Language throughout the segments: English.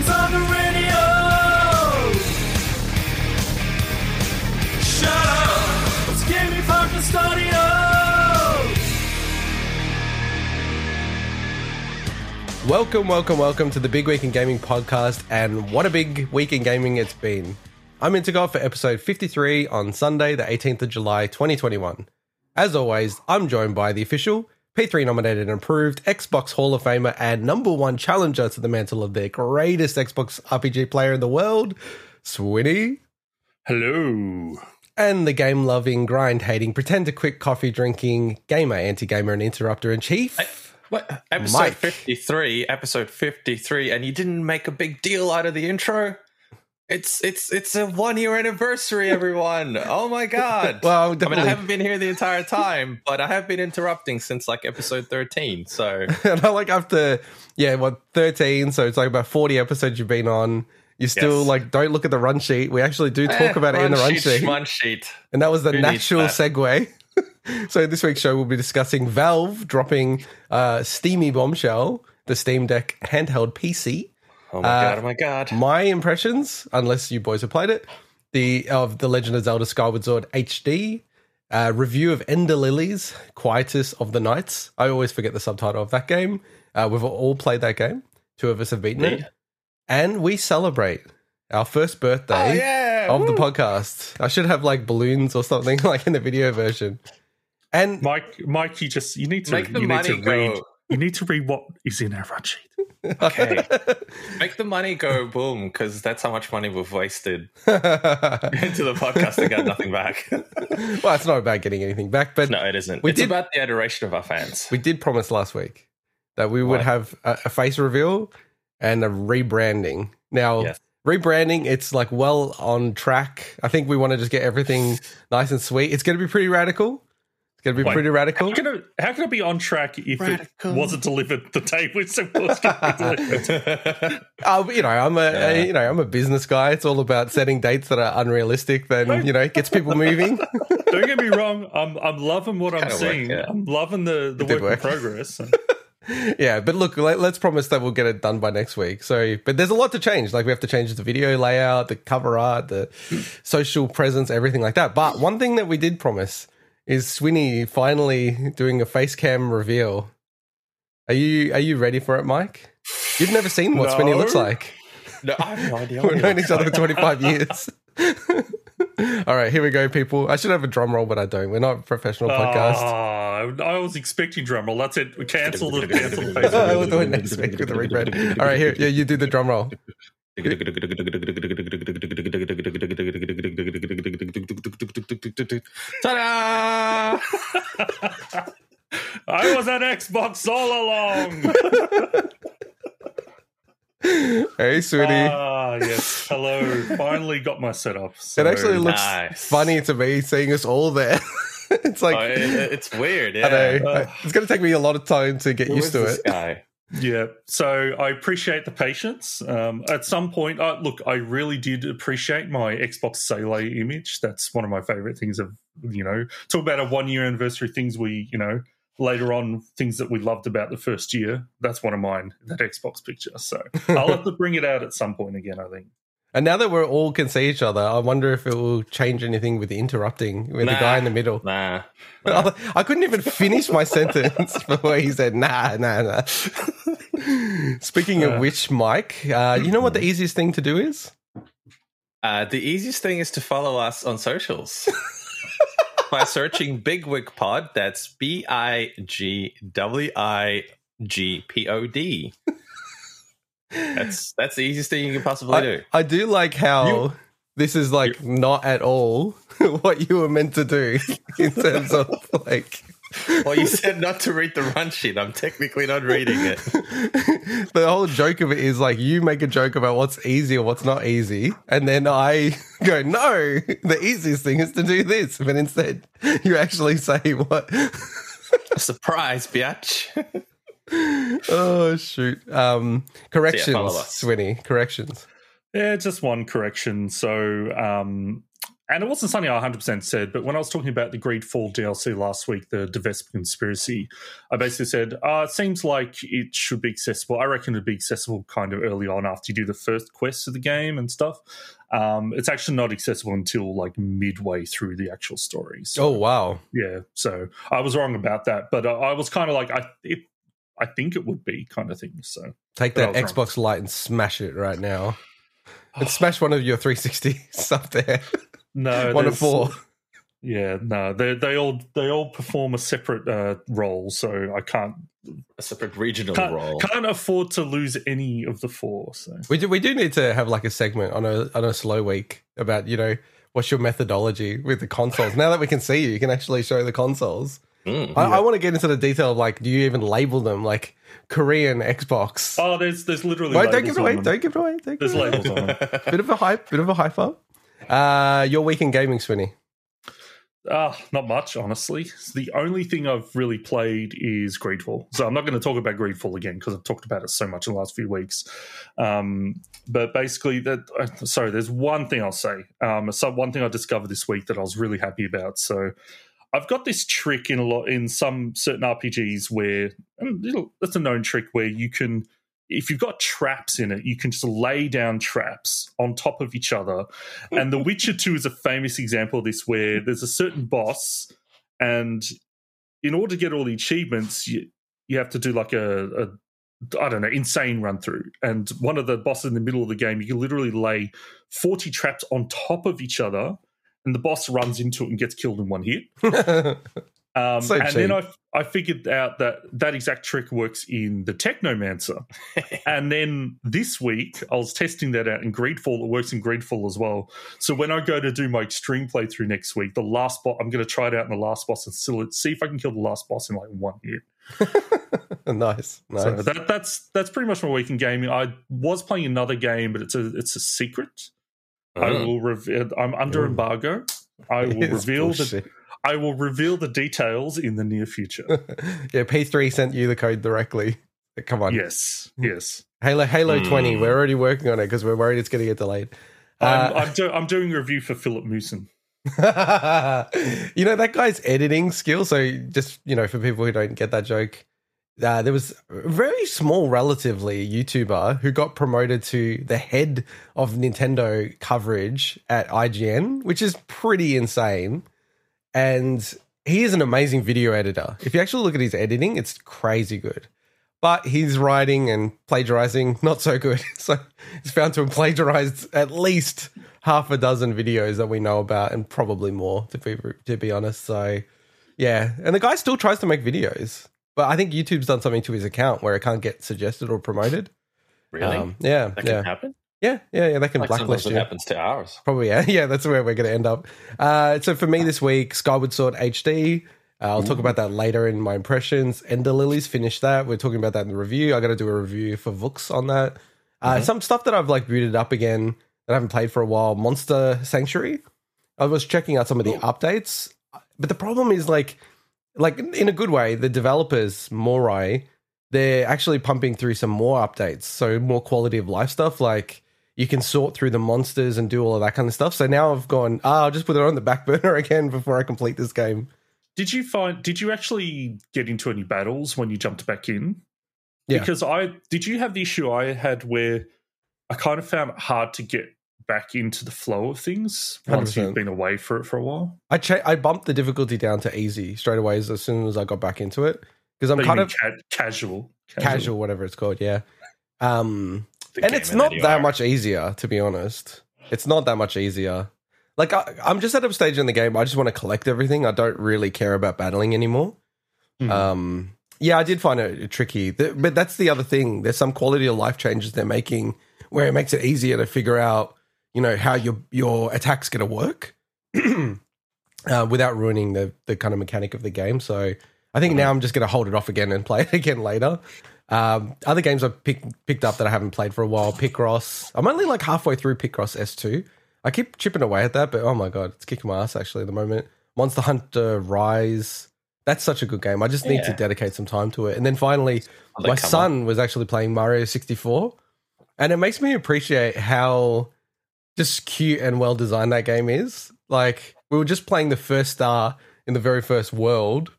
Bigwigs on the radio. Shut up. Audio. Welcome, welcome, welcome to the Big Week in Gaming podcast, and what a big week in gaming it's been. I'm Intergot for episode 53 on Sunday, the 18th of July, 2021. As always, I'm joined by the official P3 nominated and approved Xbox Hall of Famer and number one challenger to the mantle of the greatest Xbox RPG player in the world, Swinny, Hello. and the game loving, grind hating, pretend to quit coffee drinking, gamer, anti gamer, and interrupter in chief. What? Episode Mike. 53, episode 53, and you didn't make a big deal out of the intro? It's it's it's a one year anniversary, everyone. Oh my god. Well, I mean. I haven't been here the entire time, but I have been interrupting since like episode 13. So and I like after yeah, what thirteen? So it's like about forty episodes you've been on. You still Yes. like don't look at the run sheet. We actually do talk Eh, about it in the run sheet, Run sheet. and that was the Who natural segue. so this week's show we'll be discussing Valve dropping uh, Steamy Bombshell, the Steam Deck handheld PC. Oh my Uh, god, oh my god. My impressions, unless you boys have played it, the of the Legend of Zelda Skyward Sword HD. Uh, review of Ender Lilies, Quietus of the Knights. I always forget the subtitle of that game. Uh, we've all played that game. Two of us have beaten it. And we celebrate our first birthday Oh yeah. of the podcast. I should have like balloons or something like in the video version. And Mike Mike, you just you need to Make the you need to money read go. You need to read what is in our run sheet. Okay. Make the money go boom, because that's how much money we've wasted into the podcast and got nothing back. well, it's not about getting anything back, but No, it isn't. We it's did- about the adoration of our fans. we did promise last week that we would What? have a, a face reveal and a rebranding. Now, Yes. rebranding, it's like well on track. I think we want to just get everything nice and sweet. It's going to be pretty radical. It's going to be Wait, pretty radical. How can it how can it be on track if Radical. it wasn't delivered the day we said it was going to be delivered? Uh, you know, I'm a, Yeah. you know I'm a business guy. It's all about setting dates that are unrealistic. Then you know, gets people moving. Don't get me wrong, I'm I'm loving what I'm Kinda work, seeing. yeah. I'm loving the, the work, work. in progress. yeah, but look, let, let's promise that we'll get it done by next week. So, but there's a lot to change. Like we have to change the video layout, the cover art, the social presence, everything like that. But one thing that we did promise is Swinny finally doing a face cam reveal. Are you are you ready for it, Mike? You've never seen what Swinny looks like. no, I have no idea. We've known each other for 25 years. All right, here we go, people. I should have a drum roll, but I don't. We're not a professional podcast. Ah, I was expecting drum roll. That's it. We cancel the cancel the face. we'll do it next week with the rebrand. All right, here, yeah, you do the drum roll. Like. Ta-da! I was at Xbox all along. Hey, sweetie. Ah, yes. Hello. Finally got my setup. So, it actually looks Nice. funny to me seeing us all there. it's like Oh, it- it's weird. I know Uh, it's going to take me a lot of time to get used to it. guy? Yeah. So I appreciate the patience. Um, at some point, uh, look, I really did appreciate my Xbox Sale image. That's one of my favorite things of, you know, talk about a one year anniversary things we, you know, later on things that we loved about the first year. That's one of mine, that Xbox picture. So I'll have to bring it out at some point again, I think. And now that we're all can see each other, I wonder if it will change anything with the interrupting with the guy in the middle. Nah. I couldn't even finish my sentence before he said, nah, nah, nah. Speaking of Uh. which, Mike, uh, you know what the easiest thing to do is? Uh, the easiest thing is to follow us on socials by searching Bigwig Pod. That's B I G W I G P O D. That's that's the easiest thing you can possibly I, do. I do like how You- this is like not at all what you were meant to do in terms of like Well, you said not to read the run sheet. I'm technically not reading it. the whole joke of it is like you make a joke about what's easy or what's not easy, and then I go, no, the easiest thing is to do this. But instead, you actually say what? Surprise, biatch. oh shoot! Um, corrections, follow us. Swinny. Corrections. Yeah, just one correction. So, um, and it wasn't something I 100% said, but when I was talking about the Greedfall DLC last week, the De Vespe conspiracy, I basically said, uh, it seems like it should be accessible. I reckon it'd be accessible kind of early on after you do the first quest of the game and stuff. Um, it's actually not accessible until like midway through the actual story. So, Oh wow. yeah. So I was wrong about that, but uh, I was kind of like, I, it, I think it would be kind of thing. So Take that was wrong. Xbox Lite and smash it right now. And smash one of your 360 stuff there. no, one of four. Yeah, no, they they all they all perform a separate uh, role, so I can't A separate regional can't, role. can't afford to lose any of the four. So We do we do need to have like a segment on a on a slow week about, you know, what's your methodology with the consoles. now that we can see you, you can actually show the consoles. Mm. I, I want to get into the detail of like, do you even label them like Korean Xbox? oh, there's there's literally Wait, don't give it away. them. Don't give it away. Don't give There's it away. labels on them. Bit of a hype. Bit of a hype up. Uh, your week in gaming, Swinny. Ah, not much, honestly. The only thing I've really played is Greedfall. So I'm not going to talk about Greedfall again because I've talked about it so much in the last few weeks. Um, but basically, that uh, sorry, there's one thing I'll say. Um, so one thing I discovered this week that I was really happy about. So I've got this trick in a lot in some certain RPGs where and it's a known trick where you can. If you've got traps in it, you can just lay down traps on top of each other and The Witcher 2 is a famous example of this, where there's a certain boss, and in order to get all the achievements, you, you have to do like a, a I don't know, insane run through. And one of the bosses in the middle of the game, you can literally lay 40 traps on top of each other, and the boss runs into it and gets killed in one hit. Um, So and cheap. then I, I figured out that that exact trick works in the Technomancer. and then this week, I was testing that out in Greedfall. It works in Greedfall as well. So when I go to do my extreme playthrough next week, the last boss, I'm going to try it out in the last boss and still see if I can kill the last boss in like one hit. nice, nice. So that, that's that's pretty much my week in gaming. I was playing another game, but it's a it's a secret. I Mm. will reveal. I'm under embargo. I will It's reveal the. I will reveal the details in the near future. yeah, P3 sent you the code directly. Come on. Yes, yes. Halo Halo Hmm. 20. We're already working on it because we're worried it's going to get delayed. I'm, Uh, I'm, do, I'm doing a review for Filip Miucin. you know that guy's editing skill. So just you know, for people who don't get that joke, uh, there was a very small, relatively YouTuber who got promoted to the head of Nintendo coverage at IGN, which is pretty insane. And he is an amazing video editor. If you actually look at his editing, it's crazy good. But his writing and plagiarizing, not so good. So he's found to have plagiarized at least half a dozen videos that we know about, and probably more, to be to be honest. So yeah, and the guy still tries to make videos, but I think YouTube's done something to his account where it can't get suggested or promoted. Really? Um, yeah, that yeah, can happen? yeah, yeah, yeah. They can Like blacklist sometimes it you. happens to ours. Probably, yeah. Yeah, that's where we're going to end up. Uh, so for me this week, Skyward Sword HD. Uh, I'll talk about that later in my impressions. Ender Lilies, finished that. We're talking about that in the review. I got to do a review for Vooks on that. Uh, Some stuff that I've like booted up again that I haven't played for a while. Monster Sanctuary. I was checking out some of the updates, but the problem is like, like in a good way, the developers Morai, they're actually pumping through some more updates, so more quality of life stuff. Like you can sort through the monsters and do all of that kind of stuff. So now I've gone, ah, I'll just put it on the back burner again before I complete this game. Did you find? Did you actually get into any battles when you jumped back in? Yeah. Because I did. You have the issue I had where I kind of found it hard to get back into the flow of things once you have been away for it for a while. I cha- I bumped the difficulty down to easy straight away as, as soon as I got back into it because I'm But kind of ca- casual, casual, whatever it's called. Yeah. Um, and it's not that much easier, to be honest. It's not that much easier. Like I, I'm just at a stage in the game. I just want to collect everything. I don't really care about battling anymore. Mhm. Um, yeah, I did find it tricky, but that's the other thing. There's some quality of life changes they're making where it makes it easier to figure out, you know, how your your attack's going to work uh, without ruining the the kind of mechanic of the game. So I think now I'm just going to hold it off again and play it again later. Um, other games I've picked picked up that I haven't played for a while, Picross. I'm only like halfway through Picross S2. I keep chipping away at that, but oh my god, it's kicking my ass actually at the moment. Monster Hunter Rise. That's such a good game. I just need to dedicate some time to it. And then finally, my son was actually playing Mario 64, and it makes me appreciate how just cute and well designed that game is. Like we were just playing the first star in the very first world,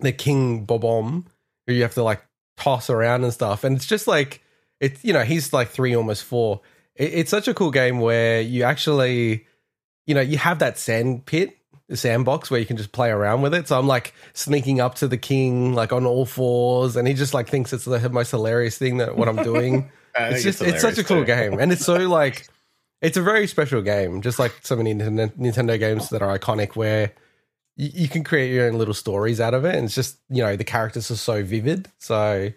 the King Bob-omb, who you have to like toss around and stuff, and it's just like it's you know he's like three, almost four. It, it's such a cool game where you actually, you know, you have that sand pit. The sandbox where you can just play around with it. So I'm like sneaking up to the king, like on all fours, and he just like thinks it's the most hilarious thing that what I'm doing. Uh, it's just it's such a cool too. game and it's so like it's a very special game just like so many Nintendo, Nintendo games that are iconic where you, you can create your own little stories out of it. And it's just you know the characters are so vivid. So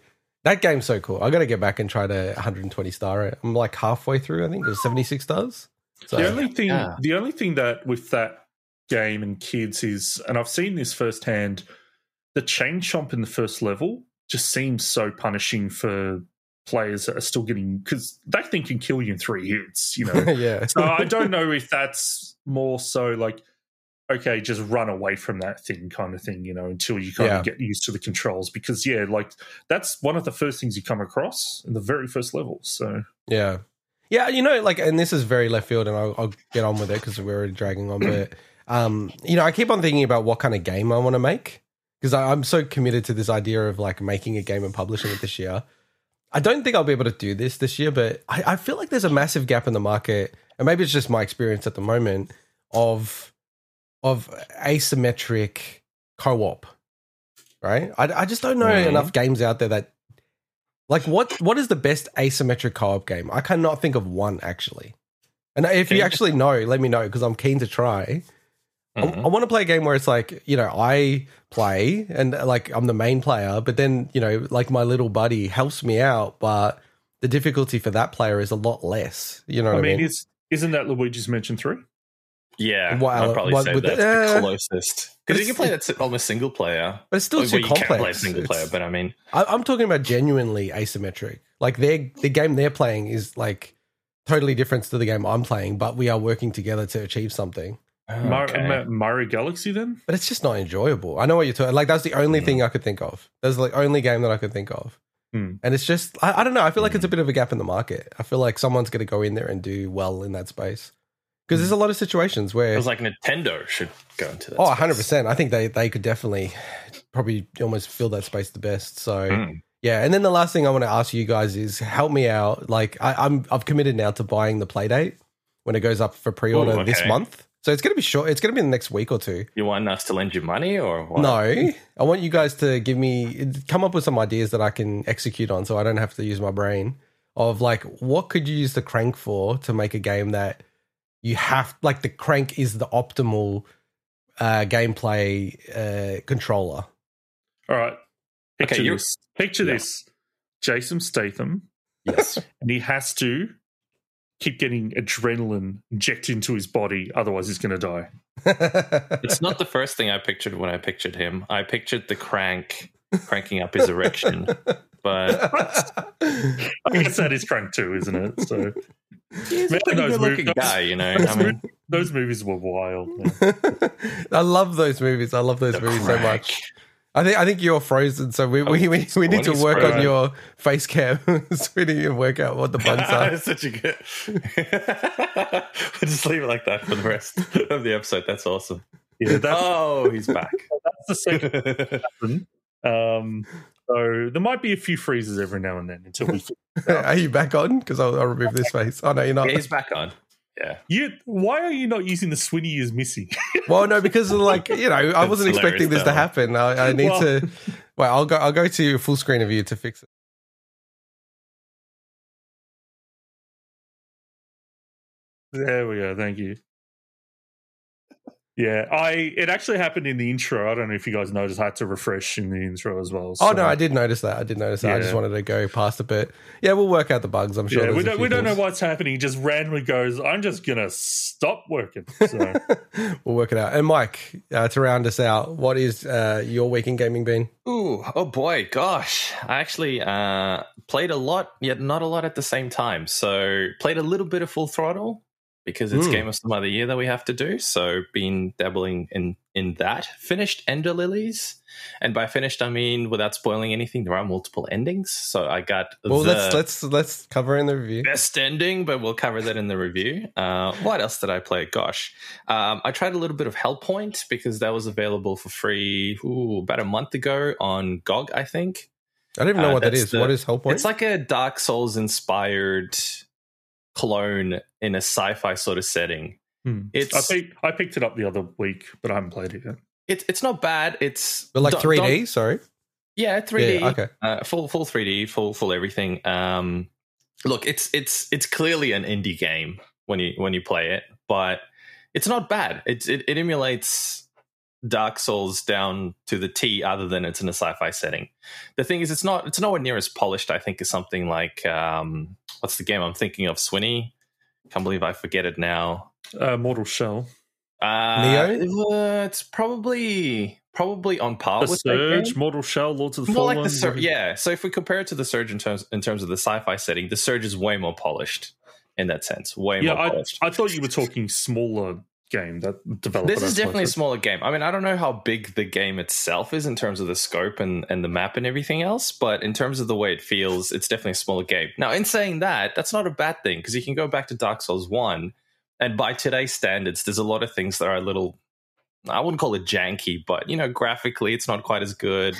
that game's so cool. I gotta get back and try to 120 star it. I'm like halfway through i think it was 76 stars. So the only thing, Yeah. the only thing that with that game and kids is, and I've seen this firsthand, the chain chomp in the first level just seems so punishing for players are still getting because that thing can kill you in three hits. You know, yeah so I don't know if that's more so like. Okay, just run away from that thing, kind of thing, you know, until you kind Yeah. of get used to the controls. Because yeah, like that's one of the first things you come across in the very first level. So Yeah. Yeah, you know, like, and this is very left field, and I'll, I'll get on with it because we're already dragging on. But, um, you know, I keep on thinking about what kind of game I want to make because I'm so committed to this idea of like making a game and publishing it this year. I don't think I'll be able to do this this year, but I, I feel like there's a massive gap in the market, and maybe it's just my experience at the moment of of asymmetric co-op. Right? I, I just don't know Mhm. enough games out there that like what what is the best asymmetric co-op game? I cannot think of one actually. And if you actually know, let me know because I'm keen to try. I, Mhm. want to play a game where it's like you know I play and uh, like I'm the main player, but then you know like my little buddy helps me out, but the difficulty for that player is a lot less. You know I what I mean, mean? is isn't that Luigi's Mansion three? Yeah, What- I'd probably what say that's the- the uh, closest. Because you can play that si- almost single player. but it's still Well, too you complex. can play single It's- player, but I mean, I, I'm talking about genuinely asymmetric. Like their the game they're playing is like totally different to the game I'm playing, but we are working together to achieve something. Mar- okay. Ma- Mario Galaxy then? But it's just not enjoyable. I know what you're talking. Like that's the only Mm. thing I could think of. That's the only game that I could think of. Hmm. And it's just I, I don't know. I feel like it's a bit of a gap in the market. I feel like someone's going to go in there and do well in that space because there's a lot of situations where it where was like Nintendo should go into that. oh, space. 100 percent. I think they they could definitely probably almost fill that space the best. So. Mm. Yeah, and then the last thing I want to ask you guys is help me out. Like I, I'm, I've committed now to buying the Playdate when it goes up for pre-order Ooh, this month. So it's going to be short. It's going to be in the next week or two. You want us to lend you money or what? No, I want you guys to give me come up with some ideas that I can execute on, so I don't have to use my brain. Of like, what could you use the crank for to make a game that you have like the crank is the optimal uh, gameplay uh, controller. All right. Picture Okay, this. Picture Yeah. this. Jason Statham, Yes. and he has to keep getting adrenaline injected into his body, otherwise he's going to die. It's not the first thing I pictured when I pictured him. I pictured the crank cranking up his erection. But I guess that is Crank too, isn't it? So he's Man, a those looking movies- guy, you know. those, I mean, those movies were wild. man. I love those movies. I love those the movies so much. I think I think you're frozen, so we we, we, we need to Twenty work on your face cam. so we need to work out what the buns are. That's such a good. we'll just leave it like that for the rest of the episode. That's awesome. Yeah, that's, Oh, he's back. that's the second. Um, so there might be a few freezes every now and then until we. Are you back on? Because I'll, I'll remove this face. Oh no, you're not. Yeah, he's back on. Yeah. You, why are you not using the Swinny is missing? Well, no, because of like you know, I wasn't expecting this hilarious, to though. happen. I, I need Well- to. Wait, I'll go. I'll go to full screen of you to fix it. There we go. Thank you. Yeah, I it actually happened in the intro. I don't know if you guys noticed. I had to refresh in the intro as well. Oh no, I did notice that. I did notice that. I just wanted to go past a bit. Yeah, we'll work out the bugs. I'm sure. yeah, we don't we don't know what's happening. He just randomly goes, "I'm just gonna stop working." So we'll work it out. And Mike, uh, to round us out, what is uh, your week in gaming been? Ooh, oh boy, gosh. I actually uh, played a lot, yet not a lot at the same time. So played a little bit of Full Throttle, because it's Hmm. Game of Some Other Year that we have to do. So been dabbling in in that. Finished Ender Lilies, and by finished I mean without spoiling anything. There are multiple endings, so I got Well, let's let's let's cover in the review. best ending, but we'll cover that in the review. Uh, what else did I play? Gosh, um, I tried a little bit of Hellpoint because that was available for free ooh, about a month ago on GOG, I think. I don't even know Uh, what that's is. the- what is Hellpoint? It's like a Dark Souls inspired clone in a sci-fi sort of setting. Hmm. It's I, pick, I picked it up the other week, but I haven't played it yet. it's it's not bad. It's but like 3D. Sorry. Yeah, 3D. Yeah, okay. Uh, full full 3D, full full everything. Um, look, it's it's it's clearly an indie game when you when you play it, but it's not bad. It's it, it emulates Dark Souls down to the T, other than it's in a sci-fi setting. The thing is, it's not it's nowhere near as polished. I think as something like um, what's the game I'm thinking of? Swinny. Can't believe I forget it now. Uh, Mortal Shell. Uh, Nioh? uh, It's probably probably on par The with that. Surge, Mortal Shell, Lords of the more Fallen. like the surge yeah so if we compare it to the surge in terms in terms of the sci-fi setting the surge is way more polished in that sense way Yeah, more I, polished I thought you were talking smaller game that developer. this is definitely a smaller game i mean i don't know how big the game itself is in terms of the scope and, and the map and everything else but in terms of the way it feels it's definitely a smaller game now in saying that that's not a bad thing because you can go back to dark souls 1 and by today's standards there's a lot of things that are a little I wouldn't call it janky, but you know, graphically it's not quite as good.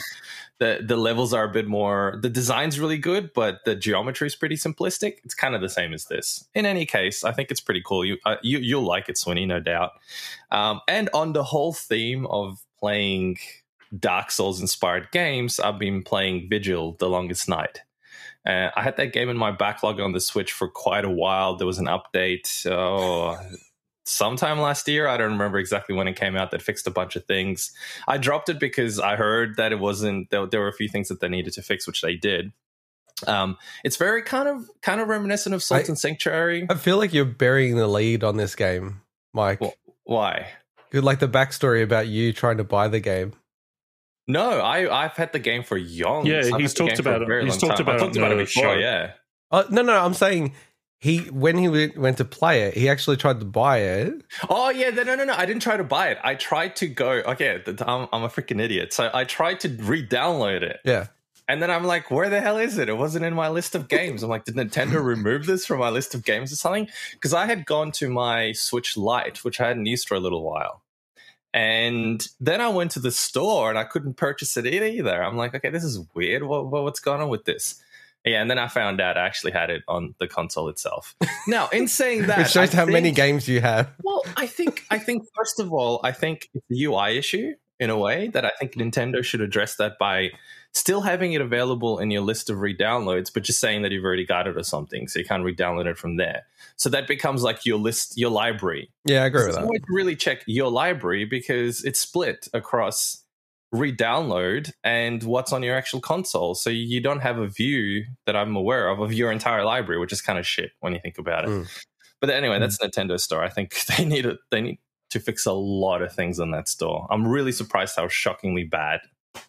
The the levels are a bit more the design's really good, but the geometry is pretty simplistic. It's kind of the same as this. In any case, I think it's pretty cool. You uh, you you'll like it, Swinny, no doubt. Um, and on the whole theme of playing Dark Souls inspired games, I've been playing Vigil: The Longest Night. Uh, I had that game in my backlog on the Switch for quite a while. There was an update. Oh, sometime last year. I don't remember exactly when it came out that fixed a bunch of things. I dropped it because I heard that it wasn't there, there were a few things that they needed to fix, which they did. Um, it's very kind of kind of reminiscent of Salt I- and Sanctuary. I feel like you're burying the lead on this game, Mike. Well- Why? Good, like the backstory about you trying to buy the game. No, I I've had the game for young. Yeah, I've he's talked a about it- he's long talked time. about I it talked on about it before. show. Yeah. Oh no, no, I'm saying he when he went to play it, he actually tried to buy it. Oh yeah, no, no, no. I didn't try to buy it. I tried to go. Okay, I'm, I'm a freaking idiot. So I tried to re-download it. Yeah. And then I'm like, where the hell is it? It wasn't in my list of games. I'm like, did Nintendo remove this from my list of games or something? Because I had gone to my Switch Lite, which I hadn't used for a little while. And then I went to the store and I couldn't purchase it either. I'm like, okay, this is weird. What, what, what's going on with this? Yeah, and then I found out I actually had it on the console itself. Now, in saying that, It shows I how many games you have. well, I think I think first of all, I think it's a UI issue in a way that I think Nintendo should address that by still having it available in your list of re-downloads, but just saying that you've already got it or something, so you can't re-download it from there. So that becomes like your list, your library. Yeah, I agree with that. no way really check your library because it's split across re-download and what's on your actual console. So you don't have a view that I'm aware of of your entire library, which is kind of shit when you think about it. Mm. But anyway, that's Nintendo store. I think they need a, they need to fix a lot of things on that store. I'm really surprised how shockingly bad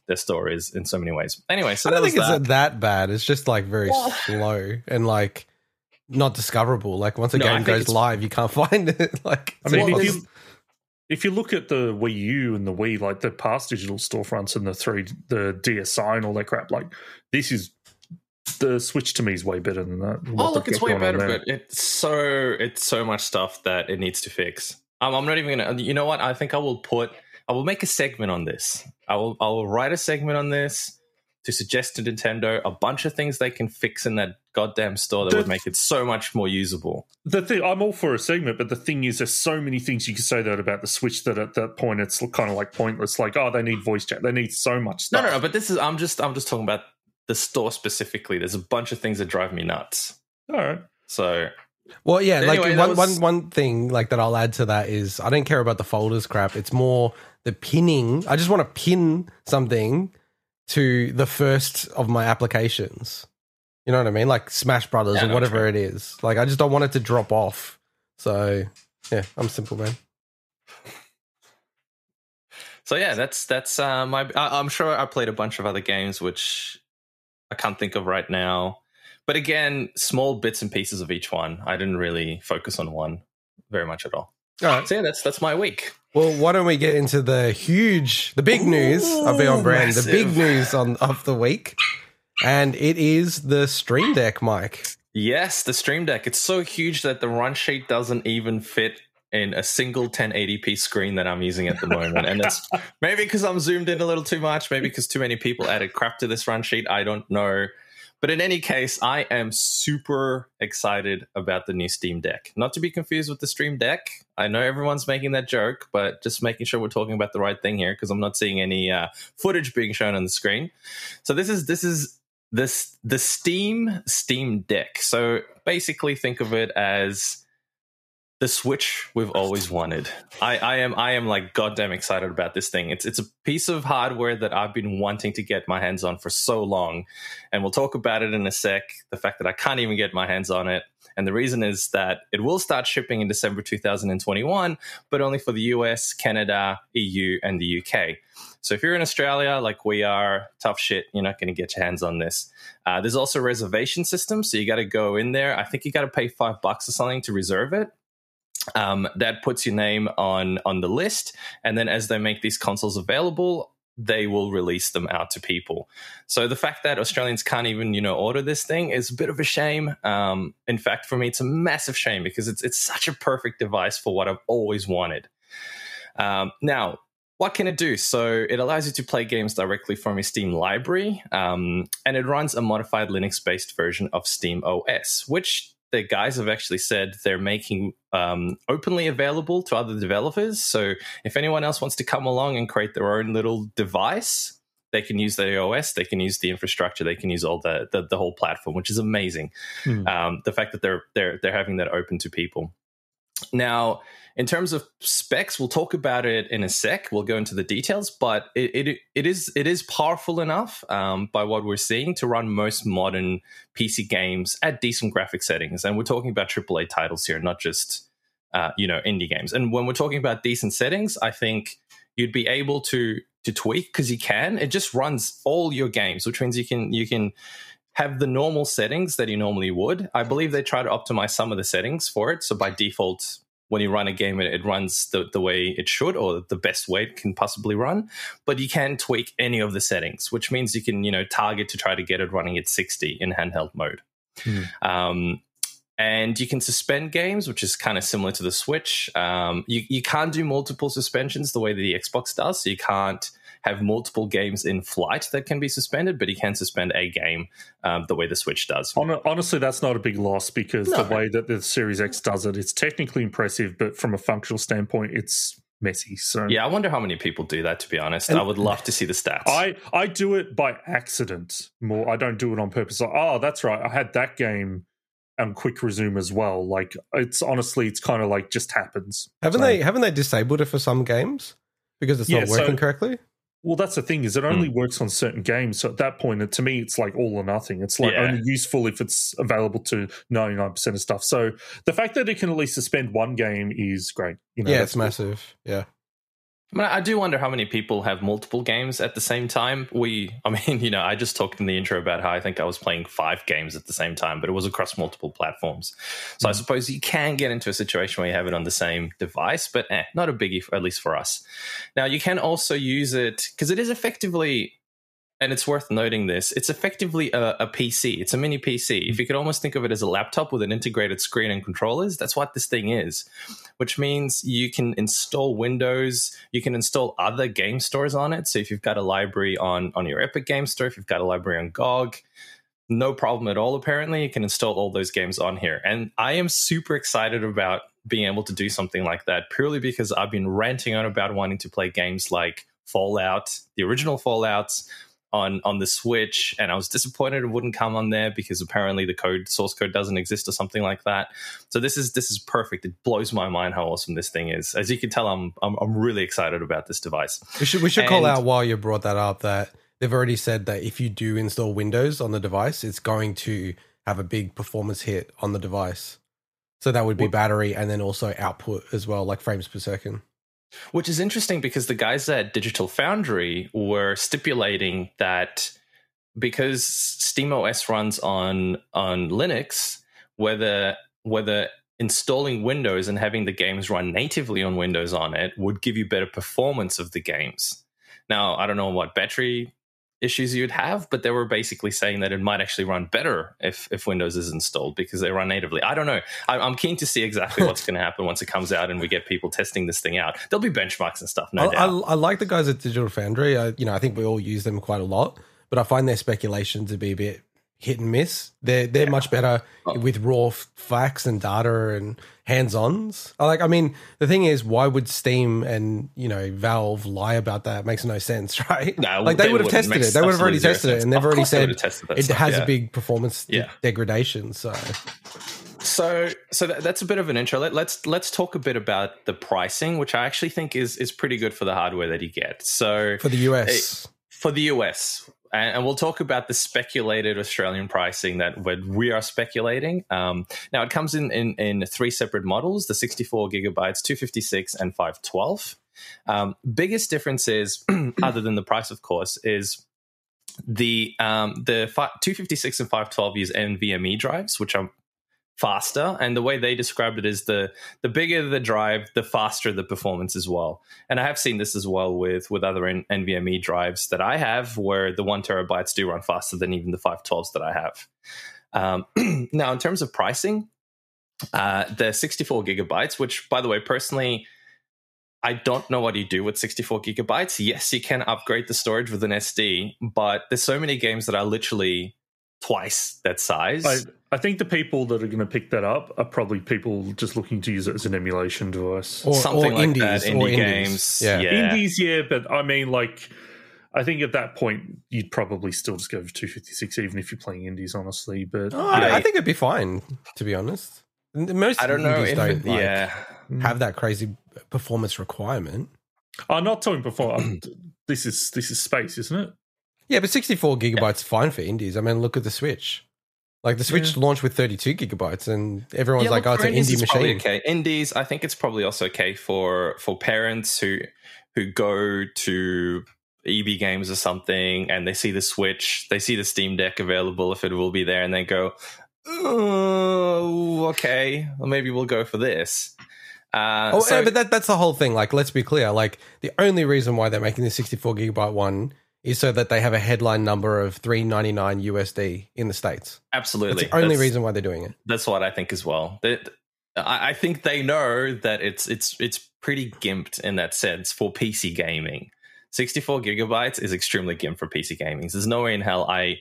their store is in so many ways. Anyway, so I don't think was it's that. that bad. It's just like very Well- slow and like not discoverable. Like once a No, game goes live, you can't find it. like I mean, Well, if you if you look at the Wii U and the Wii, like the past digital storefronts and the three, the DSi and all that crap, like this is the Switch to me is way better than that. Oh, look, it's way better, but it's so it's so much stuff that it needs to fix. Um, I'm not even gonna. You know what? I think I will put. I will make a segment on this. I will. I will write a segment on this to suggest to Nintendo a bunch of things they can fix in that goddamn store that The- would make it so much more usable. The thing, I'm all for a segment, but the thing is, there's so many things you can say that about the Switch that at that point it's kind of like pointless. Like, oh, they need voice chat, they need so much No, stuff. no, no. But this is. I'm just. I'm just talking about the store specifically. There's a bunch of things that drive me nuts. All right, So Well, yeah, like Anyway, that one, was- one, one thing like that I'll add to that is I don't care about the folders crap. It's more the pinning. I just want to pin something to the first of my applications. You know what I mean? Like Smash Brothers Yeah, or whatever true. it is. Like I just don't want it to drop off. So yeah, I'm simple man. So yeah, that's that's uh, my. I, I'm sure I played a bunch of other games which I can't think of right now. But again, small bits and pieces of each one. I didn't really focus on one. very much at all. All right. So yeah, that's that's my week. Well, why don't we get into the huge, the big news? I'll be on Ooh, brand. The big news on of the week, and it is the Stream Deck, Mike. Yes, the Stream Deck. It's so huge that the run sheet doesn't even fit in a single 1080p screen that I'm using at the moment. And it's maybe because I'm zoomed in a little too much, maybe because too many people added crap to this run sheet. I don't know. But in any case, I am super excited about the new Steam Deck. Not to be confused with the Stream Deck. I know everyone's making that joke, but just making sure we're talking about the right thing here because I'm not seeing any uh, footage being shown on the screen. So this is this is this the Steam Steam Deck. So basically, think of it as the Switch we've always wanted. I, I am I am like goddamn excited about this thing. It's it's a piece of hardware that I've been wanting to get my hands on for so long, and we'll talk about it in a sec. The fact that I can't even get my hands on it, and the reason is that it will start shipping in December 2021, but only for the US, Canada, EU, and the UK. So if you're in Australia, like we are, tough shit, you're not going to get your hands on this. Uh, there's also a reservation system, so you got to go in there. I think you got to pay five bucks or something to reserve it. Um, that puts your name on on the list, and then as they make these consoles available, they will release them out to people. So the fact that Australians can't even you know order this thing is a bit of a shame. Um, in fact, for me, it's a massive shame because it's it's such a perfect device for what I've always wanted. Um, now, what can it do? So it allows you to play games directly from your Steam library, um, and it runs a modified Linux-based version of Steam OS, which the guys have actually said they're making um, openly available to other developers. So if anyone else wants to come along and create their own little device, they can use the OS, they can use the infrastructure, they can use all the the, the whole platform, which is amazing. Hmm. Um, the fact that they're they're they're having that open to people. Now, in terms of specs, we'll talk about it in a sec. We'll go into the details, but it it, it is it is powerful enough um, by what we're seeing to run most modern PC games at decent graphic settings. And we're talking about AAA titles here, not just uh, you know indie games. And when we're talking about decent settings, I think you'd be able to to tweak because you can. It just runs all your games, which means you can you can have the normal settings that you normally would. I believe they try to optimize some of the settings for it. So by default, when you run a game, it, it runs the, the way it should or the best way it can possibly run. But you can tweak any of the settings, which means you can, you know, target to try to get it running at 60 in handheld mode. Hmm. Um, and you can suspend games, which is kind of similar to the Switch. Um, you, you can't do multiple suspensions the way that the Xbox does. So you can't have multiple games in flight that can be suspended, but he can suspend a game um, the way the Switch does. Honestly, that's not a big loss because No. the way that the Series X does it, it's technically impressive, but from a functional standpoint, it's messy. So Yeah, I wonder how many people do that. To be honest, And- I would love to see the stats. I I do it by accident more. I don't do it on purpose. Like, oh, that's right. I had that game and quick resume as well. Like it's honestly, it's kind of like just happens. Haven't So- they haven't they disabled it for some games because it's Yeah, not so- working correctly? Well, that's the thing is it hmm. only works on certain games. So at that point, to me, it's like all or nothing. It's like Yeah. only useful if it's available to ninety nine percent of stuff. So the fact that it can at least suspend one game is great. You know, yeah, that's it's massive. Yeah. I, mean, I do wonder how many people have multiple games at the same time. We, I mean, you know, I just talked in the intro about how I think I was playing five games at the same time, but it was across multiple platforms. So I Mhm. suppose you can get into a situation where you have it on the same device, but eh, not a biggie, at least for us. Now, you can also use it because it is effectively, and it's worth noting this, it's effectively a, a PC. It's a mini PC. If you could almost think of it as a laptop with an integrated screen and controllers, that's what this thing is which means you can install Windows, you can install other game stores on it. So if you've got a library on on your Epic Game Store, if you've got a library on GOG, no problem at all. Apparently, you can install all those games on here, and I am super excited about being able to do something like that purely because I've been ranting on about wanting to play games like Fallout, the original Fallouts, on on the Switch, and I was disappointed it wouldn't come on there because apparently the code source code doesn't exist or something like that. So this is this is perfect. It blows my mind how awesome this thing is. As you can tell, I'm I'm, I'm really excited about this device. We should we should call out while you brought that up that they've already said that if you do install Windows on the device, it's going to have a big performance hit on the device. So that would be battery and then also output as well, like frames per second. Which is interesting because the guys at Digital Foundry were stipulating that because SteamOS runs on on Linux, whether whether installing Windows and having the games run natively on Windows on it would give you better performance of the games. Now, I don't know what battery issues you'd have, but they were basically saying that it might actually run better if, if Windows is installed because they run natively. I don't know. I, I'm keen to see exactly what's going to happen once it comes out and we get people testing this thing out. There'll be benchmarks and stuff, no I, doubt. I, I like the guys at Digital Foundry. I, you know, I think we all use them quite a lot, but I find their speculation to be a bit hit and miss. They're they're much better Oh. with raw facts and data and hands-ons. I Like, I mean, the thing is, why would Steam and you know Valve lie about that? It makes no sense, right? No, like they, they would have tested it. They would have already tested zero it, and they've Of already said would have tested that it stuff, has yeah. a big performance Yeah. degradation. So, So, so that, that's a bit of an intro. Let, let's let's talk a bit about the pricing, which I actually think is is pretty good for the hardware that you get. So, for the US, for the US, and, and we'll talk about the speculated Australian pricing that we are speculating. Um, now, it comes in, in in three separate models: the 64 gigabytes, 256, and 512. Um, biggest difference is, other than the price, of course, is the um, the fi- 256 and 512 use NVMe drives, which are faster. And the way they described it is the the bigger the drive the faster the performance as well. And i have seen this as well with with other nvme drives that i have where the one terabytes do run faster than even the 512s that i have. Um, now in terms of pricing uh, the 64 gigabytes which by the way personally I don't know what you do with 64 gigabytes. Yes, you can upgrade the storage with an SD, but there's so many games that are literally twice that size. I, I think the people that are going to pick that up are probably people just looking to use it as an emulation device. or, something or like indies, that, or indie indies. games. Yeah. Yeah. Indies, yeah, but I mean, like, I think at that point you'd probably still just go for 256, even if you're playing indies, honestly. But Oh, I, Yeah. I think it'd be fine, to be honest. Most I don't know. If, don't like, yeah, have that crazy performance requirement. I'm not talking before. I'm- this is this is space, isn't it? Yeah, but 64 gigabytes is fine for indies. I mean, look at the Switch. Like the Switch launched with 32 gigabytes, and everyone's Yeah, like, "Oh, it's an indie machine." Okay, indies. I think it's probably also okay for for parents who who go to EB Games or something, and they see the Switch, they see the Steam Deck available if it will be there, and they go, "Oh, okay, well, maybe we'll go for this." Uh, Oh, so- yeah, but that, that's the whole thing. Like, let's be clear. Like, the only reason why they're making the 64 gigabyte one is so that they have a headline number of 399 USD in the states. absolutely, That's the only That's- reason why they're doing it. That's what I think as well. That I I think they know that it's it's it's pretty gimped in that sense for PC gaming. 64 gigabytes is extremely gimped for PC gaming. There's no way in hell I.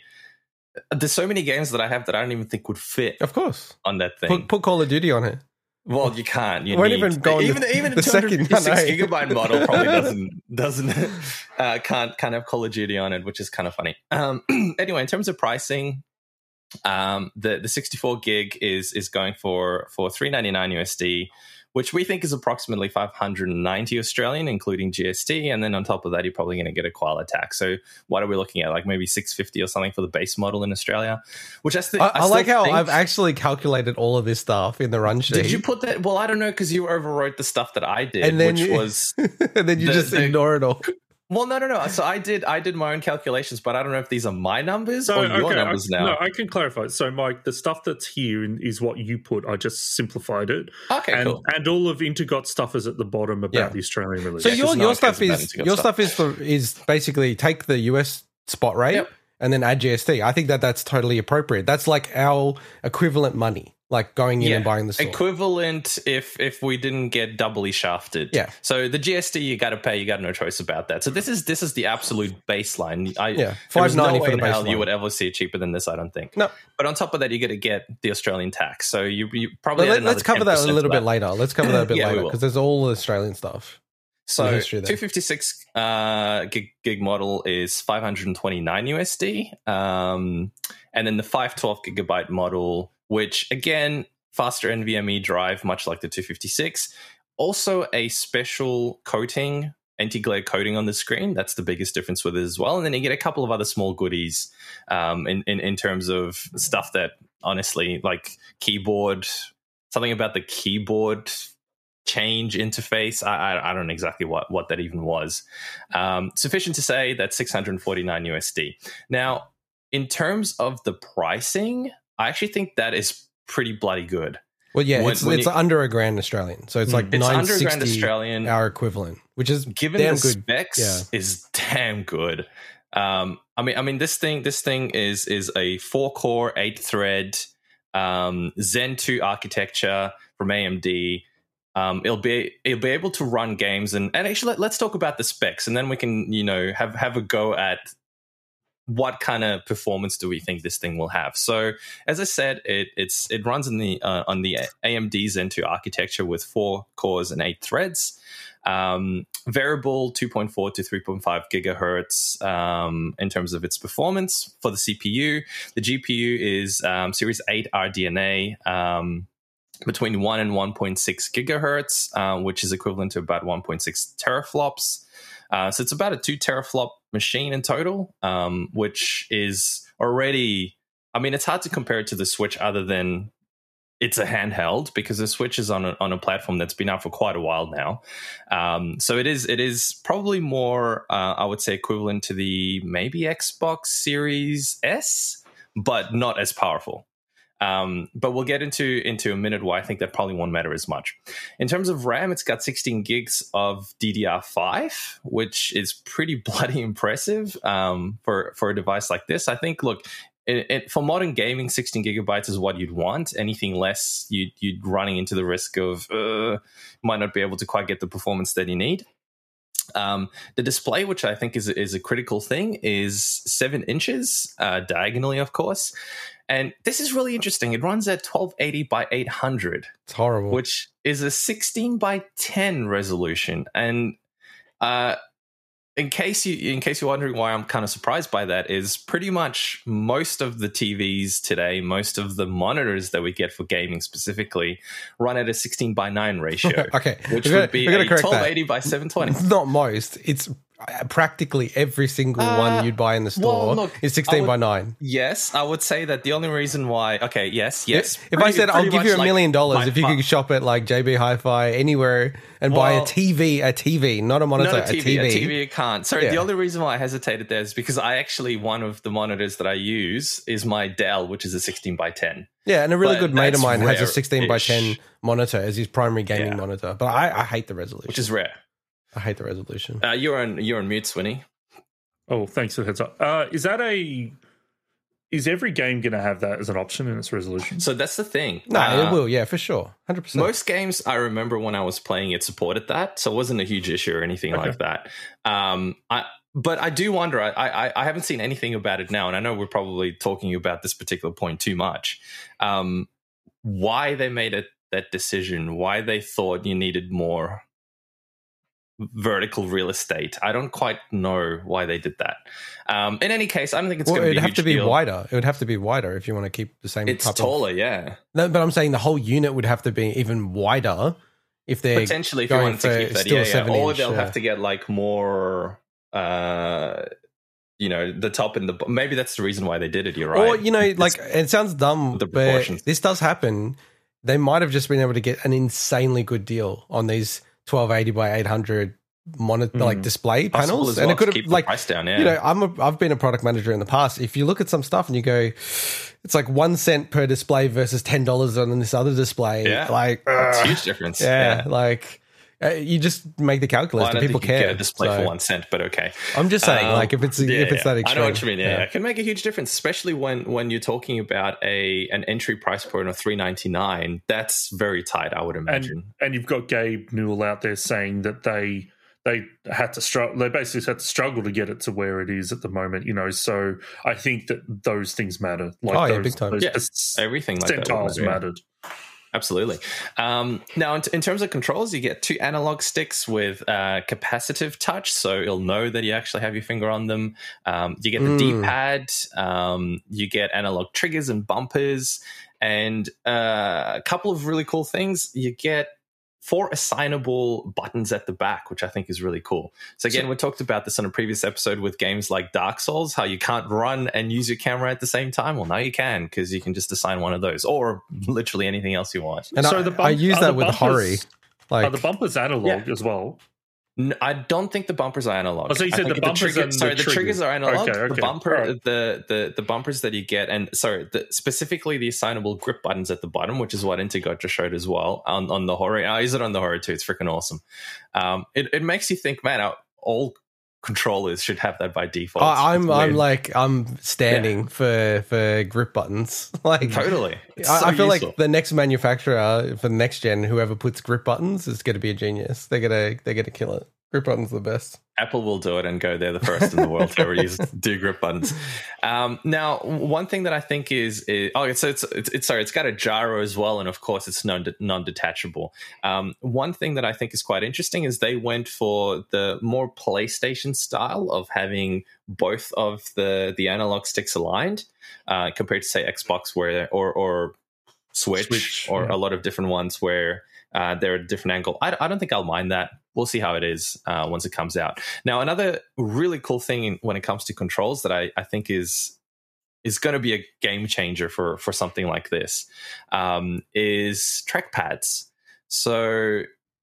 There's so many games that I have that I don't even think would fit Of course, on that thing. put, put Call of Duty on it. Well, you can't. You Won't need, even go even the- even a the second 256 one, gigabyte model probably doesn't doesn't uh, can't can't have Call of Duty on it, which is kind of funny. Um, anyway, in terms of pricing, um, the the 64 gig is is going for for 399 USD, which we think is approximately 590 Australian, including GST, and then on top of that, you're probably going to get a qual tax. So, what are we looking at? Like maybe 650 or something for the base model in Australia, which I, th- I, I, still like how think- I've actually calculated all of this stuff in the run sheet. did you put that? Well, I don't know because you overwrote the stuff that I did, And then which you- was and then you the- just the- ignore it all. Well, no, no, no. So I did, I did my own calculations, but I don't know if these are my numbers or your numbers I, now. No, I can clarify. So, Mike, the stuff that's here is what you put. I just simplified it, okay, and cool. and all of Intergot stuff is at the bottom about Yeah. the Australian release. So Yeah, your 'cause no your stuff is your stuff. stuff is the, is basically take the US spot rate Yep. and then add GST. I think that that's totally appropriate. That's like our equivalent money, like going in Yeah. and buying the store. Equivalent if if we didn't get doubly shafted. Yeah. So the GST you got to pay. You got no choice about that. So this is this is the absolute baseline. I, Yeah, there is no 590 for the baseline. you would ever see it cheaper than this. I don't think. No. But on top of that, you got to get the Australian tax. So you you probably let, us cover that a little bit later. Let's cover that a bit Yeah, later because there's all the Australian stuff. So the 256 uh, gig, gig model is 529 USD, um, and then the 512 gigabyte model, which again faster NVMe drive, much like the 256, also a special coating. Anti-glare coating on the screen. That's the biggest difference with it as well. And then you get a couple of other small goodies um, in, in in terms of stuff that honestly, like keyboard, something about the keyboard change interface. I, I, I don't know exactly what, what that even was. Um, sufficient to say that 649 USD. Now, in terms of the pricing, I actually think that is pretty bloody good. Well, yeah, When- it's, when it's you- under a grand Australian, so it's like It's under a grand Australian. our equivalent, which is given damn the good. specs Yeah. is damn good. Um, I mean, I mean, this thing, this thing is is a four core, eight thread, um, Zen two architecture from AMD. Um, it'll be it'll be able to run games and and actually let, let's talk about the specs and then we can you know have have a go at what kind of performance do we think this thing will have? So, as I said, it it's it runs in the uh, on the AMD Zen 2 architecture with four cores and eight threads. Um, variable 2.4 to 3.5 gigahertz um, in terms of its performance for the CPU. The GPU is um, Series 8 RDNA. Um, between 1 and 1.6 gigahertz, uh, which is equivalent to about 1.6 teraflops. Uh, so it's about a two teraflop machine in total, um, which is already. I mean, it's hard to compare it to the Switch, other than it's a handheld because the Switch is on a, on a platform that's been out for quite a while now. Um, so it is it is probably more, uh, I would say, equivalent to the maybe Xbox Series S, but not as powerful. Um, but we'll get into into a minute why I think that probably won't matter as much. In terms of RAM, it's got 16 gigs of DDR5, which is pretty bloody impressive um, for for a device like this. I think, look, it, it, for modern gaming, 16 gigabytes is what you'd want. Anything less, you'd you'd running into the risk of uh, might not be able to quite get the performance that you need. Um, the display, which I think is is a critical thing, is seven inches uh, diagonally, of course. And this is really interesting. It runs at 1280 by 800, It's horrible. which is a 16 by 10 resolution. And uh, in case you in case you're wondering why I'm kind of surprised by that, is pretty much most of the TVs today, most of the monitors that we get for gaming specifically, run at a 16 by 9 ratio, okay, which gotta- would be a correct that. 1280 by 720. It's not most. It's practically every single Uh, one you'd buy in the store well, look, is 16 I by 9. Yes, I would say that the only reason why. Okay, yes, yes. If I said I'll give you a million dollars if you could shop at like JB Hi-Fi anywhere and buy a TV, a TV, not a monitor, Not a TV, a TV you can't. Sorry, Yeah. the only reason why I hesitated there is because I actually one of the monitors that I use is my Dell, which is a 16 by 10. Yeah, and a really But good mate of mine has a 16 by 10 monitor as his primary gaming Yeah. monitor, but I, I hate the resolution. which is rare. I hate the resolution. Uh, you're on you're on mute, Swinny. Oh, thanks for the heads up. Uh, is that a? Is every game going to have that as an option in its resolution? So that's the thing. No, Uh, it will. Yeah, for sure, hundred percent. Most games I remember when I was playing it supported that, so it wasn't a huge issue or anything Okay. like that. Um, I but I do wonder. I, I I haven't seen anything about it now, and I know we're probably talking about this particular point too much. Um, why they made it that decision? Why they thought you needed more vertical real estate? I don't quite know why they did that. Um, in any case, I don't think it's Well, going to be. it'd have to be deal. wider. It would have to be wider if you want to keep the same. It's taller, Of, yeah. no, but I'm saying the whole unit would have to be even wider if they're potentially if you going wanted to keep that, yeah, yeah. or inch, they'll yeah. have to get like more, uh, you know, the top and the maybe that's the reason why they did it. You're right. Or you know, like it sounds dumb, the but proportions. this does happen. They might have just been able to get an insanely good deal on these 1280 by 800 monitor like Mm. display panels, and well it could have like price down. Yeah, you know, I'm a, I've been a product manager in the past. If you look at some stuff and you go, it's like one cent per display versus ten dollars on this other display. Yeah. like it's a huge difference. yeah, like uh, you just make the Well, calculus. I Do don't people think you care? get a display So, for one cent, but okay. I'm just saying, Um, like if it's yeah, if it's yeah. that I extreme, know what you mean. Yeah, it can make a huge difference, especially when when you're talking about a an entry price point of three ninety nine. That's very tight, I would imagine. and and you've got Gabe Newell out there saying that they they had to struggle. They basically had to struggle to get it to where it is at the moment. You know, so I think that those things matter. Like Oh, yeah, big time. those Yeah, perc- Everything like that would percentiles yeah. mattered. Absolutely. Um, now, in, in terms of controls, you get two analog sticks with uh, capacitive touch, so it'll know that you actually have your finger on them. Um, you get the Mm. D-pad. Um, you get analog triggers and bumpers, and uh, a couple of really cool things. You get four assignable buttons at the back, which I think is really cool. So again, So- we talked about this on a previous episode with games like Dark Souls, how you can't run and use your camera at the same time. Well, now you can because you can just assign one of those, or literally anything else you want. and So I, the I use that the with bumpers- Hori. Like Are the bumpers analog as well? I don't think the bumpers are analog. Oh, so you said the bumpers trigger- and the sorry, the triggers are analog. Okay, The bumper, Alright. the, the the bumpers that you get, and sorry, the, specifically the assignable grip buttons at the bottom, which is what Intergot just showed as well on on the Hori. I use it on the Hori too. It's freaking awesome. Um, it it makes you think, man, all controllers should have that by default. I, I'm I'm like I'm standing for for grip buttons. like totally. I, so I feel useful. like the next manufacturer for the next gen, whoever puts grip buttons, is going to be a genius. They're gonna they're gonna kill it. Grip buttons are the best. Apple will do it and go. They're the first in the world to ever use do grip buttons. Um, now, one thing that I think is, is oh, so it's, it's it's sorry, it's got a gyro as well, and of course, it's non non detachable. Um, one thing that I think is quite interesting is they went for the more PlayStation style of having both of the the analog sticks aligned, uh, compared to say Xbox, where or or Switch, Switch, or yeah. a lot of different ones where uh, they're at a different angle. I, I don't think I'll mind that. We'll see how it is uh, once it comes out. Now, another really cool thing when it comes to controls that I, I think is is going to be a game changer for for something like this um, is trackpads. So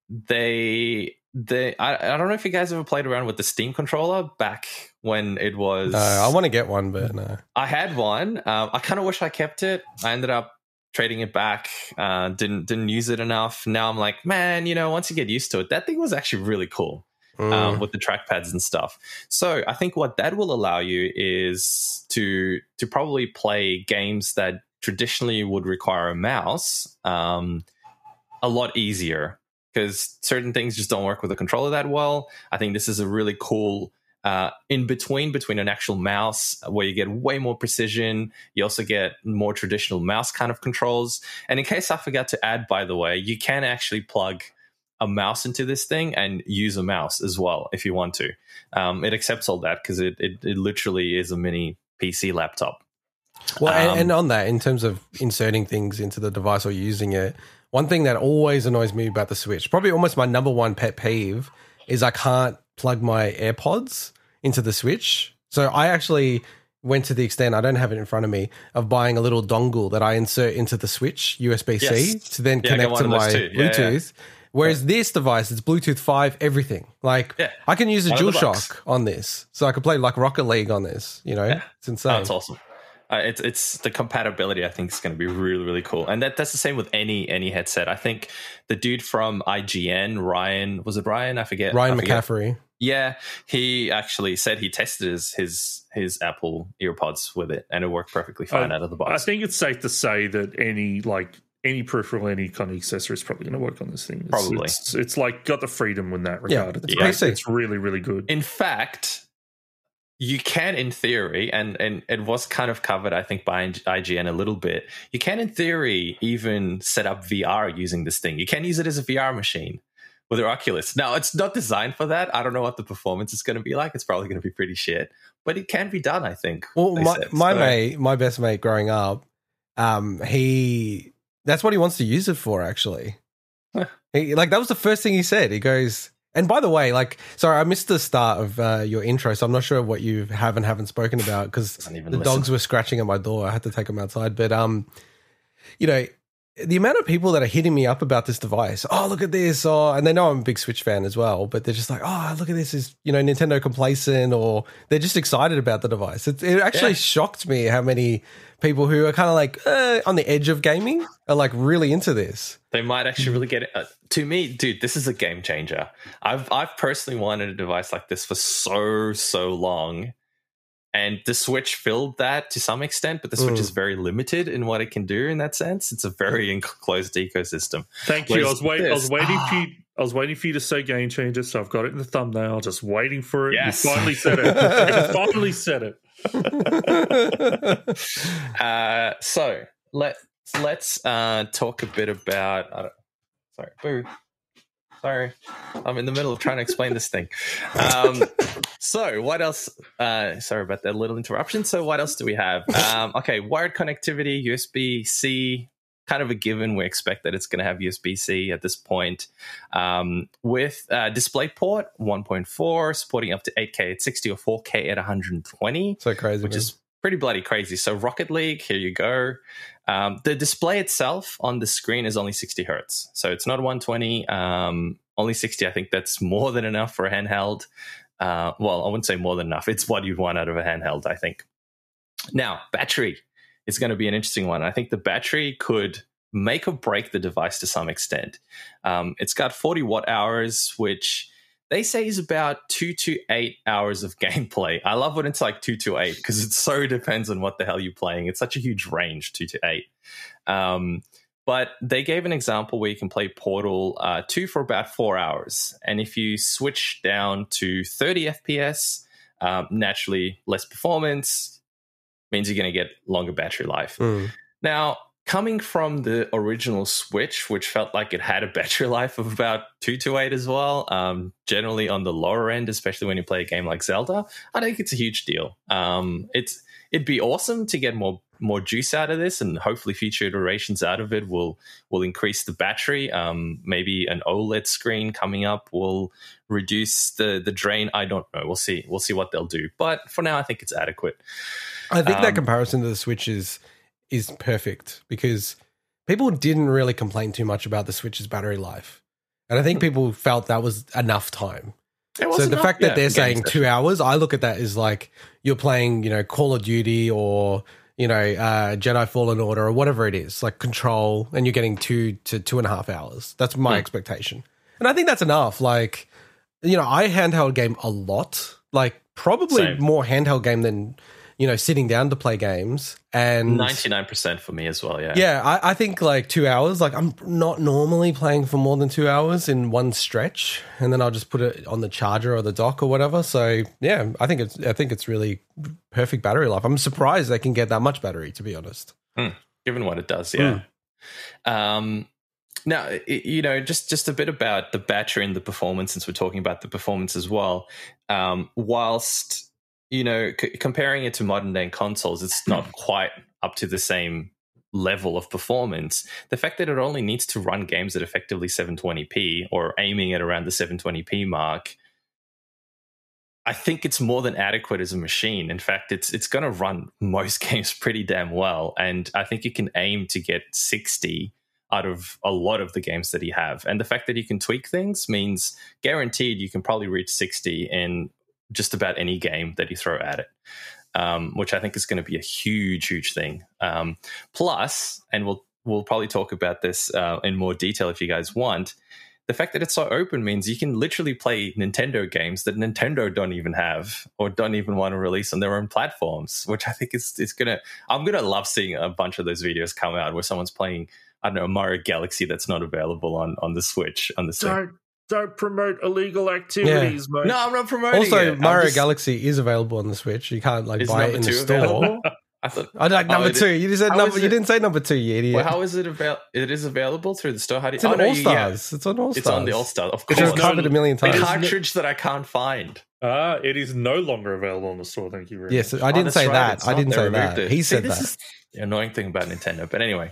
they they I, I don't know if you guys ever played around with the Steam controller back when it was No, I want to get one, but no. I had one. Um, I kind of wish I kept it. I ended up trading it back. Uh, didn't didn't use it enough. Now I'm like, man, you know, once you get used to it, that thing was actually really cool Mm. um, with the trackpads and stuff. So I think what that will allow you is to to probably play games that traditionally would require a mouse um, a lot easier because certain things just don't work with a controller that well. I think this is a really cool uh, in between between an actual mouse where you get way more precision. You also get more traditional mouse kind of controls. And in case I forgot to add, by the way, you can actually plug a mouse into this thing and use a mouse as well if you want to. Um, it accepts all that because it, it, it literally is a mini PC laptop. Well, Um, and, and on that, in terms of inserting things into the device or using it, one thing that always annoys me about the Switch, probably almost my number one pet peeve, is I can't plug my AirPods into the Switch. So I actually went to the extent, I don't have it in front of me, of buying a little dongle that I insert into the Switch USB C Yes. to then Yeah, connect to my. Yeah, yeah. Bluetooth. Whereas this device, it's Bluetooth 5, everything. Like, Yeah. I can use a. DualShock on this. So I could play like Rocket League on this, you know? Yeah. It's insane. It's awesome. Uh, it's it's the compatibility. I think is going to be really really cool, and that that's the same with any any headset. I think the dude from IGN, Ryan, was it Ryan? I forget. Ryan I forget. McCaffrey. Yeah, he actually said he tested his his, his Apple EarPods with it, and it worked perfectly fine Uh, out of the box. I think it's safe to say that any like any peripheral, any kind of accessory is probably going to work on this thing. It's, Probably. it's, it's like got the freedom in that regard. Yeah, regard. it's, it's it's, really really good. in fact, you can, in theory, and and it was kind of covered, I think, by IGN a little bit. You can, in theory, even set up VR using this thing. You can use it as a VR machine with your Oculus. Now, it's not designed for that. I don't know what the performance is going to be like. It's probably going to be pretty shit, but it can be done. I think. Well, my, said. my So- mate, my best mate growing up, um, he that's what he wants to use it for. Actually, he, like that was the first thing he said. He goes, and by the way, like, sorry, I missed the start of uh, your intro, so I'm not sure what you have and haven't spoken about because the listen. dogs were scratching at my door. I had to take them outside, but um, you know. The amount of people that are hitting me up about this device, oh look at this, oh, and they know I'm a big Switch fan as well, but they're just like, oh look at this, is you know Nintendo complacent, or they're just excited about the device. It, it actually Yeah. shocked me how many people who are kind of like uh, on the edge of gaming are like really into this. They might actually really get it. Uh, to me, dude, this is a game changer. I've I've personally wanted a device like this for so so long, and the Switch filled that to some extent. But the Switch Mm. is very limited in what it can do in that sense. It's a very enclosed ecosystem. Thank you. I was waiting. I was waiting ah. for you. I was waiting for you to say game changer, so I've got it in the thumbnail. Just waiting for it. Yes. You finally said it. you finally said it. Uh, so let let's uh, talk a bit about. Sorry, boo. Sorry, I'm in the middle of trying to explain this thing. Um, so what else? Uh, sorry about that little interruption. So what else do we have? Um, okay, wired connectivity, USB C. Kind of a given. We expect that it's going to have USB C at this point. Um, with uh, DisplayPort 1.4, supporting up to 8K at 60 or 4K at 120 so crazy, which man. is pretty bloody crazy. So Rocket League, here you go. Um, the display itself on the screen is only 60 hertz, so it's not 120. Um, only 60. I think that's more than enough for a handheld. Uh, well, I wouldn't say more than enough. It's what you'd want out of a handheld, I think. Now, battery is going to be an interesting one. I think the battery could make or break the device to some extent. Um, it's got 40 watt hours, which they say is about two to eight hours of gameplay. I love when it's like two to eight because it so depends on what the hell you're playing. It's such a huge range, two to eight. Um, but they gave an example where you can play Portal uh, 2 for about four hours. And if you switch down to 30 FPS, um, naturally less performance means you're going to get longer battery life. Mm. Now, coming from the original Switch, which felt like it had a battery life of about two to eight as well, um, generally on the lower end, especially when you play a game like Zelda, I think it's a huge deal. Um, it's it'd be awesome to get more more juice out of this, and hopefully future iterations out of it will will increase the battery. Um, maybe an OLED screen coming up will reduce the the drain. I don't know. We'll see. We'll see what they'll do. But for now, I think it's adequate. I think that Um, comparison to the Switch is is perfect because people didn't really complain too much about the Switch's battery life, and I think people felt that was enough time. So the enough- fact that yeah, they're saying session. two hours, I look at that as like you're playing, you know, Call of Duty or you know, uh, Jedi Fallen Order or whatever it is, like Control, and you're getting two to two and a half hours. That's my Hmm. expectation, and I think that's enough. Like, you know, I handheld game a lot, like probably Same. more handheld game than you know sitting down to play games. And Ninety nine percent for me as well. Yeah. yeah, I, I think like two hours. Like I'm not normally playing for more than two hours in one stretch, and then I'll just put it on the charger or the dock or whatever. So yeah, I think it's I think it's really perfect battery life. I'm surprised they can get that much battery. To be honest, given what it does yeah um now you know just just a bit about the battery and the performance since we're talking about the performance as well um whilst you know c- comparing it to modern day consoles it's not hmm. quite up to the same level of performance the fact that it only needs to run games at effectively 720p or aiming at around the 720p mark I think it's more than adequate as a machine. In fact, it's it's going to run most games pretty damn well, and I think you can aim to get sixty out of a lot of the games that you have. And the fact that you can tweak things means guaranteed you can probably reach sixty in just about any game that you throw at it. Um, which I think is going to be a huge, huge thing. Um, plus, and we'll we'll probably talk about this uh, in more detail if you guys want the fact that it's so open means you can literally play Nintendo games that Nintendo don't even have or don't even want to release on their own platforms, which I think is is gonna I'm gonna love seeing a bunch of those videos come out where someone's playing I don't know Mario Galaxy that's not available on on the Switch on the. Don't don't promote illegal activities, mate. No, I'm not promoting also it. Mario just- Galaxy is available on the Switch. You can't like Is buy it in the store. available? I thought. I like Oh, number it- two. You just said number. is You didn't say number two, you idiot. Well, how is it available? It is available through the store. How do you? it's in oh, no, All you- yeah. It's on All Stars. It's on the All Star. Of course. we've covered a million The times. cartridge that I can't find. Ah, it is no longer available on the store. Thank you very Yes, much. Yes, I Oh, didn't that's say right, that. it's I didn't say that. it. He See, said this that. is the annoying thing about Nintendo. But anyway,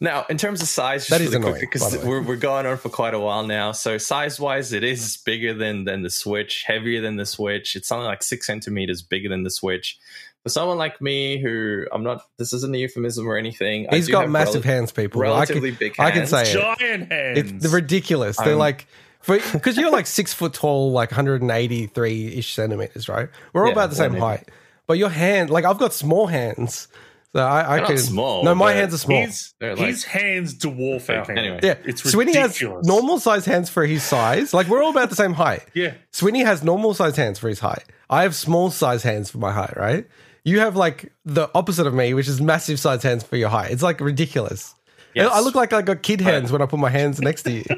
now in terms of size, just That is really annoying, quick, because by the way. we're, we're going on for quite a while now. So size wise, it is bigger than than the Switch, heavier than the Switch. It's something like six centimeters bigger than the Switch. For someone like me, who I'm not, this isn't a euphemism or anything. I He's do got have massive rel- hands, people. I relatively can, big I can hands. say it. Giant hands. It's ridiculous. They're I'm- like because you're like six foot tall, like 183 ish centimeters, right? We're all Yeah, about the same height, but your hand, like I've got small hands, so I, I They're not can. small, no, my hands are small. his, like- his hands dwarf our hands. Anyway. yeah, It's Swinny has normal size hands for his size. Like we're all about the same height. Yeah. Swinny has normal size hands for his height. I have small size hands for my height, right? You have like the opposite of me, which is massive size hands for your height. It's like ridiculous. Yes. I look like I got kid hands when I put my hands next to you.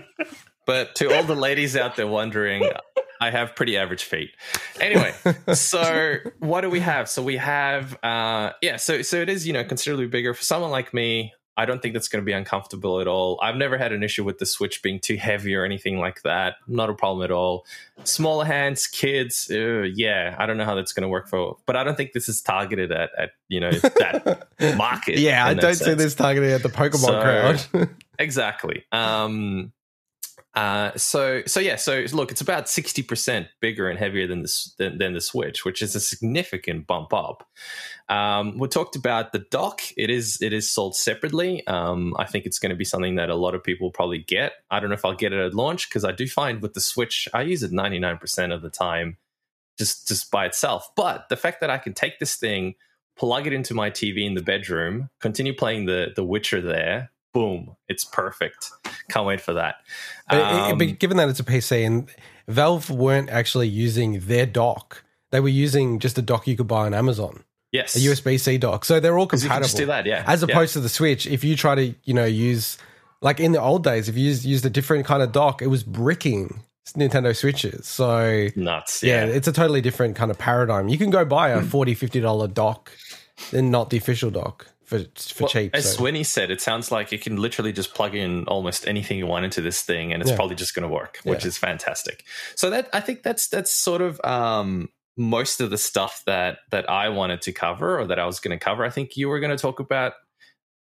But to all the ladies out there wondering, I have pretty average feet. Anyway, so what do we have? So we have, uh, yeah, so so it is you know considerably bigger for someone like me. I don't think that's going to be uncomfortable at all. I've never had an issue with the Switch being too heavy or anything like that. Not a problem at all. Smaller hands, kids, uh, yeah, I don't know how that's going to work for, but I don't think this is targeted at, at you know that market. Yeah, I don't see this targeted at the Pokemon So- crowd. Exactly. Um, Uh, so so yeah, so look, it's about sixty percent bigger and heavier than the than, than, the Switch, which is a significant bump up. Um, we talked about the dock; it is it is sold separately. Um, I think it's going to be something that a lot of people probably get. I don't know if I'll get it at launch because I do find with the Switch, I use it ninety nine percent of the time, just just by itself. But the fact that I can take this thing, plug it into my TV in the bedroom, continue playing the the Witcher there, boom, it's perfect. Can't wait for that. But, Um, but given that it's a PC and Valve weren't actually using their dock, they were using just a dock you could buy on Amazon, yes, a USB C dock. So they're all 'Cause you can compatible. do that, yeah. As Yeah. opposed to the Switch, if you try to, you know, use like in the old days, if you used, used a different kind of dock, it was bricking Nintendo Switches. So nuts. yeah, Yeah, it's a totally different kind of paradigm. You can go buy a 40 50 dollar dock and not the official dock for for Well, cheap. As so. Swinny said, it sounds like you can literally just plug in almost anything you want into this thing, and it's Yeah. probably just going to work, which Yeah. is fantastic. So that I think that's that's sort of um, most of the stuff that that I wanted to cover or that I was going to cover. I think you were going to talk about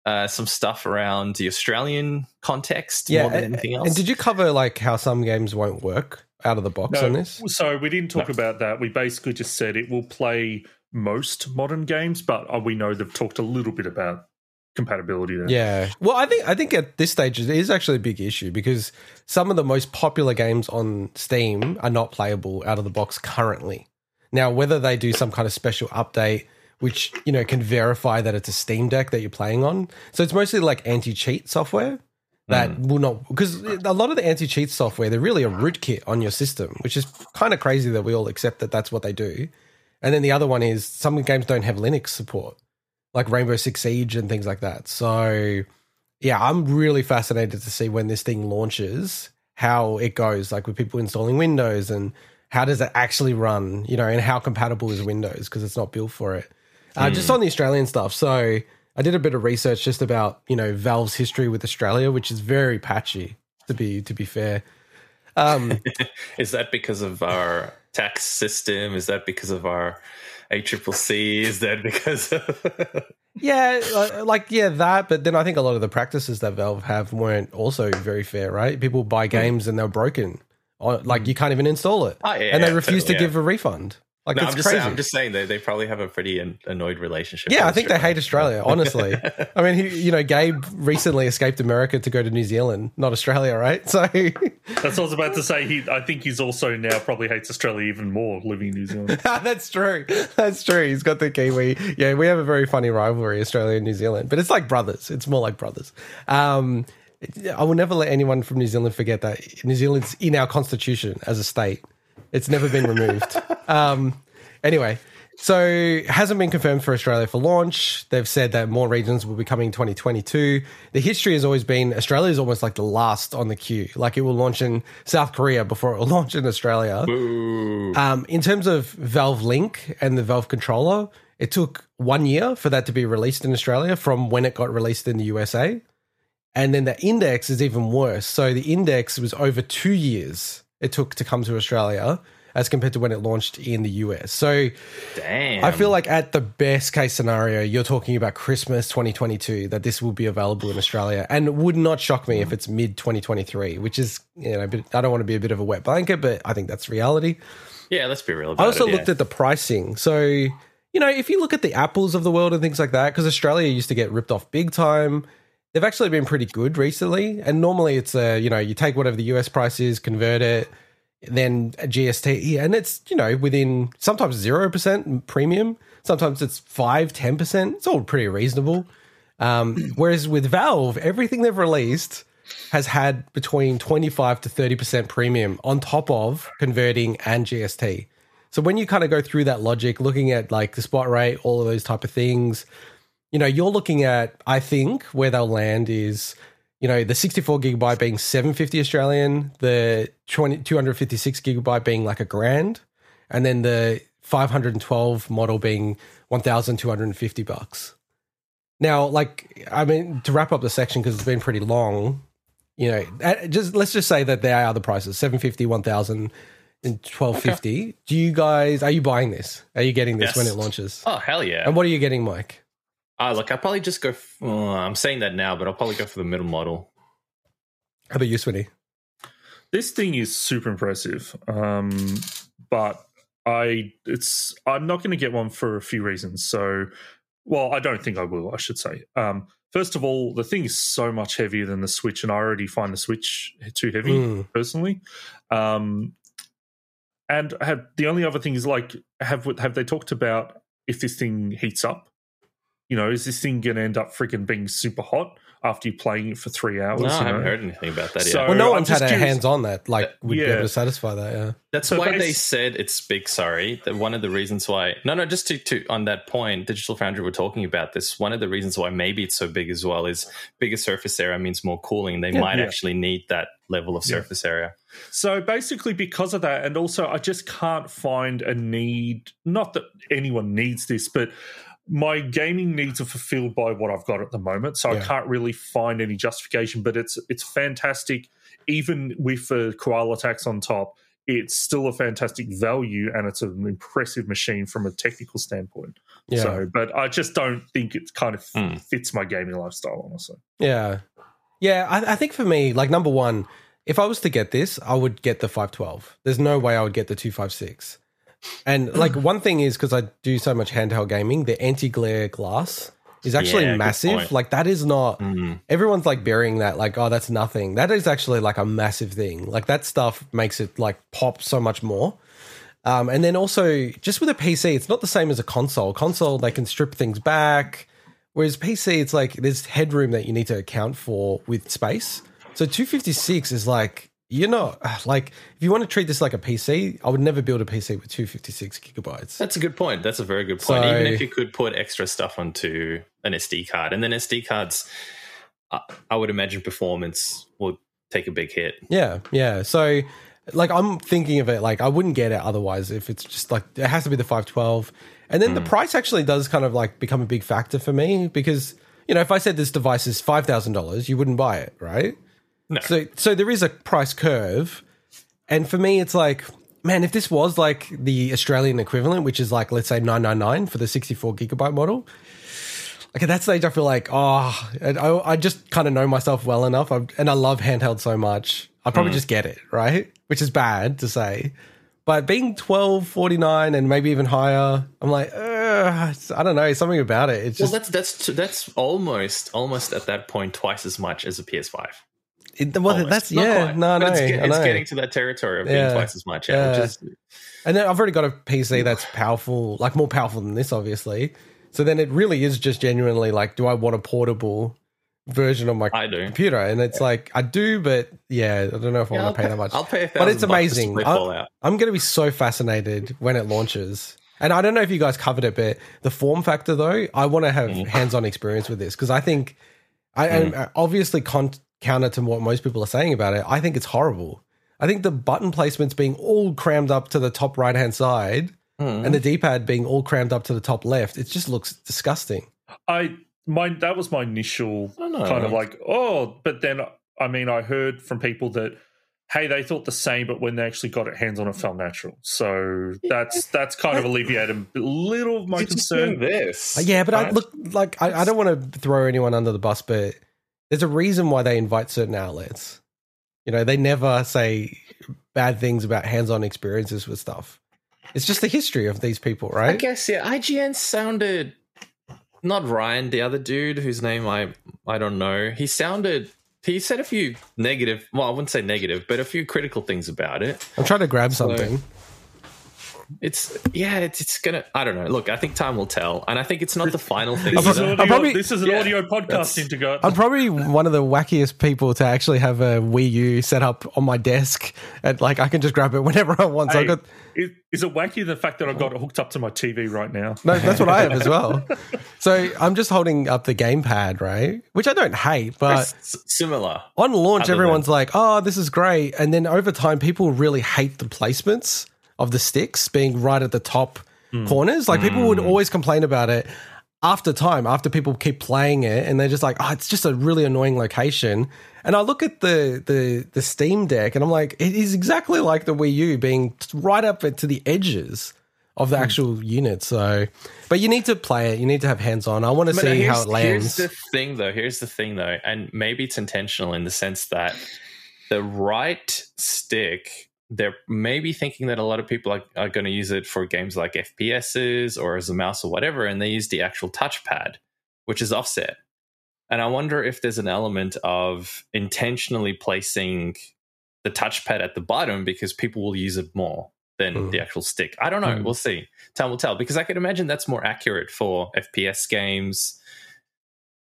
uh, some stuff around the Australian context yeah, more than and, anything else. and did you cover like how some games won't work out of the box No, on this? So we didn't talk No. about that. We basically just said it will play most modern games, but uh, we know they've talked a little bit about compatibility there. Yeah. Well, I think I think at this stage it is actually a big issue because some of the most popular games on Steam are not playable out of the box currently. Now, whether they do some kind of special update which, you know, can verify that it's a Steam Deck that you're playing on. So it's mostly like anti-cheat software that will not because a lot of the anti-cheat software they're really a rootkit on your system, which is kind of crazy that we all accept that that's what they do. And then the other one is some games don't have Linux support like Rainbow Six Siege and things like that. So, yeah, I'm really fascinated to see when this thing launches, how it goes, like with people installing Windows and how does it actually run, you know, and how compatible is Windows because it's not built for it. Uh, Just on the Australian stuff. So, I did a bit of research just about, you know, Valve's history with Australia, which is very patchy to be to be fair. Um, Is that because of our tax system? Is that because of our ACCC? Is that because of Yeah, uh, like yeah, that. But then I think a lot of the practices that Valve have weren't also very fair, right? People buy hmm. games and they're broken, or, like hmm. you can't even install it, Oh, yeah, and they yeah, refuse to totally, give a refund. Like no, that's I'm just crazy. saying, I'm just saying that they probably have a pretty an- annoyed relationship. yeah, I with think they hate Australia. Australia. Honestly, I mean, he, you know, Gabe recently escaped America to go to New Zealand, not Australia, right? So That's what I was about to say. He, I think he's also now probably hates Australia even more living in New Zealand. that's true. That's true. He's got the Kiwi. Yeah, we have a very funny rivalry, Australia and New Zealand, but it's like brothers. It's more like brothers. Um, I will never let anyone from New Zealand forget that New Zealand's in our constitution as a state. It's never been removed. um, anyway, so hasn't been confirmed for Australia for launch. They've said that more regions will be coming 2022. The history has always been Australia is almost like the last on the queue. Like it will launch in South Korea before it will launch in Australia. Um, in terms of Valve Link and the Valve controller, it took one year for that to be released in Australia from when it got released in the USA. And then the index is even worse. So the index was over two years it took to come to Australia as compared to when it launched in the US. So Damn. I feel like at the best case scenario, you're talking about Christmas 2022 that this will be available in Australia, and would not shock me if it's mid 2023, which is you know a bit, I don't want to be a bit of a wet blanket, but I think that's reality. yeah, let's be real about I also it. yeah. looked at the pricing. So, you know, if you look at the apples of the world and things like that, because Australia used to get ripped off big time, they've actually been pretty good recently. And normally it's a, you know, you take whatever the US price is, convert it, then GST, and it's, you know, within sometimes 0% premium, sometimes it's 5 10%. It's all pretty reasonable. Um, whereas with Valve, everything they've released has had between 25 to 30% premium on top of converting and GST. So when you kind of go through that logic, looking at like the spot rate, all of those type of things, you know, you're looking at, I think where they'll land is, you know, the 64 gigabyte being 750 Australian, the 20, 256 gigabyte being like a grand, and then the 512 model being 1,250 bucks. Now, like, I mean, to wrap up the section because it's been pretty long, you know, just let's just say that they are the prices 750, 1,000, and 1250. Do you guys, are you buying this? Are you getting this Yes. when it launches? Oh hell yeah! And what are you getting, Mike? Uh, look, I'll probably just go. F- uh, I'm saying that now, but I'll probably go for the middle model. How about you, Swinny? this thing is super impressive. Um, but I it's I'm not going to get one for a few reasons. So, well, I don't think I will. I should say. Um, first of all, the thing is so much heavier than the Switch, and I already find the Switch too heavy Mm. personally. Um, and have the only other thing is like have have they talked about if this thing heats up? You know, is this thing going to end up freaking being super hot after you playing it for three hours? No, I you haven't heard anything about that yet. So- Well, no one's had just a hands on that like we'd be able to satisfy that. Yeah. That's So why they said it's big. Sorry, that one of the reasons why. No, no, just to, to on that point, Digital Foundry were talking about this. One of the reasons why maybe it's so big as well is bigger surface area means more cooling. They might Yeah. actually need that level of Yeah. surface area. So basically, because of that, and also I just can't find a need. Not that anyone needs this, but my gaming needs are fulfilled by what I've got at the moment. So Yeah. I can't really find any justification. But it's it's fantastic, even with the koala tax on top. It's still a fantastic value, and it's an impressive machine from a technical standpoint. Yeah. So, but I just don't think it kind of Hmm. fits my gaming lifestyle, honestly. Yeah. Yeah. I, I think for me, like number one, if I was to get this, I would get the 512. There's no way I would get the 256. And like one thing is because I do so much handheld gaming, the anti glare glass is actually Yeah, massive. Like that is not. Mm. Everyone's like burying that, like, oh, that's nothing. That is actually like a massive thing. Like that stuff makes it like pop so much more. Um, and then also, just with a PC, it's not the same as a console. Console, they can strip things back. Whereas PC, it's like there's headroom that you need to account for with space. So 256 is like, you're not, like, if you want to treat this like a PC, I would never build a PC with 256 gigabytes. That's a good point. That's a very good point. So- Even if you could put extra stuff onto an SD card, and then SD cards, I, I would imagine performance will take a big hit. Yeah, yeah. So, like, I'm thinking of it like I wouldn't get it otherwise if it's just like it has to be the 512. And then the mm. price actually does kind of like become a big factor for me because you know if I said this device is five thousand dollars, you wouldn't buy it, right? No. So, so there is a price curve, and for me, it's like. Man, if this was like the Australian equivalent, which is like let's say nine nine nine for the sixty four gigabyte model, like at that stage, I feel like, oh, I, I just kind of know myself well enough, i and I love handheld so much. I probably mm. just get it, right? Which is bad to say, but being twelve forty nine and maybe even higher, I'm like, I don't know, something about it. It's Well, just that's that's that's almost almost at that point twice as much as a PS5. It, well, Almost. that's Not yeah, quite, no, no, it's, it's know. getting to that territory of being Yeah. twice as much. Yeah, Yeah. which is And then I've already got a PC that's powerful, like more powerful than this, obviously. So then it really is just genuinely like, do I want a portable version of my I do. computer? And it's like, I do, but yeah, I don't know if I want to pay that much. I'll pay a But it's thousand bucks just to amazing. play I- Fallout. I'm going to be so fascinated when it launches. And I don't know if you guys covered it, but the form factor, though, I want to have Mm. hands on experience with this because I think, I Mm. am obviously con- counter to what most people are saying about it. I think it's horrible. I think the button placements being all crammed up to the top right hand side Mm. and the D pad being all crammed up to the top left, it just looks disgusting. I my that was my initial I don't know. kind of like oh, but then I mean I heard from people that hey they thought the same, but when they actually got it hands on, it felt natural. So that's that's kind of alleviated a little of my You're just doing concern. this. Uh, yeah, but I look like I, I don't want to throw anyone under the bus, but there's a reason why they invite certain outlets. You know, they never say bad things about hands-on experiences with stuff. It's just the history of these people, right? I guess yeah. IGN sounded not Ryan, the other dude whose name I I don't know. He sounded he said a few negative. Well, I wouldn't say negative, but a few critical things about it. I'm trying to grab something. It's yeah, it's it's gonna. I don't know. Look, I think time will tell, and I think it's not the final thing. This is, I'm audio, probably- this is an yeah, audio podcast, that's- Indigo. I'm probably one of the wackiest people to actually have a Wii U set up on my desk, and like I can just grab it whenever I want. So I Hey, got is, is it wacky the fact that I've got it hooked up to my TV right now? No, that's what I have as well. So I'm just holding up the gamepad, right? Which I don't hate, but S- similar. on launch, Other everyone's like, "Oh, this is great," and then over time, people really hate the placements of the sticks being right at the top hmm. corners. Like people would hmm. always complain about it. After time, after people keep playing it, and they're just like, "Oh, it's just a really annoying location." And I look at the the the Steam Deck, and I'm like, it is exactly like the Wii U, being right up to the edges of the hmm. actual unit. So, but you need to play it. You need to have hands on. I want to But see how it lands. Here's the thing, though. Here's the thing, though, and maybe it's intentional in the sense that the right stick, they're maybe thinking that a lot of people are, are going to use it for games like FPSs or as a mouse or whatever, and they use the actual touchpad, which is offset. And I wonder if there's an element of intentionally placing the touchpad at the bottom because people will use it more than Mm. the actual stick. I don't know. Mm. We'll see. Time will tell. Because I can imagine that's more accurate for FPS games,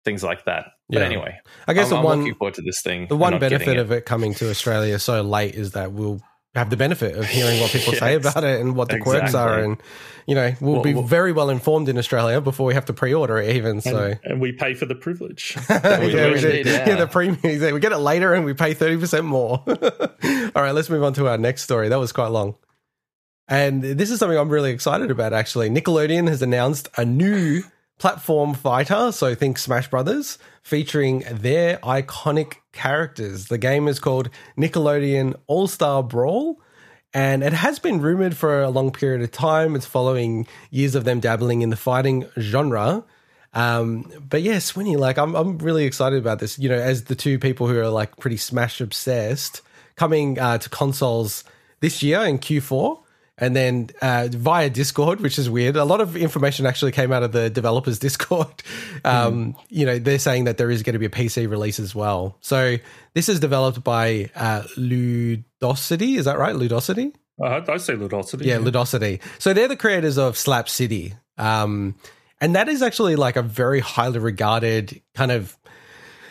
things like that. But Yeah. anyway, I guess I'm, the I'm one looking forward to this thing. the one benefit it. of it coming to Australia so late is that we'll have the benefit of hearing what people say about it and what the quirks are, and you know we'll Well, be well- very well informed in Australia before we have to pre-order it, even. So. and, and we pay for the privilege. yeah, We we do do. Yeah. yeah. the premium. We get it later and we pay 30% more. All right, let's move on to our next story. That was quite long. And this is something I'm really excited about, actually. Nickelodeon has announced a new platform fighter, so think Smash Brothers, featuring their iconic characters. The game is called Nickelodeon All Star Brawl. And it has been rumored for a long period of time. It's following years of them dabbling in the fighting genre. Um, but yeah, Swinny, like I'm, I'm really excited about this. You know, as the two people who are like pretty Smash obsessed, coming uh, to consoles this year in Q4, and then uh, via Discord, which is weird. A lot of information actually came out of the developers' Discord. Um, You know, they're saying that there is going to be a PC release as well. So this is developed by uh, Ludosity. Is that right? Ludosity. uh, I say Ludosity. Yeah, Ludosity. So they're the creators of Slap City. Um, and that is actually like a very highly regarded kind of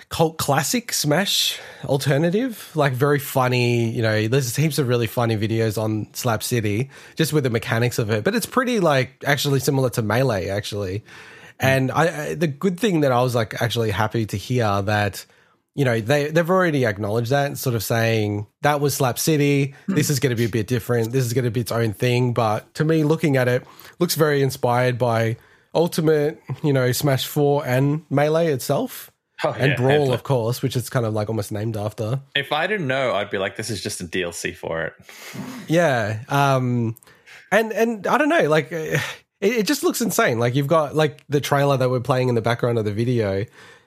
cult classic Smash alternative. Like very funny, you know, there's heaps of really funny videos on Slap City just with the mechanics of it. But it's pretty like actually similar to Melee, actually. And I, I the good thing that I was like actually happy to hear that you know they they've already acknowledged that and sort of saying that was slap city hmm. this is going to be a bit different this is going to be its own thing but to me looking at it looks very inspired by ultimate you know smash 4 and melee itself Oh, and yeah. brawl of course which is kind of like almost named after If I didn't know, I'd be like, this is just a DLC for it. Yeah. Um and and I don't know, like it, it just looks insane. Like you've got like the trailer that we're playing in the background of the video.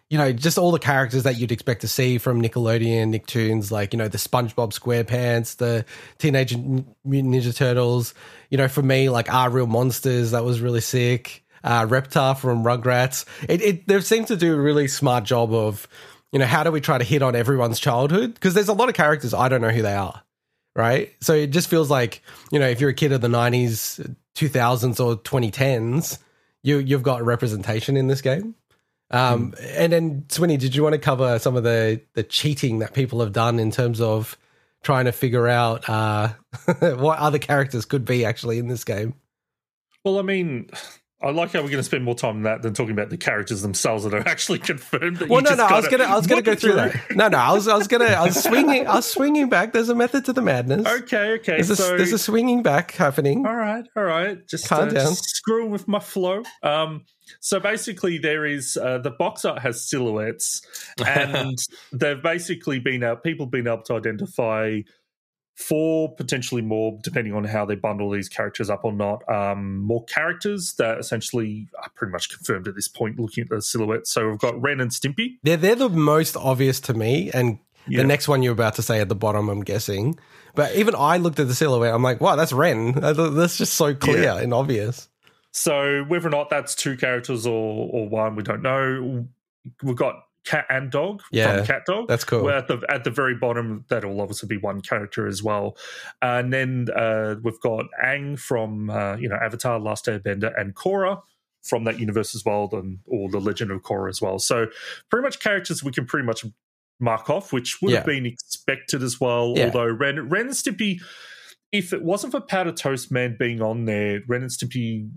You know, just all the characters that you'd expect to see from Nickelodeon, Nicktoons, like, you know, the SpongeBob SquarePants, the Teenage Mutant Ninja Turtles. You know, for me, like our Real Monsters, that was really sick. Uh, Reptar from Rugrats. It, it, they seem to do a really smart job of, you know, how do we try to hit on everyone's childhood? Because there's a lot of characters I don't know who they are right? So it just feels like you know if you're a kid of the '90s, 2000s, or 2010s, you you've got representation in this game. Um, And then Swinny, did you want to cover some of the the cheating that people have done in terms of trying to figure out uh, what other characters could be actually in this game? Well, I mean, I like how we're going to spend more time on that than talking about the characters themselves that are actually confirmed. That Well, you no, just no, I was gonna, I was gonna go through that. No, no, I was, I was gonna, I was swinging, I was swinging back. There's a method to the madness. Okay, okay. There's a, so, there's a swinging back happening. all right, all right. Just Calm uh, down. screwing with my flow. Um, so basically, there is uh, the box art has silhouettes, and they've basically been out. People been able to identify four, potentially more, depending on how they bundle these characters up or not. Um, more characters that essentially are pretty much confirmed at this point. Looking at the silhouettes, so we've got Ren and Stimpy. They're they're the most obvious to me, and Yeah. the next one you're about to say at the bottom, I'm guessing. But even I looked at the silhouette. I'm like, wow, that's Ren. That's just so clear Yeah. and obvious. So whether or not that's two characters or or one, we don't know. We've got cat and dog Yeah, from Cat Dog. that's cool. We're at the at the very bottom, that'll obviously be one character as well. And then uh, we've got Aang from uh, you know Avatar: Last Airbender and Korra from that universe as well, and or the Legend of Korra as well. So pretty much characters we can pretty much mark off, which would have been expected as well. Yeah. Although Ren Ren and Stimpy, if it wasn't for Powder Toast Man being on there, Ren and Stimpy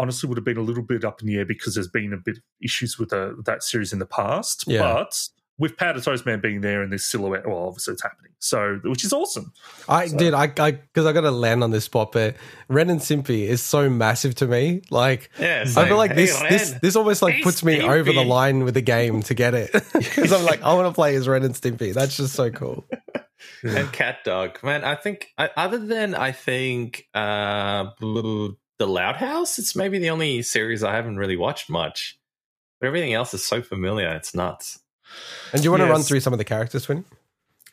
honestly would have been a little bit up in the air because there's been a bit of issues with the, that series in the past. Yeah. But with Powder Toast Man being there and this silhouette, well, obviously it's happening. So, which is awesome. I So- did. I I because I got to land on this spot, but Ren and Stimpy is so massive to me. Like Yeah, I feel like hey, this this Ren. this almost like Hey, puts me over the line with the game to get it because I'm like I want to play as Ren and Stimpy. That's just so cool. and cat dog man i think I, other than i think uh bl- the loud house it's maybe the only series i haven't really watched much but everything else is so familiar it's nuts And do you want to run through some of the characters, Swinny?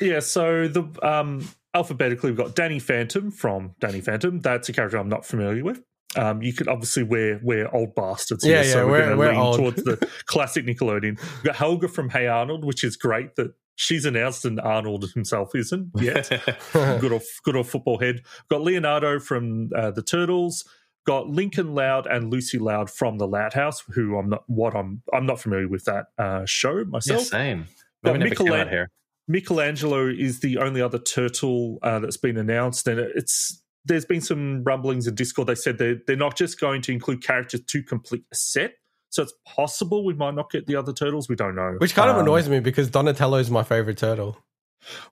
Yeah, so the um, alphabetically we've got Danny Phantom from Danny Phantom. That's a character I'm not familiar with. Um, you could obviously we're we're old bastards. Yeah, here, yeah, so we're, we're- going to we're lean old. towards the classic Nickelodeon. We've got Helga from Hey Arnold, which is great that she's announced and Arnold himself isn't yet. good old good old football head. Got Leonardo from uh, the Turtles. Got Lincoln Loud and Lucy Loud from the Loud House, who I'm not what I'm I'm not familiar with that uh, show yeah, myself. same. Got Maybe never out here. Michelangelo is the only other turtle uh, that's been announced, and it's there's been some rumblings in Discord. They said they're they're not just going to include characters to complete a set, so it's possible we might not get the other turtles. We don't know. Which kind of Um, annoys me because Donatello is my favorite turtle.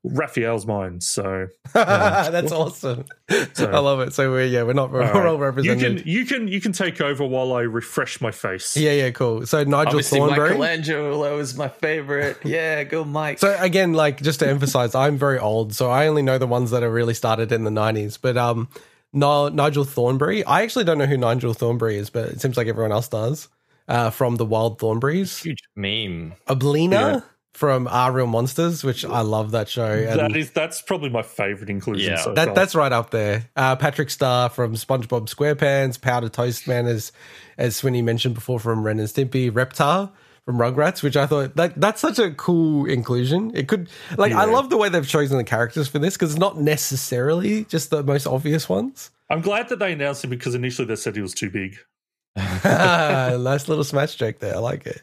Raphael's mine, so That's awesome. So- I love it. So we're yeah, we're not we're all right. all you can you can you can take over while I refresh my face. Yeah, yeah, cool. So Nigel Obviously, Thornberry. Michelangelo is my favorite. Yeah, go Mike. So again, like just to emphasize, I'm very old, so I only know the ones that are really started in the '90s. But um, Nigel Thornberry, I actually don't know who Nigel Thornberry is, but it seems like everyone else does. Uh, from the Wild Thornberries, Huge meme. Oblina Yeah. From Our Real Monsters, which I love that show. And That is that's probably my favorite inclusion. Yeah. so that, far. that's right up there. Uh, Patrick Star from SpongeBob SquarePants, Powder Toast Man, as as Swinny mentioned before from Ren and Stimpy, Reptar from Rugrats, which I thought that that's such a cool inclusion. It could like I love the way they've chosen the characters for this because it's not necessarily just the most obvious ones. I'm glad that they announced him because initially they said he was too big. nice little smash joke there. I like it.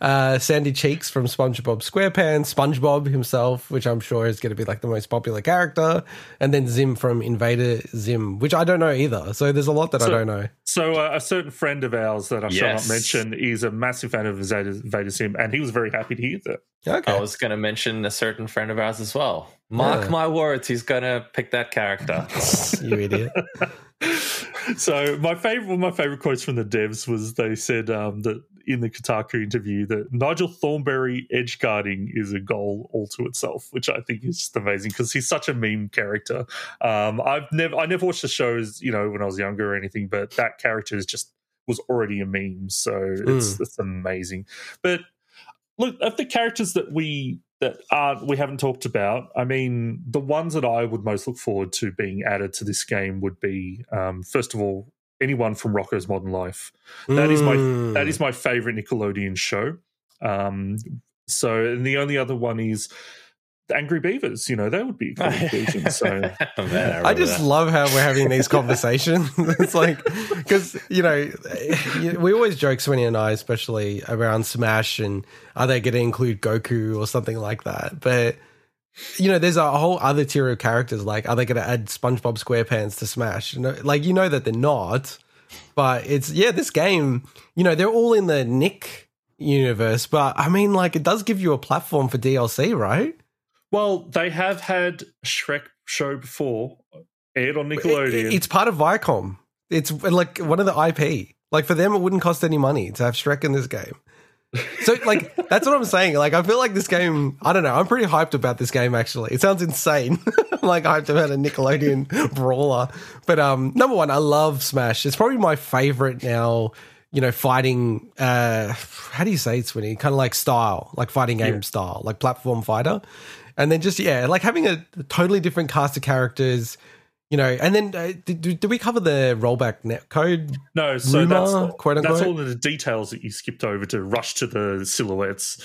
Uh, Sandy Cheeks from SpongeBob SquarePants, SpongeBob himself, which I'm sure is going to be like the most popular character, and then Zim from Invader Zim, which I don't know either. So there's a lot that I don't know. So uh, a certain friend of ours that I shall not mention is a massive fan of Invader Zim, and he was very happy to hear that. Okay. I was going to mention a certain friend of ours as well. Mark Yeah. my words, he's going to pick that character. you idiot. So my favorite, one of my favorite quotes from the devs was they said um, that in the Kotaku interview that Nigel Thornberry edge guarding is a goal all to itself, which I think is just amazing because he's such a meme character. Um, I've never, I never watched the shows, you know, when I was younger or anything, but that character is just was already a meme, so it's it's amazing. But look, of the characters that we that aren't we haven't talked about, I mean, the ones that I would most look forward to being added to this game would be, um, first of all, anyone from Rocko's Modern Life. That is my Mm. that is my favorite Nickelodeon show. Um, so, and the only other one is the Angry Beavers. You know, that would be a cool inclusion. So, Man, I, I just that. love how we're having these conversations. it's like, because, you know, we always joke, Swinny and I, especially around Smash and are they going to include Goku or something like that? But, you know, there's a whole other tier of characters. Like, are they going to add SpongeBob SquarePants to Smash? You know, like, you know that they're not. But it's, yeah, this game, you know, they're all in the Nick universe. But I mean, like, it does give you a platform for DLC, right? well, they have had Shrek show before aired on It- Nickelodeon. it's part of Viacom. It's like one of the IP. Like for them, it wouldn't cost any money to have Shrek in this game. So like that's what I'm saying. Like I feel like this game. I don't know. I'm pretty hyped about this game. Actually, it sounds insane. I'm like hyped about a Nickelodeon brawler. But um, number one, I love Smash. It's probably my favorite now. You know, fighting. Uh, how do you say it, Swinny? Kind of like style, like fighting game Yeah. style, like platform fighter. And then just yeah, like having a totally different cast of characters you know, and then uh, did, did we cover the rollback net code? no, so rumor, that's quote that's all the details that you skipped over to rush to the silhouettes.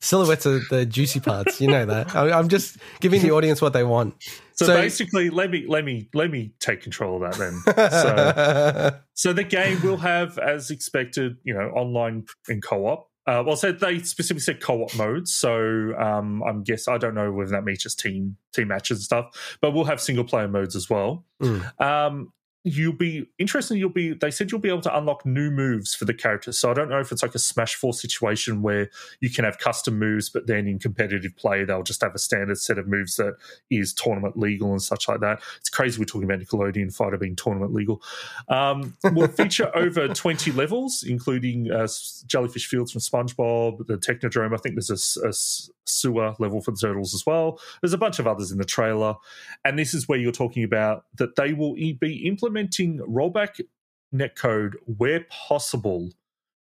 Silhouettes are the juicy parts. You know that. I, I'm just giving the audience what they want. So, So- basically, let me let me let me take control of that then. so, so the game will have, as expected, you know, online and co-op. Uh, well, so they specifically said co-op modes. So um, I'm guess I don't know whether that means just team team matches and stuff, but we'll have single player modes as well. Mm. Um, you'll be interesting. You'll be. They said you'll be able to unlock new moves for the characters. So I don't know if it's like a Smash Four situation where you can have custom moves, but then in competitive play they'll just have a standard set of moves that is tournament legal and such like that. It's crazy we're talking about Nickelodeon Fighter being tournament legal. Um, we'll feature over twenty levels, including uh, Jellyfish Fields from SpongeBob, the Technodrome. I think there's a a, sewer level for the turtles as well. There's a bunch of others in the trailer, and this is where you're talking about that they will be implementing rollback netcode where possible,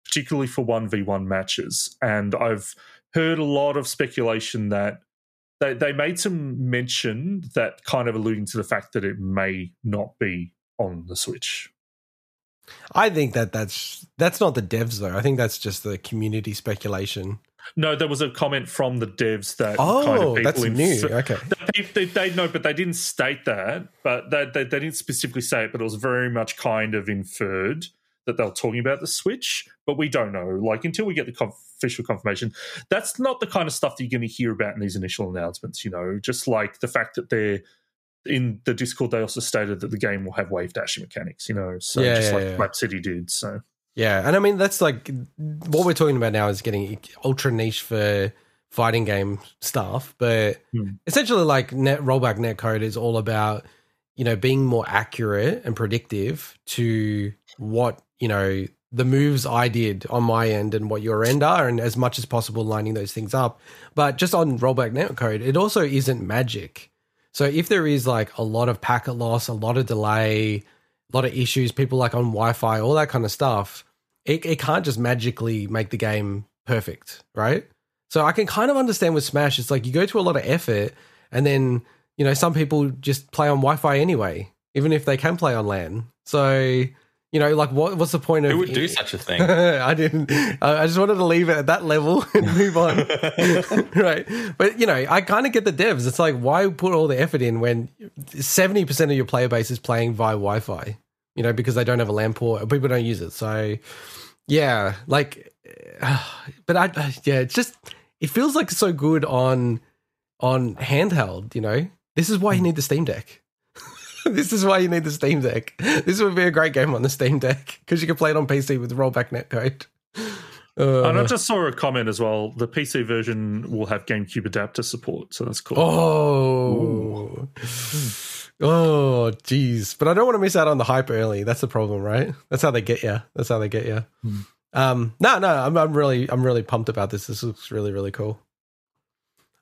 particularly for one v one matches. And I've heard a lot of speculation that they they made some mention that kind of alluding to the fact that it may not be on the Switch. I think that that's that's not the devs though. I think that's just the community speculation. No, there was a comment from the devs that Oh, kind of oh, people that's new. Okay. They, they, know, but they didn't state that. But they, they, they didn't specifically say it. But it was very much kind of inferred that they were talking about the Switch. But we don't know. Like until we get the conf- official confirmation, that's not the kind of stuff that you're going to hear about in these initial announcements. You know, just like the fact that they're in the Discord, they also stated that the game will have wave dashing mechanics. You know, so Yeah, just yeah, like yeah. City did. So Yeah, and I mean that's like what we're talking about now is getting ultra niche for fighting game stuff, but Hmm. essentially like net rollback netcode is all about you know being more accurate and predictive to what you know the moves I did on my end and what your end are, and as much as possible lining those things up. But just on rollback netcode, it also isn't magic. So if there is like a lot of packet loss, a lot of delay, a lot of issues, people like on Wi-Fi, all that kind of stuff, it, it can't just magically make the game perfect, right? So I can kind of understand with Smash, it's like you go to a lot of effort, and then you know some people just play on Wi-Fi anyway, even if they can play on LAN. So you know, like what what's the point of Who would do such a thing? I didn't. I just wanted to leave it at that level and move on. right. But, you know, I kind of get the devs. It's like, why put all the effort in when 70% of your player base is playing via Wi Fi, you know, because they don't have a LAN port or people don't use it. So, yeah, like, but I, yeah, it's just, it feels like so good on, on handheld, you know? This is why you hmm. need the Steam Deck. this is why you need the Steam Deck. This would be a great game on the Steam Deck because you can play it on PC with rollback netcode. Uh, and I just saw a comment as well. The PC version will have GameCube adapter support, so that's cool. oh, oh, jeez. But I don't want to miss out on the hype early. That's the problem, right? That's how they get you. That's how they get you. Um, no, no, I'm, I'm really, I'm really pumped about this. This looks really, really cool.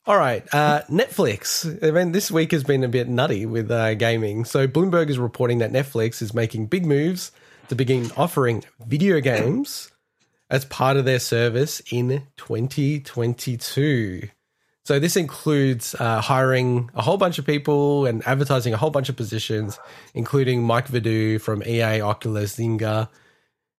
All right, uh, Netflix. I mean, this week has been a bit nutty with uh, gaming. So Bloomberg is reporting that Netflix is making big moves to begin offering video games as part of their service in 2022. So this includes uh, hiring a whole bunch of people and advertising a whole bunch of positions, including Mike Vidu from EA, Oculus, Zynga,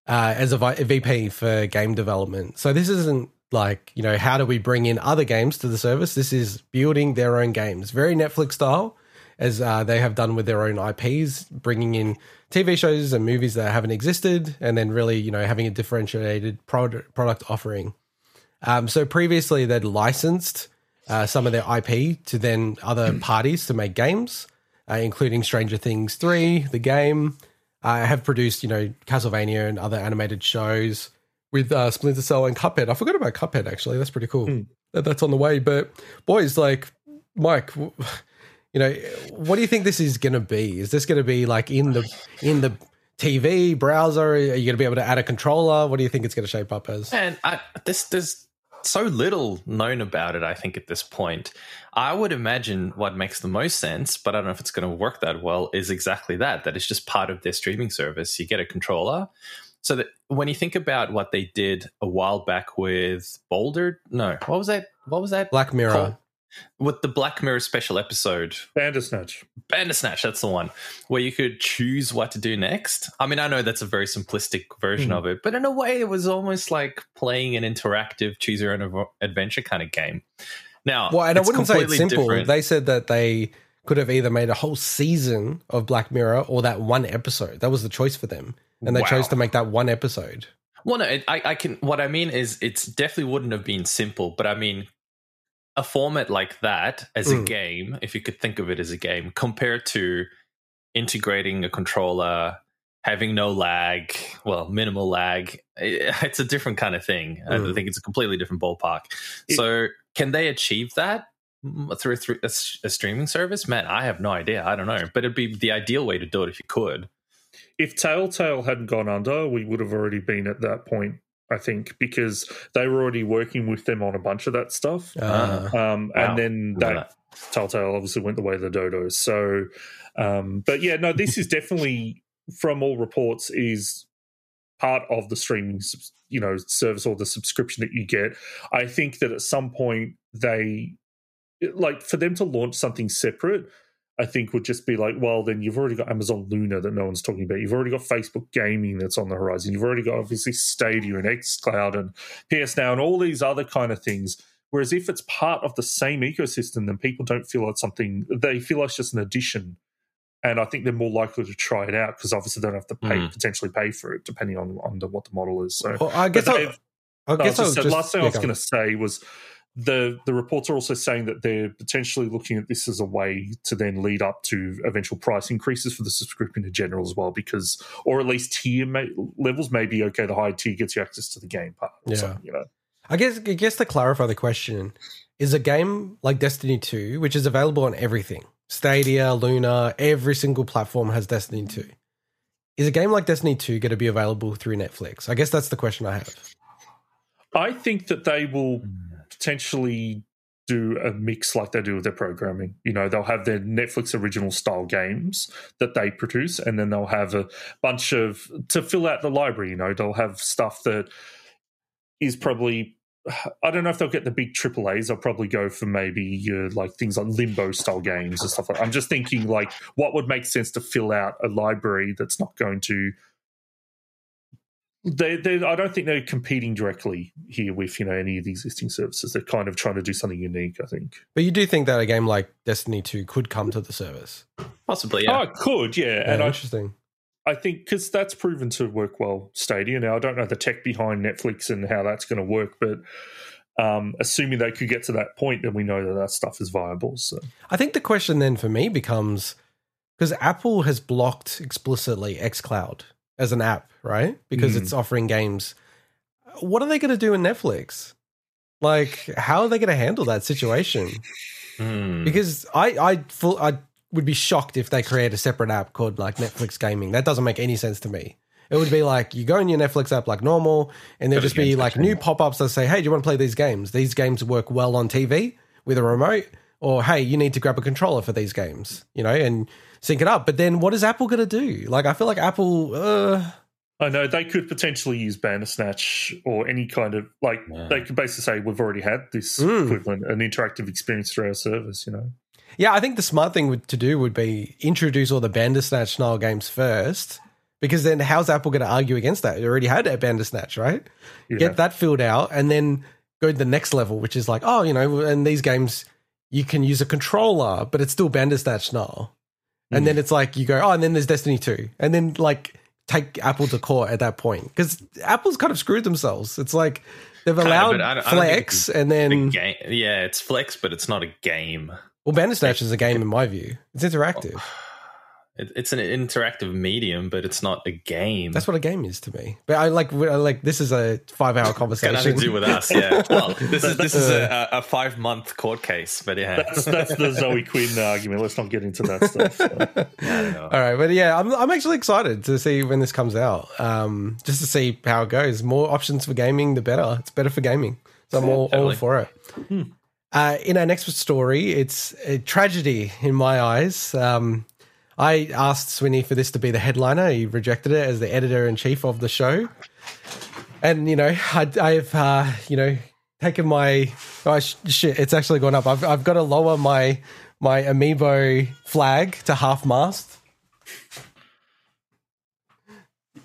uh, as a a VP for game development. So this isn't like you know how do we bring in other games to the service? This is building their own games, very Netflix style, as uh, they have done with their own IPs, bringing in TV shows and movies that haven't existed, and then really you know having a differentiated product product offering. Um, so previously they'd licensed uh, some of their IP to then other parties to make games, uh, including Stranger Things 3, the game. I have produced, you know, Castlevania and other animated shows with uh, Splinter Cell and Cuphead. I forgot about Cuphead, actually. That's pretty cool. That, that's on the way. But, boys, like, Mike, w- you know, what do you think this is going to be? Is this going to be like in the in the TV browser? Are you going to be able to add a controller? What do you think it's going to shape up as? And I, this, there's so little known about it, I think, at this point. I would imagine what makes the most sense, but I don't know if it's going to work that well, is exactly that, that it's just part of their streaming service. You get a controller. So that when you think about what they did a while back with Boulder, no, what was that? What was that? Black Mirror. called? With the Black Mirror special episode, Bandersnatch. Bandersnatch, that's the one where you could choose what to do next. I mean, I know that's a very simplistic version Hmm. of it, but in a way, it was almost like playing an interactive choose your own adventure kind of game. Now, Well, and I wouldn't say it's simple. different. They said that they could have either made a whole season of Black Mirror or that one episode. That was the choice for them, and they Wow. chose to make that one episode. Well, no, it, I, I can. What I mean is, it's definitely wouldn't have been simple, but I mean, a format like that as a Mm. game, if you could think of it as a game, compared to integrating a controller, having no lag, well, minimal lag, eh, it's a different kind of thing. I Mm. think it's a completely different ballpark. It- so, can they achieve that? mm, Through, a, a, a streaming service, man, I have no idea. I don't know, but it'd be the ideal way to do it if you could. If Telltale hadn't gone under, we would have already been at that point, I think, because they were already working with them on a bunch of that stuff. Uh, Um, Wow. And then Love that Telltale obviously went the way of the dodos. So, um, but yeah, no, this is definitely, from all reports, is part of the streaming, you know, service or the subscription that you get. I think that at some point they like for them to launch something separate, I think would just be like, well, then you've already got Amazon Luna that no one's talking about. You've already got Facebook Gaming that's on the horizon. You've already got obviously Stadia and XCloud and PS Now and all these other kind of things. Whereas if it's part of the same ecosystem, then people don't feel like something. They feel like it's just an addition, and I think they're more likely to try it out because obviously they don't have to pay Mm. potentially pay for it depending on on the, what the model is. So Well, I guess But I'll, no, I guess just I'll said- just last thing I was going to say was the the reports are also saying that they're potentially looking at this as a way to then lead up to eventual price increases for the subscription in general as well, because or at least tier ma- levels may be okay. The higher tier gets you access to the game part, or Yeah. you know. I guess I guess to clarify the question, is a game like Destiny 2, which is available on everything, Stadia, Luna, every single platform has Destiny 2. Is a game like Destiny 2 going to be available through Netflix? I guess that's the question I have. I think that they will potentially do a mix like they do with their programming. You know, they'll have their Netflix original style games that they produce, and then they'll have a bunch of to fill out the library. You know, they'll have stuff that is probably. I don't know if they'll get the big triple A's. They'll probably go for maybe uh, like things like limbo style games and stuff like. I'm just thinking like what would make sense to fill out a library that's not going to they, they, I don't think they're competing directly here with you know any of the existing services. They're kind of trying to do something unique. I think. But you do think that a game like Destiny 2 could come to the service? Possibly, Oh, it could, yeah, Yeah, and I, interesting. I think because that's proven to work well. Stadia. Now I don't know the tech behind Netflix and how that's going to work, but um, assuming they could get to that point, then we know that that stuff is viable. So I think the question then for me becomes because Apple has blocked explicitly xCloud as an app, right? Because Mm. it's offering games. What are they going to do in Netflix? Like, how are they going to handle that situation? Hmm. Because I, I, full, I would be shocked if they create a separate app called like Netflix Gaming. That doesn't make any sense to me. It would be like you go in your Netflix app like normal, and there'll just be like new pop ups that say, "Hey, do you want to play these games? These games work well on TV with a remote." Or hey, you need to grab a controller for these games, you know, and sync it up. But then, what is Apple going to do? Like, I feel like Apple. Uh, I know they could potentially use Bandersnatch or any kind of like Yeah. they could basically say we've already had this Mm. equivalent, an interactive experience through our service. You know. Yeah, I think the smart thing to do would be introduce all the Bandersnatch style games first, because then how's Apple going to argue against that? You already had a Bandersnatch, right? Yeah. Get that filled out, and then go to the next level, which is like, oh, you know, and these games you can use a controller, but it's still Bandersnatch style. And Mm. then it's like you go, oh, and then there's Destiny two, and then like take Apple to court at that point because Apple's kind of screwed themselves. It's like they've Kind allowed but I don't- I don't Flex, and then game. Yeah, it's flex, but it's not a game. well, Bandersnatch is a game in my view. It's interactive. It, it's an interactive medium, but it's not a game. That's what a game is to me. But I like, I like this is a five hour conversation. It's got conversation. nothing to do with us. Yeah. Well, this is this is a, a five month court case, but yeah. That's that's the Zoe Quinn argument. Let's not get into that stuff. so. I. All right, but yeah, I'm I'm actually excited to see when this comes out. Um, just to see how it goes. More options for gaming, the better. It's better for gaming. So I'm all, all for it. Uh, in our next story, it's a tragedy in my eyes. Um, I asked Swinny for this to be the headliner. He rejected it as the editor in chief of the show. And you know, I, I've uh, you know taken my oh sh- shit. It's actually gone up. I've I've got to lower my my amiibo flag to half mast.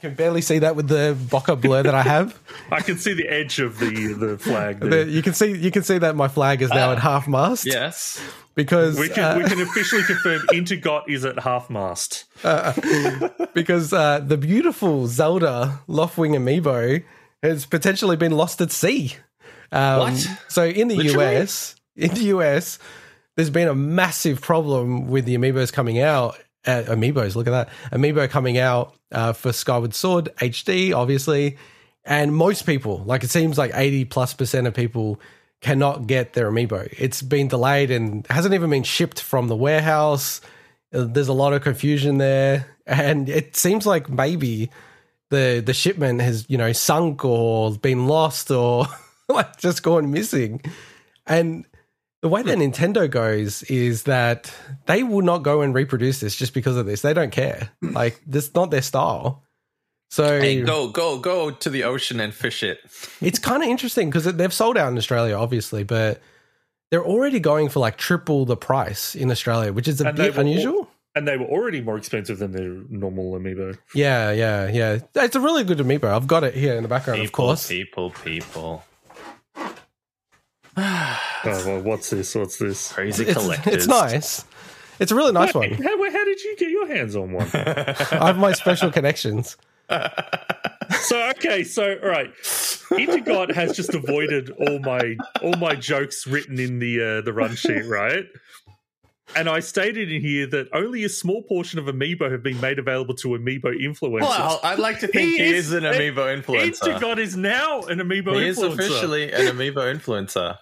You can barely see that with the bokeh blur that I have. I can see the edge of the the flag. The- There. you can see you can see that my flag is now at half mast. Yes. because We can uh, we can officially confirm Intergot is at half mast. because uh, the beautiful Zelda Loftwing amiibo has potentially been lost at sea. Um, What? So in the Literally? US, in the US, there's been a massive problem with the amiibos coming out. Uh, amiibos, look at that amiibo coming out uh, for Skyward Sword HD, obviously, and most people, like it seems like 80 plus percent of people, cannot get their amiibo. It's been delayed and hasn't even been shipped from the warehouse. Uh, There's a lot of confusion there, and it seems like maybe the the shipment has you know sunk or been lost or like just gone missing. And the way that Nintendo goes is that they will not go and reproduce this just because of this. They don't care. Hmm. Like this not their style. So Hey, go go go to the ocean and fish it. it's kind of interesting because they've sold out in Australia, obviously, but they're already going for like triple the price in Australia, which is a And bit were all- unusual. and they were already more expensive than their normal amiibo. Yeah, yeah, yeah. It's a really good amiibo. I've got it here in the background, of course. People, course. people, people. Oh well, what's this? What's this? Crazy It's, collectors. it's nice. It's a really nice one. How, how did you get your hands on one? I have my special connections. so okay, so all right, Intergot has just avoided all my all my jokes written in the uh, the run sheet, right? And I stated in here that only a small portion of Amiibo have been made available to Amiibo influencers. Well, I'd like to think he, is, an amiibo influencer. Intergot is now an Amiibo He is influencer. officially an amiibo influencer.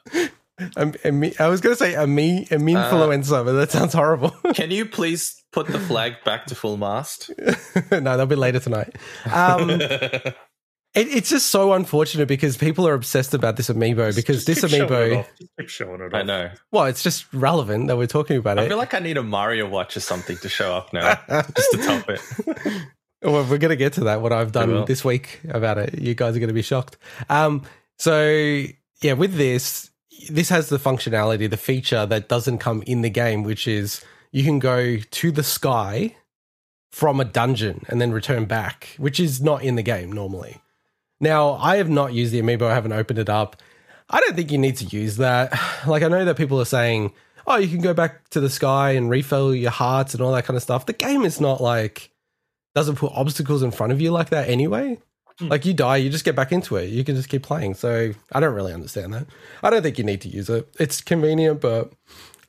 Um, ami- I was going to say a me, a me Uh, but that sounds horrible. Can you please put the flag back to full mast? no, that'll be later tonight. Um, it, it's just so unfortunate because people are obsessed about this amiibo because Just this keep showing it amiibo, off. Just keep showing it I know. well, it's just relevant that we're talking about it. I feel like I need a Mario watch or something to show up now, just to top it. Well, we're going to get to that. What I've done this week about it, you guys are going to be shocked. Um, so yeah, with this, this has the functionality, the feature that doesn't come in the game, which is you can go to the sky from a dungeon and then return back, which is not in the game normally. Now, I have not used the amiibo. I haven't opened it up. I don't think you need to use that. Like, I know that people are saying, oh, you can go back to the sky and refill your hearts and all that kind of stuff. The game is not like, doesn't put obstacles in front of you like that anyway. Hmm. Like, you die, you just get back into it. You can just keep playing. So, I don't really understand that. I don't think you need to use it. It's convenient, but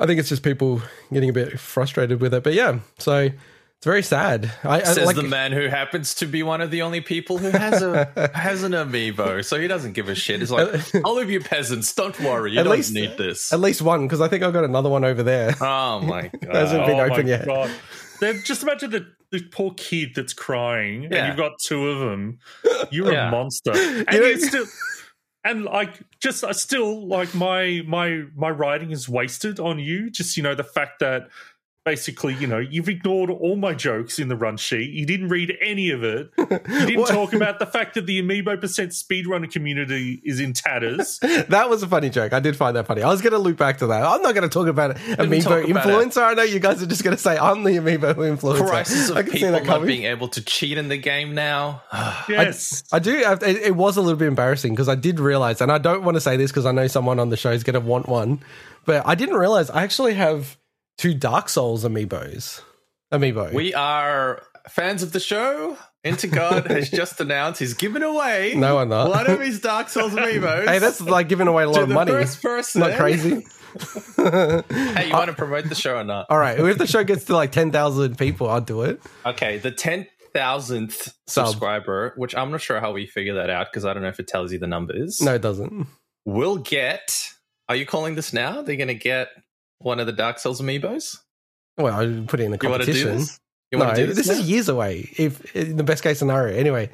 I think it's just people getting a bit frustrated with it. But yeah, so it's very sad. I, I Says like, the man who happens to be one of the only people who has a has an amiibo, so he doesn't give a shit. It's like all of you peasants, don't worry, you At don't least- need this. at least one, because I think I've got another one over there. Oh my god! Hasn't been Oh open my yet. God. Then just imagine the, the poor kid that's crying, Yeah. and you've got two of them. You're Yeah. a monster, and You know- you still. And like, just I still like my my my writing is wasted on you. Just you know the fact that basically you know you've ignored all my jokes in the run sheet. You didn't read any of it. You didn't talk about the fact that the Amiibo percent speedrunner community is in tatters. That was a funny joke. I did find that funny. I was going to loop back to that. I'm not going to talk about Amiibo talk about influencer. I know you guys are just going to say I'm the Amiibo influencer. Crisis I of can people not coming. being able to cheat in the game now. Yes, I do. Have, it, it was a little bit embarrassing because I did realize, and I don't want to say this because I know someone on the show is going to want one, but I didn't realize I actually have two Dark Souls amiibos. Amiibo. we are fans of the show. Intergot has just announced he's giving away No, I'm not. one of his Dark Souls amiibos. hey, that's like giving away a lot of the money. first person. Not crazy. Hey, you want to uh, promote the show or not? All right. If the show gets to like 10,000 people, I'll do it. Okay, the ten thousandth Sub. subscriber, which I'm not sure how we figure that out because I don't know if it tells you the numbers. No, it doesn't. We'll get. Are you calling this now? They're going to get one of the Dark Souls amiibos. Well, I put it in the You want to do competition. this? You no, to do this, this? is years away. If in the best case scenario, anyway.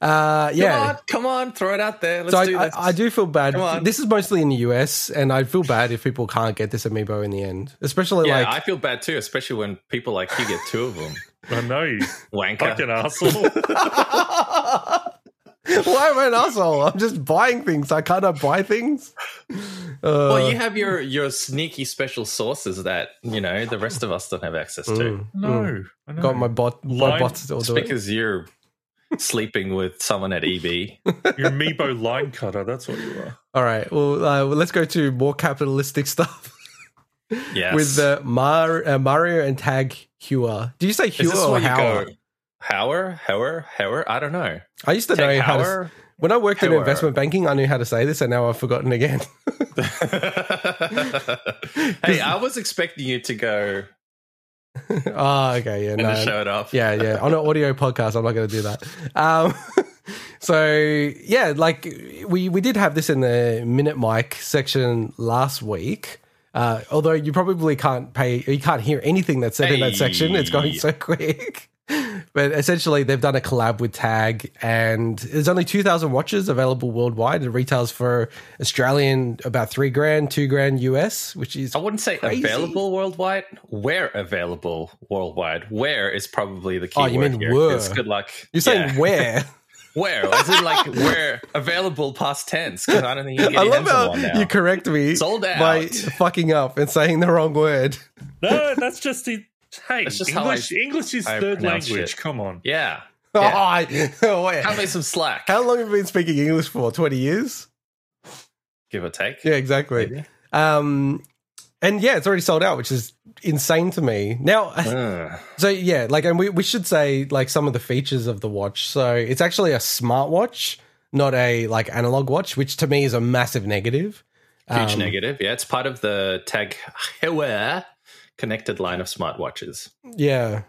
Uh, yeah. Come on, come on, throw it out there. Let's so I, do I, this. I do feel bad. This is mostly in the US, and I feel bad if people can't get this amiibo in the end, especially yeah, like I feel bad too, especially when people like you get two of them. I know you Wanker. fucking asshole. Why am I an asshole? I'm just buying things. I can't buy things. Uh, Well, you have your your sneaky special sources that you know the rest of us don't have access to. mm, mm. No, I know. got my bot. My Line- bots will It's do it. because you're sleeping with someone at E EB. You're Amiibo line cutter. That's what you are. All right. Well, uh, well, let's go to more capitalistic stuff Yes. with uh, Mar- uh, Mario and Tag Heuer. Do you say Is Heuer this or where you Hauer? Hauer, Hauer, Hauer. I don't know. I used to know Take how to. When I worked in investment banking, I knew how to say this, and now I've forgotten again. hey, I was expecting you to go oh, okay, yeah, no, show it off. yeah, yeah. On an audio podcast, I'm not going to do that. Um, so yeah, like we we did have this in the minute mic section last week. Uh, although you probably can't pay, you can't hear anything that's said in that section. It's going so quick. But essentially, they've done a collab with Tag, and there's only 2,000 watches available worldwide. It retails for Australian about three grand, two grand US, which is I wouldn't say Crazy. available worldwide. Where available worldwide? Where is probably the key Oh, you word mean here, were. 'cause Good luck. You're saying Yeah. where? Where? Is it like, where available past tense? Because I don't think you can I get your love hands on how one now. you correct me Sold out. by out. fucking up and saying the wrong word. No, that's just it. Hey, That's just how I- English, English is I third language. shit. Come on. yeah. Oh, Yeah. I- oh, wait. Cut me some slack, How long have you been speaking English for? 20 years? give or take. Yeah, exactly. Maybe. Um, and yeah, it's already sold out, which is insane to me. Now, Uh, so yeah, like, and we, we should say like some of the features of the watch. So it's actually a smartwatch, not a like analog watch, which to me is a massive negative. huge Um, negative. Yeah, it's part of the Tag Heuer connected line of smartwatches. Yeah.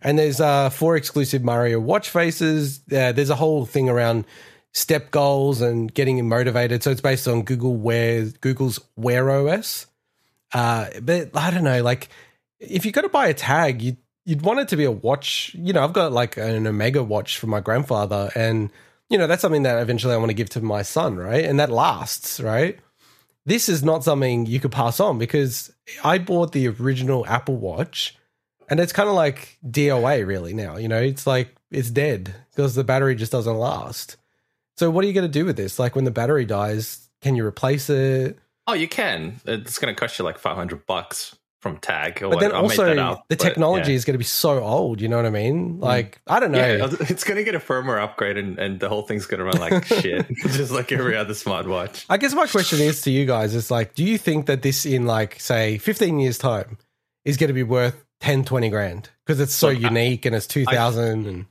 And there's uh, four exclusive Mario watch faces. Uh, there's a whole thing around step goals and getting him motivated. So it's based on Google Wear Google's Wear OS. Uh, but I don't know, like if you're going to buy a tag, you you'd want it to be a watch. You know, I've got like an Omega watch from my grandfather, and you know that's something that eventually I want to give to my son, right? And that lasts, right? This is not something you could pass on because I bought the original Apple Watch and it's kind of like DOA really now, you know, it's like it's dead because the battery just doesn't last. So what are you going to do with this? Like when the battery dies, can you replace it? Oh, you can. It's going to cost you like five hundred bucks from Tag. But then I that also up, the but, technology yeah. is going to be so old, you know what I mean? Like I don't know. Yeah, it's going to get a firmware upgrade, and, and the whole thing's going to run like shit, just like every other smartwatch. I guess my question is to you guys is like do you think that this in like say 15 years time is going to be worth 10 20 grand because it's so Look, I- unique and it's 2000 and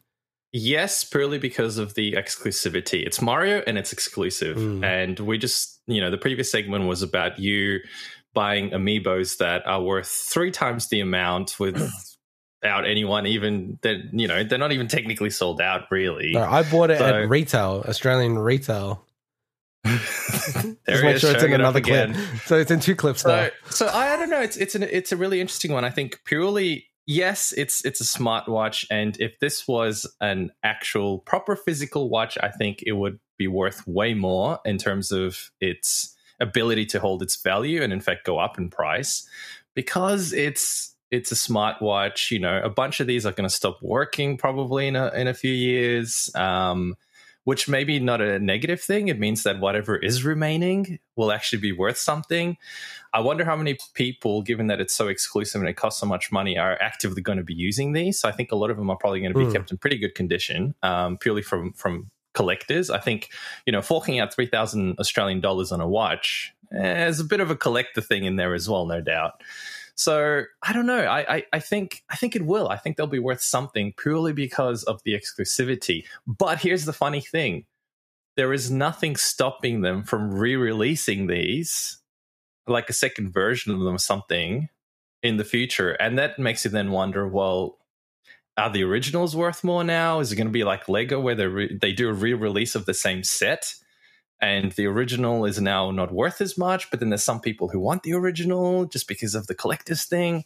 Yes, purely because of the exclusivity. It's Mario and it's exclusive. Mm. And we just, you know, the previous segment was about you buying amiibos that are worth three times the amount without anyone even that you know they're not even technically sold out really. No, I bought it So- at retail, Australian retail. Just make sure it's in it another clip. So it's in two clips now. So, so I, I don't know. It's it's an it's a really interesting one. I think purely yes, it's it's a smartwatch, and if this was an actual proper physical watch, I think it would be worth way more in terms of its ability to hold its value and in fact go up in price because it's it's a smartwatch. You know, a bunch of these are going to stop working probably in a in a few years. Um, which may be not a negative thing. It means that whatever is remaining will actually be worth something. I wonder how many people, given that it's so exclusive and it costs so much money, are actively going to be using these. So I think a lot of them are probably going to be Hmm. kept in pretty good condition, um, purely from from collectors. I think you know forking out three thousand Australian dollars on a watch eh, is a bit of a collector thing in there as well, no doubt. So I don't know. I, I I think I think it will. I think they'll be worth something purely because of the exclusivity. But here's the funny thing: there is nothing stopping them from re-releasing these, like a second version of them, or something in the future, and that makes you then wonder, well. Are the originals worth more now? Is it going to be like Lego, where they re- they do a re-release of the same set, and the original is now not worth as much? But then there's some people who want the original just because of the collector's thing.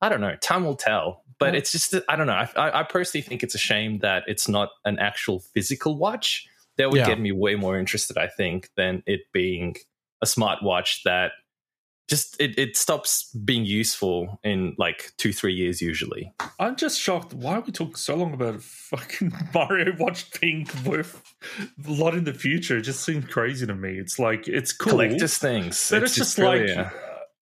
I don't know. Time will tell. But Yeah. it's just I don't know. I, I I personally think it's a shame that it's not an actual physical watch. That would Yeah. get me way more interested. I think than it being a smartwatch that just it, it stops being useful in like two three years usually. I'm just shocked. Why are we talking so long about fucking Mario watch being worth a lot in the future? It just seems crazy to me. It's like it's cool, Collectors things. but it's, just really like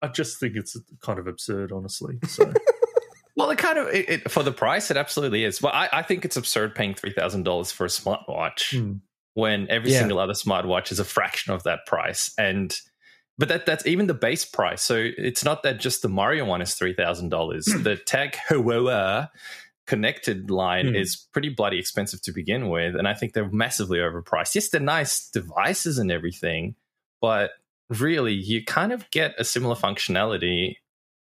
I just think it's kind of absurd, honestly. So Well, it kind of it, it, for the price, it absolutely is. Well, I, I think it's absurd paying three thousand dollars for a smartwatch Hmm. when every Yeah. single other smartwatch is a fraction of that price. And but that that's even the base price. So it's not that just the Mario one is three thousand dollars. the Tag Heuer connected line Hmm. is pretty bloody expensive to begin with, and I think they're massively overpriced. Yes, they're nice devices and everything, but really, you kind of get a similar functionality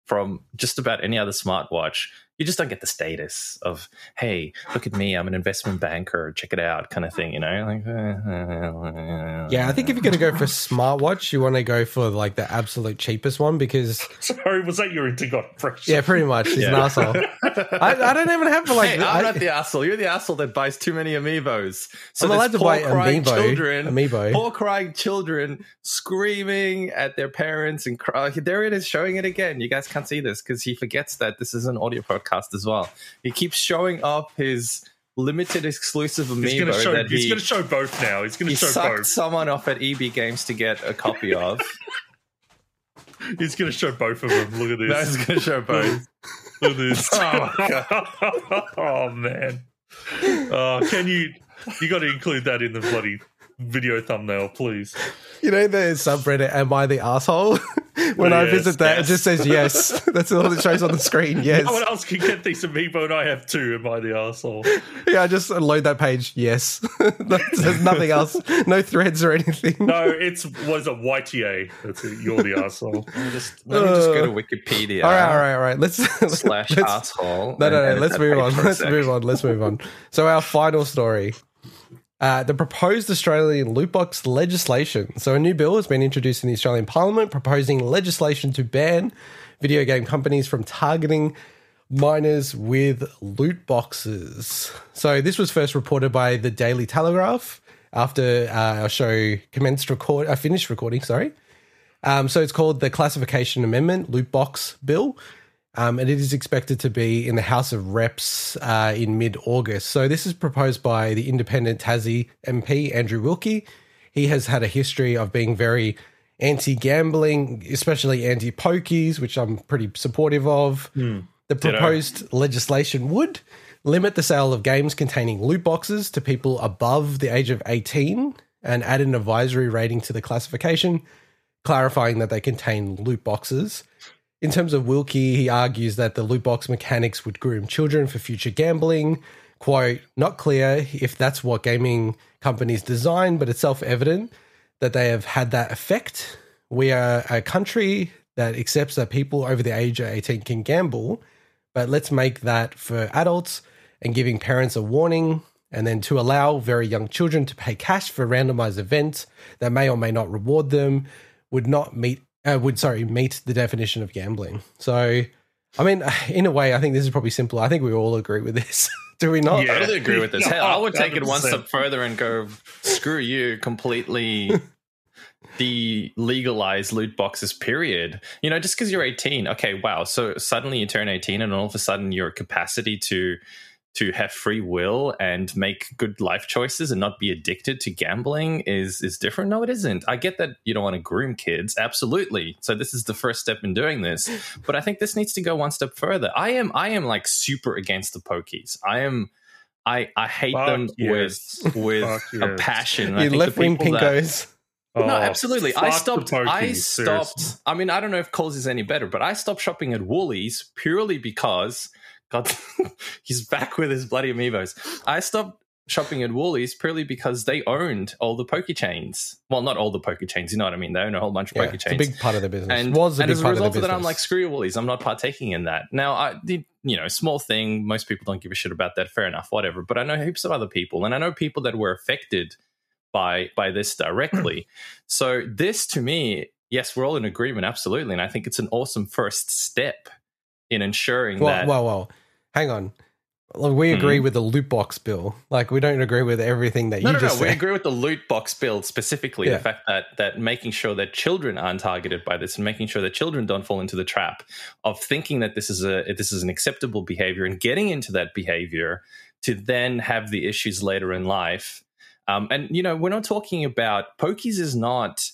from just about any other smartwatch. You just don't get the status of, hey, look at me, I'm an investment banker, check it out, kind of thing, you know? Like, Yeah, I think if you're going to go for smartwatch, you want to go for like the absolute cheapest one because sorry, was that your Intergot impression? yeah, pretty much he's an asshole. I, I don't even have like hey, I, I'm not the asshole. You're the asshole that buys too many amiibos. So I'm allowed to buy poor crying amiibo. children, Amiibo. poor crying children screaming at their parents and crying There it is, showing it again. You guys can't see this because he forgets that this is an audio podcast as well. He keeps showing up his limited exclusive He's amiibo going to show. He's he, going to show both now. He's going he to show sucked both. someone off at EB Games to get a copy of. He's going to show both of them. Look at this. That's going to show both. Look at this. Oh, oh, man. Oh, can you? You got to include that in the bloody video thumbnail, please. You know the subreddit "Am I the asshole?" when I Yes, visit that, yes. it just says yes. That's all it shows on the screen. Yes. No one else can get these amiibo, and I have two. Am I the asshole? Yeah, I just load that page. Yes. There's nothing else. No threads or anything. No, it's was a YTA. That's it. You're the asshole. Let me just, let me just go to uh, Wikipedia. All right, all right, all right. Let's Slash let's- asshole. No, no, no. Let's move on. Let's move on. Let's move on. So our final story. Uh, the proposed Australian loot box legislation. So, a new bill has been introduced in the Australian Parliament proposing legislation to ban video game companies from targeting minors with loot boxes. So, this was first reported by the Daily Telegraph after uh, our show commenced record, uh, finished recording. Sorry. Um, so, it's called the Classification Amendment Loot Box Bill. Um, and it is expected to be in the House of Reps uh, in mid August. So, this is proposed by the independent Tassie MP, Andrew Wilkie. He has had a history of being very anti gambling, especially anti pokies, which I'm pretty supportive of. The proposed legislation would limit the sale of games containing loot boxes to people above the age of 18 and add an advisory rating to the classification, clarifying that they contain loot boxes. In terms of Wilkie, he argues that the loot box mechanics would groom children for future gambling. Quote, not clear if that's what gaming companies design, but it's self evident that they have had that effect. We are a country that accepts that people over the age of 18 can gamble, but let's make that for adults and giving parents a warning and then to allow very young children to pay cash for randomized events that may or may not reward them would not meet uh, would sorry meet the definition of gambling. So, I mean, in a way, I think this is probably simpler. I think we all agree with this, do we not? Yeah. I totally agree with this. Hell, I would take it one step further and go, screw you, completely de-legalize loot boxes, period. You know, just because you're 18, okay, wow. So suddenly you turn 18 and all of a sudden your capacity to to have free will and make good life choices and not be addicted to gambling is is different. No, it isn't. I get that you don't want to groom kids, absolutely. So this is the first step in doing this, but I think this needs to go one step further. I am I am like super against the pokies. I am. I, I hate Fuck them yes. with with Fuck a yes. passion. I You think the left wing people that- pinkos. Oh, no, absolutely. I fuck the stopped. I stopped. seriously. I mean, I don't know if Coles is any better, but I stopped shopping at Woolies purely because God, he's back with his bloody amiibos. I stopped shopping at Woolies purely because they owned all the poke chains. Well, not all the poke chains. You know what I mean? They own a whole bunch of Yeah, poke it's a big part of the business. and was a and as a of result of business. that, I'm like, screw Woolies. I'm not partaking in that. Now, I did, you know, small thing. Most people don't give a shit about that. Fair enough, whatever. But I know heaps of other people, and I know people that were affected by by this directly. so this, to me, yes, we're all in agreement, absolutely, and I think it's an awesome first step in ensuring well, that. well, well, hang on. Like, We Hmm. agree with the loot box bill. Like we don't agree with everything that no, you no, no. just We agree with the loot box bill specifically. Yeah. The fact that that making sure that children aren't targeted by this and making sure that children don't fall into the trap of thinking that this is a this is an acceptable behavior and getting into that behavior to then have the issues later in life. Um, and you know, we're not talking about pokies. Is not.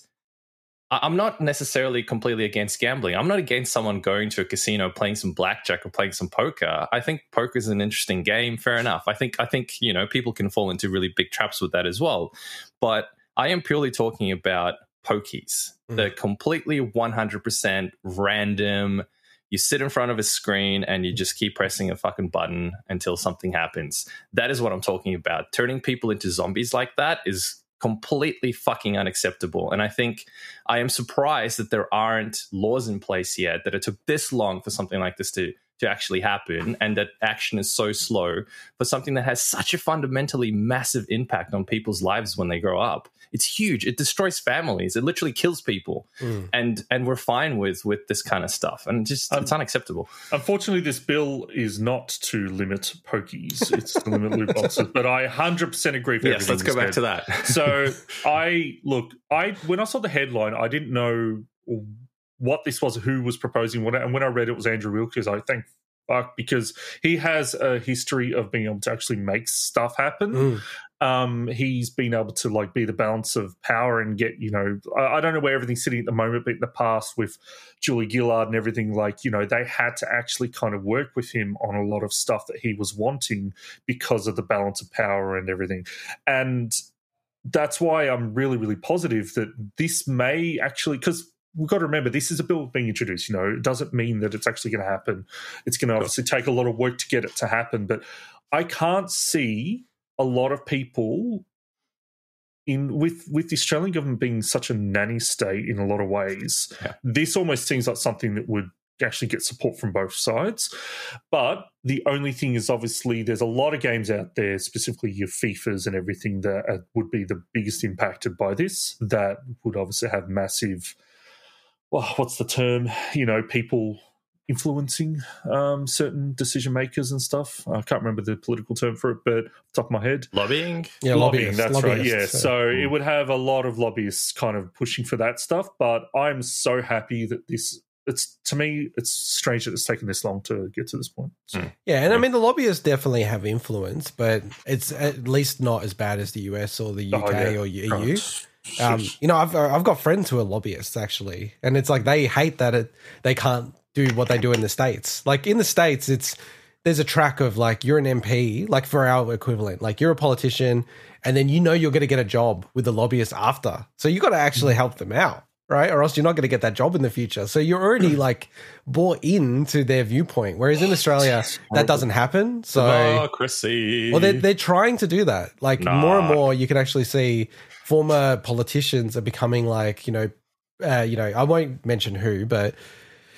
I'm not necessarily completely against gambling. I'm not against someone going to a casino, playing some blackjack or playing some poker. I think poker is an interesting game. Fair enough. I think I think you know people can fall into really big traps with that as well. But I am purely talking about pokies. Mm. They're completely 100% random. You sit in front of a screen and you just keep pressing a fucking button until something happens. That is what I'm talking about. Turning people into zombies like that is completely fucking unacceptable. And I think I am surprised that there aren't laws in place yet that it took this long for something like this to to actually happen and that action is so slow for something that has such a fundamentally massive impact on people's lives when they grow up. It's huge. It destroys families. It literally kills people. Mm. And and we're fine with with this kind of stuff. And just Um, it's unacceptable. Unfortunately, this bill is not to limit pokies; it's to limit loot boxes. But I 100% agree with Yes, let's go back said. to that. so I look, I when I saw the headline, I didn't know what this was, who was proposing what, and when I read it was Andrew Wilkes. I think because he has a history of being able to actually make stuff happen. Mm. Um, he's been able to like be the balance of power and get you know I, I don't know where everything's sitting at the moment, but in the past with Julia Gillard and everything, like you know they had to actually kind of work with him on a lot of stuff that he was wanting because of the balance of power and everything, and that's why I'm really really positive that this may actually because we've got to remember this is a bill being introduced. You know, it doesn't mean that it's actually going to happen. It's going to obviously take a lot of work to get it to happen, but I can't see a lot of people in with with the Australian government being such a nanny state in a lot of ways. Yeah. This almost seems like something that would actually get support from both sides. But the only thing is, obviously, there's a lot of games out there, specifically your FIFAs and everything, that uh, would be the biggest impacted by this. That would obviously have massive. Well, what's the term? You know, people influencing um, certain decision makers and stuff. I can't remember the political term for it, but top of my head, Lobbying? Yeah, lobbying. lobbyists, That's right. Yeah. lobbyists, So Hmm. it would have a lot of lobbyists kind of pushing for that stuff. But I'm so happy that this. It's to me, it's strange that it's taken this long to get to this point. So, Hmm. Yeah, and I mean the lobbyists definitely have influence, but it's at least not as bad as the US or the UK Oh, yeah. or EU. Right. Um, you know, I've I've got friends who are lobbyists actually, and it's like they hate that it they can't do what they do in the states. Like in the states, it's there's a track of like you're an MP, like for our equivalent, like you're a politician, and then you know you're going to get a job with the lobbyist after, so you got to actually help them out, right? Or else you're not going to get that job in the future. So you're already like bought into their viewpoint. Whereas in Australia, that doesn't happen. So Democracy. well, they're, they're trying to do that. Like more and more, you can actually see former politicians are becoming like, you know, uh, you know, I won't mention who, but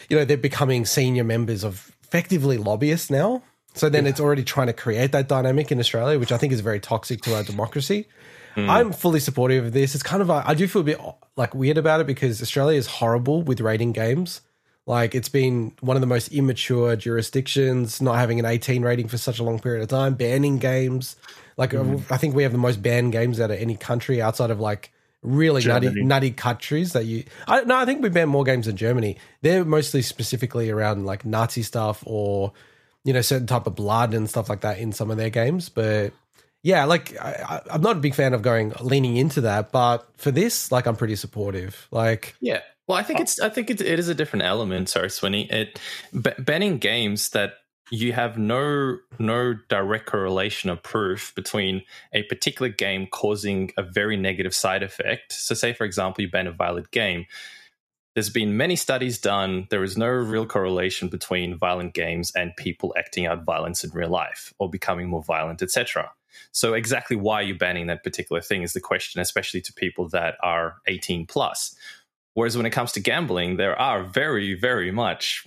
you know, they're becoming senior members of effectively lobbyists now. So then it's already trying to create that dynamic in Australia, which I think is very toxic to our democracy. Hmm. I'm fully supportive of this. It's kind of I do feel a bit like weird about it because Australia is horrible with rating games. Like it's been one of the most immature jurisdictions, not having an 18 rating for such a long period of time, banning games. Like hmm. I think we have the most banned games out of any country outside of like really nutty Germany. nutty countries that you. I, no, I think we ban more games than Germany. They're mostly specifically around like Nazi stuff or you know certain type of blood and stuff like that in some of their games, but. Yeah, like I, I- I'm not a big fan of going leaning into that, but for this, like I'm pretty supportive. Like, Yeah. Well, I think it's. I think it, it is a different element. Sorry, Swinny. It b- banning games that you have no no direct correlation or proof between a particular game causing a very negative side effect. So, say for example, you ban a violent game. There's been many studies done. There is no real correlation between violent games and people acting out violence in real life or becoming more violent, etc. So, exactly why you're banning that particular thing is the question, especially to people that are 18 plus. Whereas when it comes to gambling, there are very, very much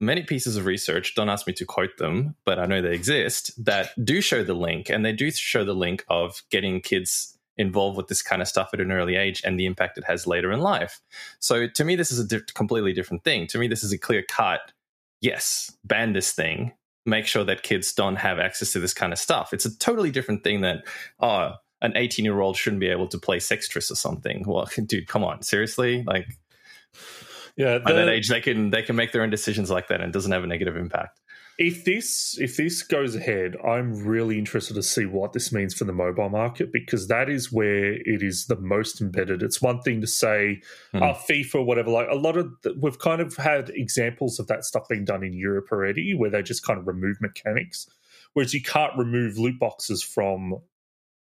many pieces of research, don't ask me to quote them, but I know they exist, that do show the link. And they do show the link of getting kids involved with this kind of stuff at an early age and the impact it has later in life. So to me, this is a di- completely different thing. To me, this is a clear cut yes, ban this thing. Make sure that kids don't have access to this kind of stuff. It's a totally different thing than, oh, an 18 year old shouldn't be able to play Sextris or something. Well, dude, come on, seriously? Like, yeah, at that age they can they can make their own decisions like that and it doesn't have a negative impact if this if this goes ahead, I'm really interested to see what this means for the mobile market because that is where it is the most embedded. It's one thing to say, Hmm. uh, FIFA, or whatever. Like a lot of the, we've kind of had examples of that stuff being done in Europe already, where they just kind of remove mechanics, whereas you can't remove loot boxes from.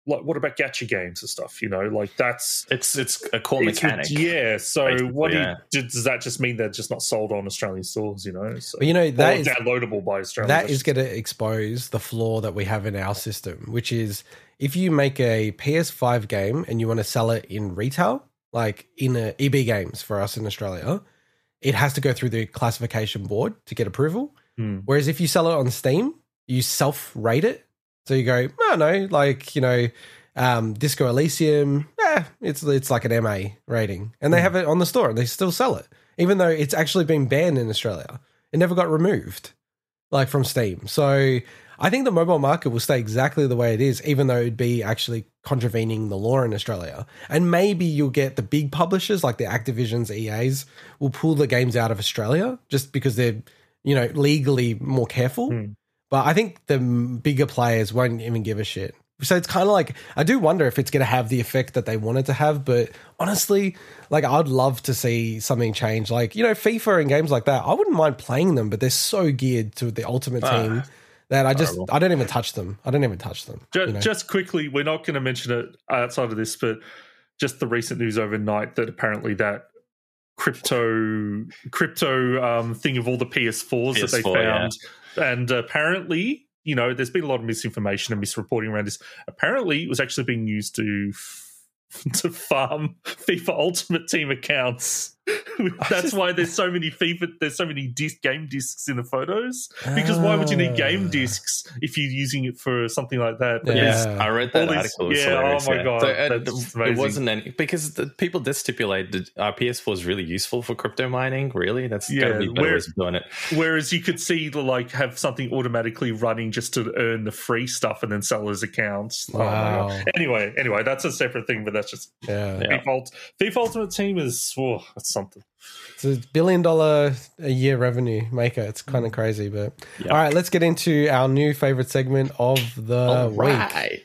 Like, what about gacha games and stuff? You know, like that's it's it's a core it's- mechanic Yeah. So, basically, what do you- does that just mean they're just not sold on Australian stores? You know, so, but you know, that is downloadable by Australians. that is going to expose the flaw that we have in our system, which is if you make a PS5 game and you want to sell it in retail, like in a EB Games for us in Australia, it has to go through the classification board to get approval. Hmm. Whereas if you sell it on Steam, you self rate it. So you go, oh no, like, you know, um, Disco Elysium, eh, it's it's like an MA rating. And they have it on the store and they still sell it. Even though it's actually been banned in Australia. It never got removed, like from Steam. So I think the mobile market will stay exactly the way it is, even though it'd be actually contravening the law in Australia. And maybe you'll get the big publishers like the Activisions, EAs, will pull the games out of Australia just because they're you know, legally more careful. Hmm. But I think the bigger players won't even give a shit. So it's kind of like I do wonder if it's going to have the effect that they wanted to have. But honestly, like I'd love to see something change. Like you know, FIFA and games like that, I wouldn't mind playing them, but they're so geared to the ultimate Ah, team that I just horrible. I don't even touch them. I don't even touch them. Just, you know? just quickly, we're not going to mention it outside of this, but just the recent news overnight that apparently that crypto crypto um, thing of all the PS4s that they PS4, found, and apparently, you know, there's been a lot of misinformation and misreporting around this. Apparently, it was actually being used to to farm FIFA Ultimate Team accounts. That's why there's so many FIFA. There's so many disc game discs in the photos. Because why would you need game Ah. discs if you're using it for something like that? But Yeah. I read that All these- article. It yeah, hilarious, oh my yeah. God, So, uh, that's it wasn't any because the people did stipulate that our PS4 is really useful for crypto mining. Really, that's Yeah, gotta be better where- ways of doing it. Whereas you could see the like have something automatically running just to earn the free stuff and then sell as accounts. Oh Wow. God. Anyway, anyway, that's a separate thing, but that's just yeah. Yeah. FIFA, Ult- FIFA Ultimate Team is oh, that's something. It's a billion dollar a year revenue maker. It's kind of mm. crazy, but Yeah. all right, let's get into our new favorite segment of the All week. right.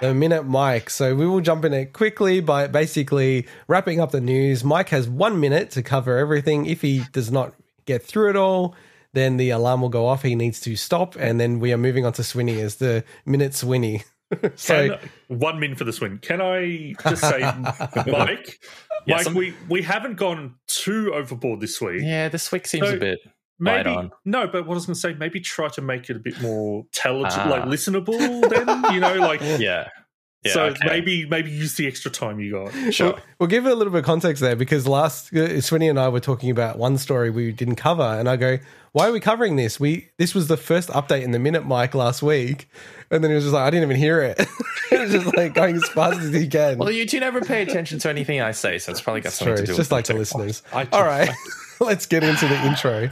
the minute Mike. So we will jump in it quickly by basically wrapping up the news. Mike has one minute to cover everything. If he does not get through it all, then the alarm will go off. He needs to stop, and then we are moving on to Swinny as the minute Swinny. so Can, one min for the swing. Can I just say, Mike? Yeah, Mike, some- we we haven't gone too overboard this week. Yeah, this week seems So- a bit Maybe on. no, but what I was going to say, maybe try to make it a bit more intelligent, Ah. like listenable. Then you know, like Yeah. Yeah, so okay. maybe maybe use the extra time you got. Sure. We'll, we'll give it a little bit of context there because last uh, Swinny and I were talking about one story we didn't cover, and I go, "Why are we covering this? We this was the first update in the minute Mike last week." And then he was just like, I didn't even hear it. it was just like going as fast as he can. Well, you two never pay attention to anything I say, so it's probably got It's something true. to do It's with just like the too. listeners. I- All right, let's get into the intro.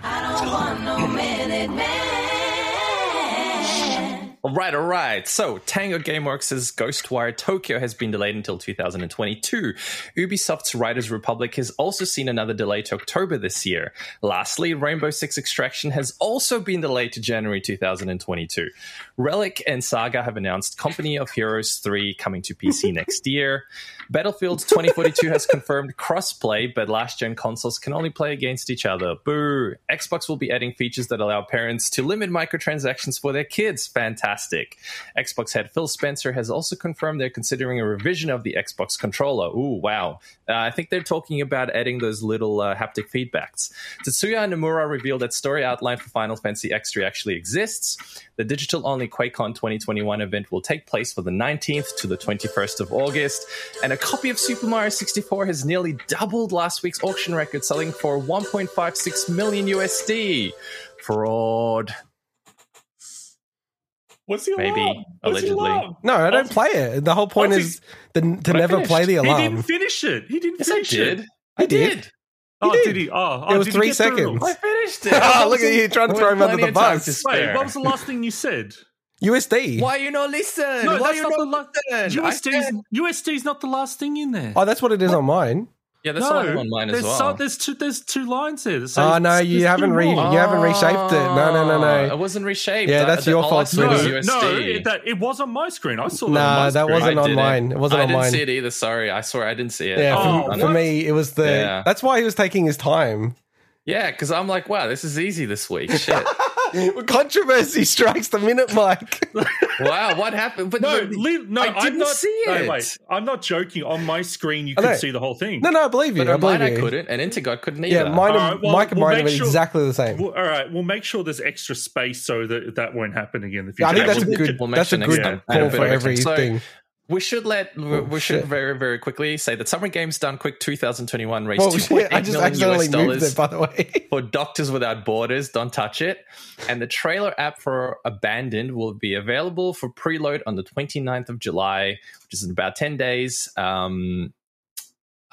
All right, all right. So, Tango Gameworks' Ghostwire Tokyo has been delayed until 2022. Ubisoft's Riders Republic has also seen another delay to October this year. Lastly, Rainbow Six Extraction has also been delayed to January 2022. Relic and Sega have announced Company of Heroes 3 coming to PC next year. Battlefield 2042 has confirmed crossplay, but last gen consoles can only play against each other. Boo! Xbox will be adding features that allow parents to limit microtransactions for their kids. Fantastic. Xbox head Phil Spencer has also confirmed they're considering a revision of the Xbox controller. Ooh, wow. Uh, I think they're talking about adding those little uh, haptic feedbacks. Tetsuya Nomura revealed that story outline for Final Fantasy X3 actually exists. The digital only QuakeCon 2021 event will take place for the 19th to the 21st of August, and a copy of Super Mario 64 has nearly doubled last week's auction record, selling for 1.56 million USD. Fraud. What's the Maybe, alarm? What's the allegedly. alarm? No, I don't play it. The whole point is the, to But I never finished. play the alarm. He didn't finish it. He didn't Yes, I finish did. it. I did. Oh, did. did he? Oh, oh It oh, was three seconds. I finished it. Oh, look at you trying to throw him under the bus. Wait, what was the last thing you said? USD. Why you not listen? No, Why that's you not the not la- listen? I USD's, USD's not the last thing in there. Oh, that's what it is on mine. Yeah, that's no, on mine as there's, well. so, there's two. There's two lines here. that say Oh, no, you haven't re- you haven't reshaped it. No, no, no, no. Oh, It wasn't reshaped. Yeah, that's the- your fault, saw. No, USD. no, it, that, it was on my screen. I saw that. Nah, on my that wasn't I on didn't. mine. It wasn't I on didn't see it either. Sorry, I swear I didn't see it. Yeah, Oh, for, for me, it was the. Yeah. That's why he was taking his time. yeah, because I'm like, wow, this is easy this week. Shit. Controversy strikes the minute, Mike. wow, what happened? But No, li- no, I didn't not, see no, it. wait, I'm not joking. On my screen, you could know. see the whole thing. no, no, I believe you. but I on believe mine I you. couldn't, and Intergot couldn't either. Yeah, mine and right, well, Mike and we'll mine make are sure- exactly the same. Well, all right, we'll make sure there's extra space so that that won't happen again in the Yeah, future. I think that's a good. we'll that's a good next time. call Yeah, for but- everything. We should let we, Oh, we should very very quickly say that Summer Games Done Quick 2021 raised 2.8 shit, I just million US dollars it, by the way. for Doctors Without Borders. Don't touch it. And the trailer app for Abandoned will be available for preload on the 29th of July, which is in about 10 days. Um,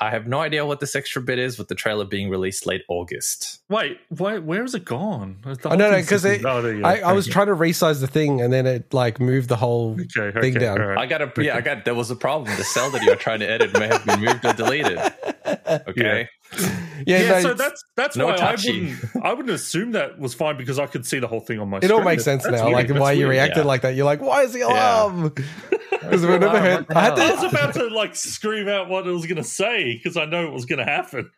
I have no idea what this extra bit is, with the trailer being released late August. Wait, where, where is it gone? The I whole don't know because oh, there you go. I, I was trying to resize the thing and then it like moved the whole. Okay, thing okay, down. all right. I got a yeah, I got there was a problem. The cell that you were trying to edit may have been moved or deleted. Okay. Yeah, Yeah, no, so that's that's No why touchy. I wouldn't I wouldn't assume that was fine because I could see the whole thing on my. it all makes sense That's now. weird. Like That's why you reacted yeah. like that. You're like, why is the alarm? Because we've never heard. the I had I was about to like scream out what it was going to say because I know it was going to happen.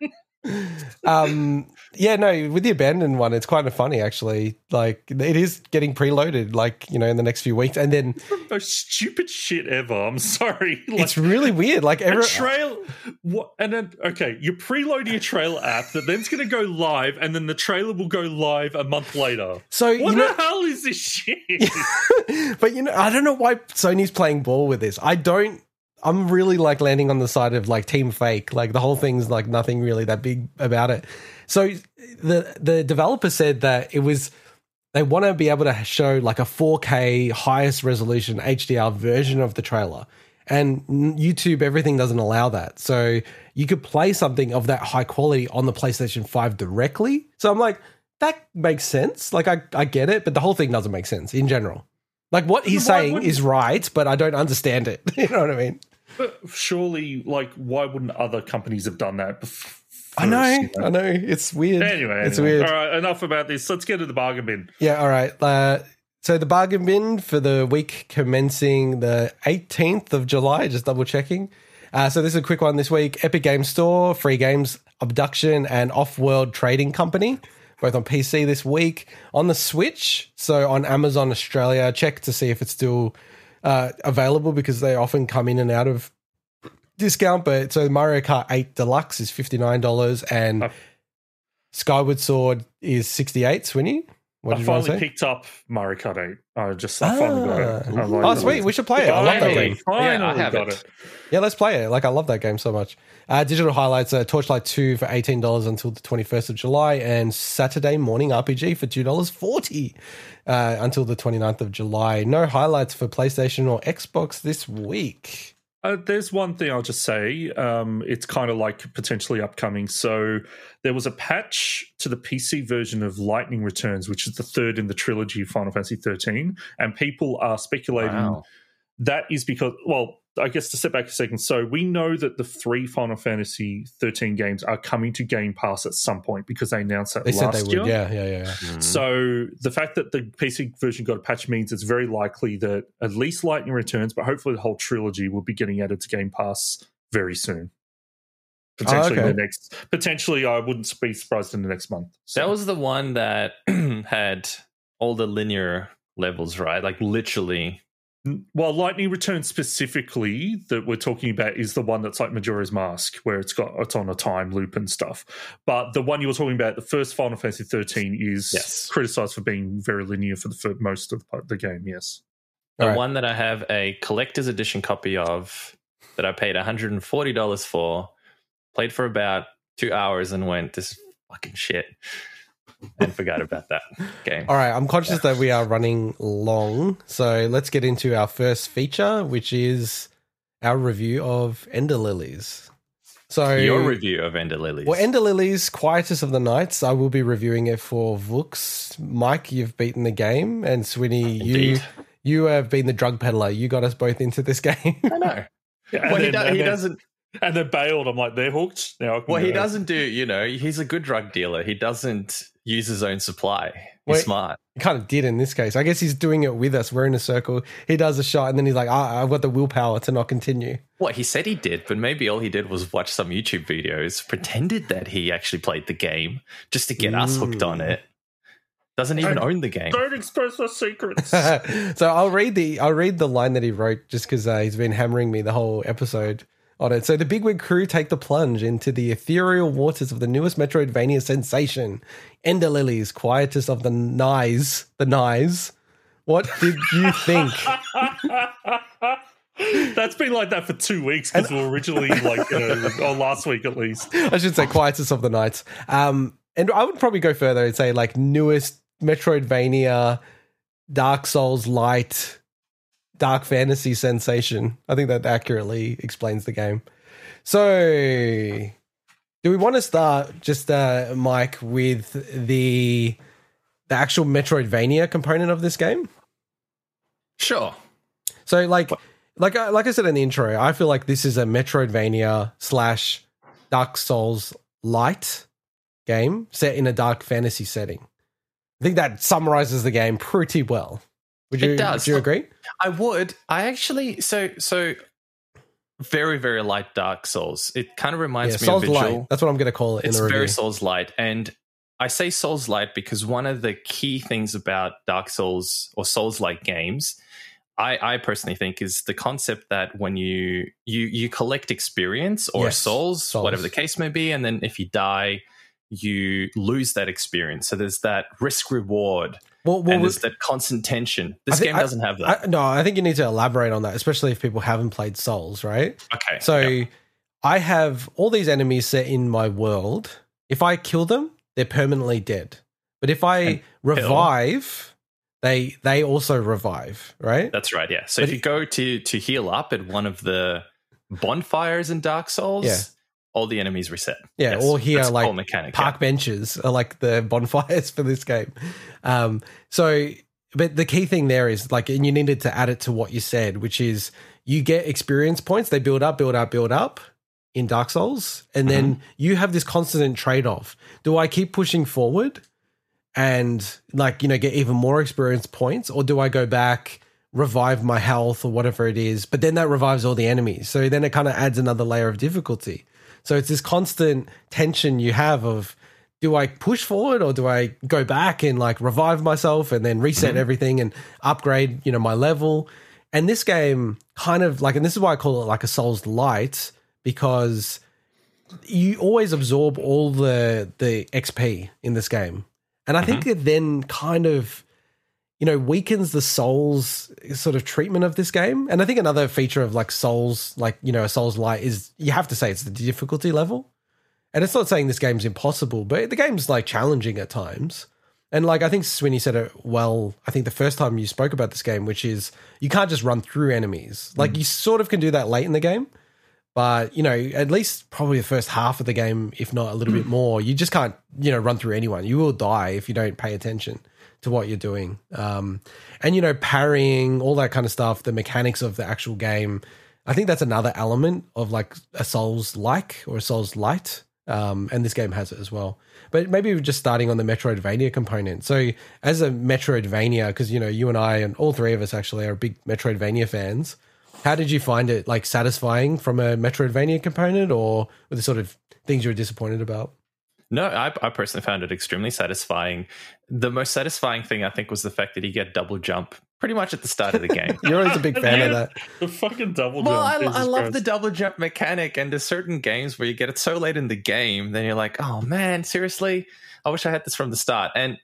um yeah no with the abandoned one it's kind of funny actually like it is getting preloaded like you know in the next few weeks and then Most stupid shit ever. I'm sorry. Like, it's really weird like every, trail, what? And then okay, you're preloading a trailer app that then's going to go live, and then the trailer will go live a month later. so What you the hell is this shit? but you know i don't know why sony's playing ball with this i don't i'm really like landing on the side of like team fake. Like the whole thing's like nothing really that big about it. So the the developer said that it was they want to be able to show like a 4k highest resolution hdr version of the trailer. And youtube everything doesn't allow that. So you could play something of that high quality on the playstation 5 directly. So i'm like that makes sense. Like i, I get it but the whole thing doesn't make sense in general. Like what he's Why saying wouldn't- is right but i don't understand it. You know what i mean But surely, like, why wouldn't other companies have done that? Bef- i know you i know it's weird Anyway, it's anyway. weird All right, enough about this. Let's get to the bargain bin. Yeah, all right. Uh, so the bargain bin for the week commencing the 18th of July, just double checking. Uh, so this is a quick one this week. Epic Games Store, Free Games, Abduction, and Off World Trading Company, both on PC this week. On the Switch, so on Amazon Australia, check to see if it's still uh, available because they often come in and out of discount. But so Mario Kart 8 Deluxe is $59 and Uh, Skyward Sword is 68 Swinny? What I did you finally say? picked up Mario Kart 8. I just I finally got it. Ah. I like Oh, sweet. We should play it. I love that game. Finally Yeah, I have got it. it. Yeah, let's play it. Like, I love that game so much. Uh, digital highlights are Torchlight 2 for $18 until the 21st of July and Saturday Morning RPG for $2.40 uh, until the 29th of July. No highlights for PlayStation or Xbox this week. Uh, there's one thing I'll just say. Um, it's kind of like potentially upcoming. So there was a patch to the PC version of Lightning Returns, which is the third in the trilogy of Final Fantasy 13, and people are speculating Wow. that is because well i guess to step back a second so we know that the three final fantasy 13 games are coming to game pass at some point because they announced that They said last they would. year Yeah, yeah, yeah. Mm-hmm. so the fact that the pc version got a patch means it's very likely that at least lightning returns but hopefully the whole trilogy will be getting added to game pass very soon potentially Oh, okay. the next potentially i wouldn't be surprised in the next month so. That was the one that had all the linear levels, right? Like literally. Well, Lightning Returns specifically that we're talking about is the one that's like Majora's Mask, where it's got it's on a time loop and stuff. But the one you were talking about, the first Final Fantasy thirteen, is Yes. criticized for being very linear for the for most of the, the game. Yes, The All right. one that I have a collector's edition copy of that I paid $140 for, played for about two hours and went, this is fucking shit. And forgot about that game. All right, I'm conscious that we are running long, so let's get into our first feature, which is our review of Ender Lilies. So Your review of Ender Lilies. Well, Ender Lilies, Quietus of the Knights. I will be reviewing it for Vooks. Mike, you've beaten the game, and Swinny, you Indeed. you have been the drug peddler. You got us both into this game. I know. Yeah, Well, he, do- he doesn't. and then bailed. I'm like, they're hooked now. I can Well, he doesn't do. You know, he's a good drug dealer. He doesn't use his own supply. He's Wait. smart. He kind of did in this case. I guess he's doing it with us. We're in a circle. He does a shot, and then he's like, ah, I've got the willpower to not continue. What he said he did, but maybe all he did was watch some YouTube videos, pretended that he actually played the game just to get us hooked on Mm. it. Doesn't even I- own the game. Don't expose my secrets. so I'll read the I'll read the line that he wrote just because uh, he's been hammering me the whole episode on it. So the Bigwig crew take the plunge into the ethereal waters of the newest Metroidvania sensation, Ender Lilies, quietest of the Nyes, the Nyes. What did you think? That's been like that for two weeks because we were originally like, know, or last week at least. I should say Quietus of the Knights. Um, and I would probably go further and say like newest Metroidvania, Dark Souls light, dark fantasy sensation. I think that accurately explains the game. So, do we want to start just uh, Mike with the the actual Metroidvania component of this game? Sure. So like like I- like I said in the intro, I feel like this is a Metroidvania slash Dark Souls light game set in a dark fantasy setting. I think that summarizes the game pretty well. Would It does. Would you agree? I would. I actually so so very very light Dark Souls. It kind of reminds Yeah, me Souls of Visual. Light. That's what I'm going to call it It's in the very. Souls light, and I say Souls light because one of the key things about Dark Souls or Souls like games, I, I personally think is the concept that when you you you collect experience or Yes, souls, souls. whatever the case may be, and then if you die, you lose that experience. So there's that risk reward, well, well, and there's that constant tension. This think- game doesn't have that. I, no, I think you need to elaborate on that, especially if people haven't played Souls, right? okay, So yeah. I have all these enemies set in my world. If I kill them, they're permanently dead. But if I And revive, they they also revive, right? That's right. Yeah. So But if you go to to heal up at one of the bonfires in Dark Souls, Yeah. All the enemies reset. Yeah, Yes, or here like mechanic. park benches are like the bonfires for this game. Um, so, but the key thing there is like, and you needed to add it to what you said, which is you get experience points. They build up, build up, build up in Dark Souls, and then you have this constant trade off. Do I keep pushing forward and like you know get even more experience points, or do I go back? revive my health or whatever it is but then that revives all the enemies so then it kind of adds another layer of difficulty so it's this constant tension you have of do I push forward or do I go back and like revive myself and then reset mm-hmm. everything and upgrade, you know, my level? And this game kind of like, and this is why I call it like a Souls Light because you always absorb all the the XP in this game, and I think mm-hmm. it then kind of you know weakens the Souls sort of treatment of this game. And I think another feature of like Souls, like you know, a Souls Light is you have to say it's the difficulty level. And it's not saying this game's impossible, but the game's like challenging at times. And like I think Swinny said it well, I think the first time you spoke about this game, which is you can't just run through enemies. Like mm. you sort of can do that late in the game, but you know, at least probably the first half of the game, if not a little bit mm. more, you just can't, you know, run through anyone. You will die if you don't pay attention to what you're doing. Um, and you know, parrying, all that kind of stuff, the mechanics of the actual game. I think that's another element of like a Souls like or a Souls light. Um, and this game has it as well. But maybe we're just starting on the Metroidvania component. So, as a Metroidvania, because you know you and I and all three of us actually are big Metroidvania fans. How did you find it? Like satisfying from a Metroidvania component, or were the sort of things you were disappointed about? No, I, I personally found it extremely satisfying. The most satisfying thing I think was the fact that you get double jump pretty much at the start of the game. You're always a big fan of that. The fucking double Well, jump. I, I love Christ. the double jump mechanic, and there's certain games where you get it so late in the game, then you're like, oh man, seriously? I wish I had this from the start. And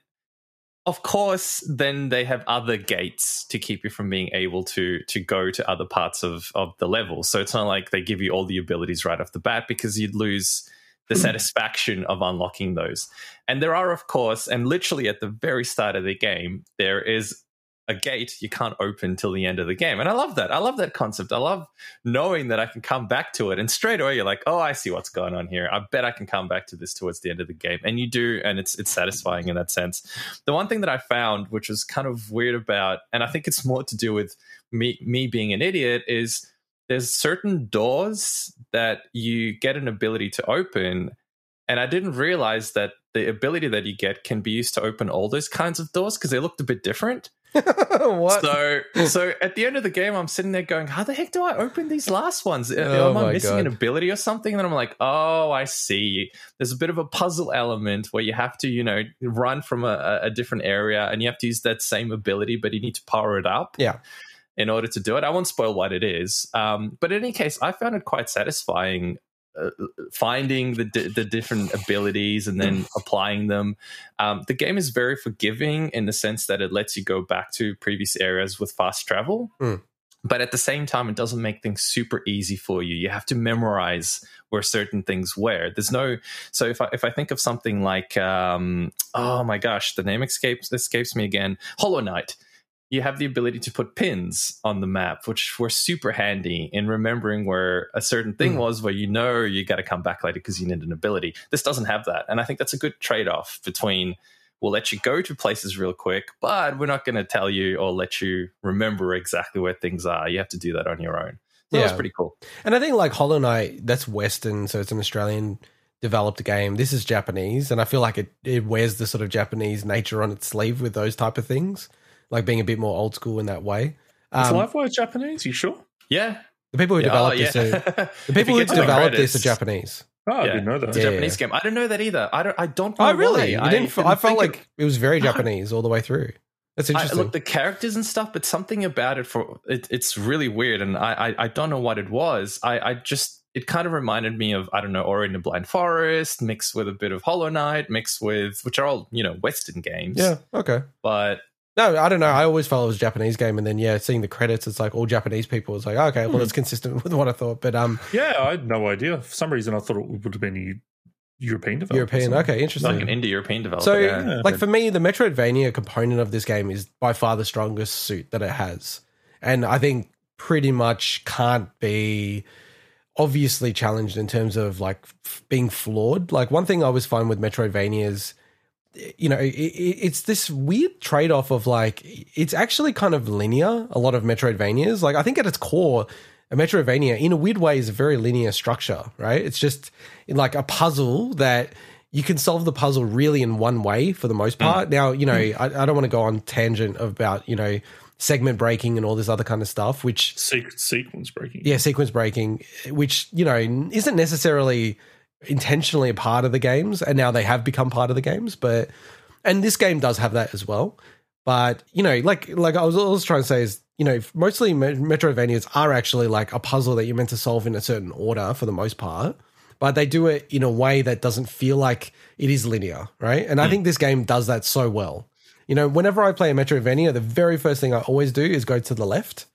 of course, then they have other gates to keep you from being able to to go to other parts of of the level. So it's not like they give you all the abilities right off the bat because you'd lose the hmm. satisfaction of unlocking those. And there are, of course, and literally at the very start of the game, there is a gate you can't open till the end of the game. And I love that. I love that concept. I love knowing that I can come back to it. And straight away you're like, oh, I see what's going on here. I bet I can come back to this towards the end of the game. And you do, and it's it's satisfying in that sense. The one thing that I found, which was kind of weird about, and I think it's more to do with me me being an idiot, is there's certain doors that you get an ability to open. And I didn't realize that the ability that you get can be used to open all those kinds of doors because they looked a bit different. what? So, so at the end of the game, I'm sitting there going, "How the heck do I open these last ones? Oh Am I missing an ability or something?" And then I'm like, "Oh, I see. There's a bit of a puzzle element where you have to, you know, run from a, a different area, and you have to use that same ability, but you need to power it up." Yeah. In order to do it, I won't spoil what it is. Um, but in any case, I found it quite satisfying uh, finding the di- the different abilities and then applying them. Um, the game is very forgiving in the sense that it lets you go back to previous areas with fast travel. Mm. But at the same time, it doesn't make things super easy for you. You have to memorize where certain things were. There's no so if I if I think of something like um, oh my gosh, the name escapes escapes me again. Hollow Knight you have the ability to put pins on the map, which were super handy in remembering where a certain thing Mm. was, where you know you got to come back later because you need an ability. This doesn't have that. And I think that's a good trade off between we'll let you go to places real quick, but we're not going to tell you or let you remember exactly where things are. You have to do that on your own. So That was pretty cool. And I think like Hollow Knight, that's Western, so it's an Australian developed game. This is Japanese, and I feel like it, it wears the sort of Japanese nature on its sleeve with those type of things, like being a bit more old school in that way. Is Um, Livewire Japanese? You sure? Yeah. the people who Yeah, developed oh, this, are, the people who get to developed this are Japanese. Oh, I Yeah. didn't know that. It's a Yeah. Japanese game. I don't know that either. I don't. I don't know. Oh, really? why. You didn't, f- I felt like it- it was very Japanese all the way through. That's I, interesting. look, the characters and stuff, but something about it for it, it's really weird, and I, I I don't know what it was. I I just it kind of reminded me of I don't know Ori and the Blind Forest mixed with a bit of Hollow Knight mixed with which are all you know Western games. yeah. Okay. but No, I don't know. I always felt it was a Japanese game, and then yeah, seeing the credits, it's like all Japanese people. It's like okay, Hmm. well, it's consistent with what I thought. But um, Yeah, I had no idea. For some reason, I thought it would have been a European developer. European. Okay, interesting. like an indie European developer. So, yeah. like for me, the Metroidvania component of this game is by far the strongest suit that it has, and I think pretty much can't be obviously challenged in terms of like f- being flawed. Like one thing I was fine with Metroidvanias, you know, it, it, it's this weird trade off of like it's actually kind of linear. A lot of Metroidvanias, like I think at its core. A Metroidvania, in a weird way, is a very linear structure, right? It's just like a puzzle that you can solve the puzzle really in one way for the most mm. part. Now, you know, mm. I, I don't want to go on tangent about, you know, segment breaking and all this other kind of stuff, which Secret sequence breaking. yeah, sequence breaking, which you know isn't necessarily intentionally a part of the games, and now they have become part of the games. But and this game does have that as well. But you know, like like I was always trying to say is you know mostly Me- Metroidvanias are actually like a puzzle that you're meant to solve in a certain order for the most part. But they do it in a way that doesn't feel like it is linear, right? And I hmm. think this game does that so well. You know, whenever I play a Metroidvania, the very first thing I always do is go to the left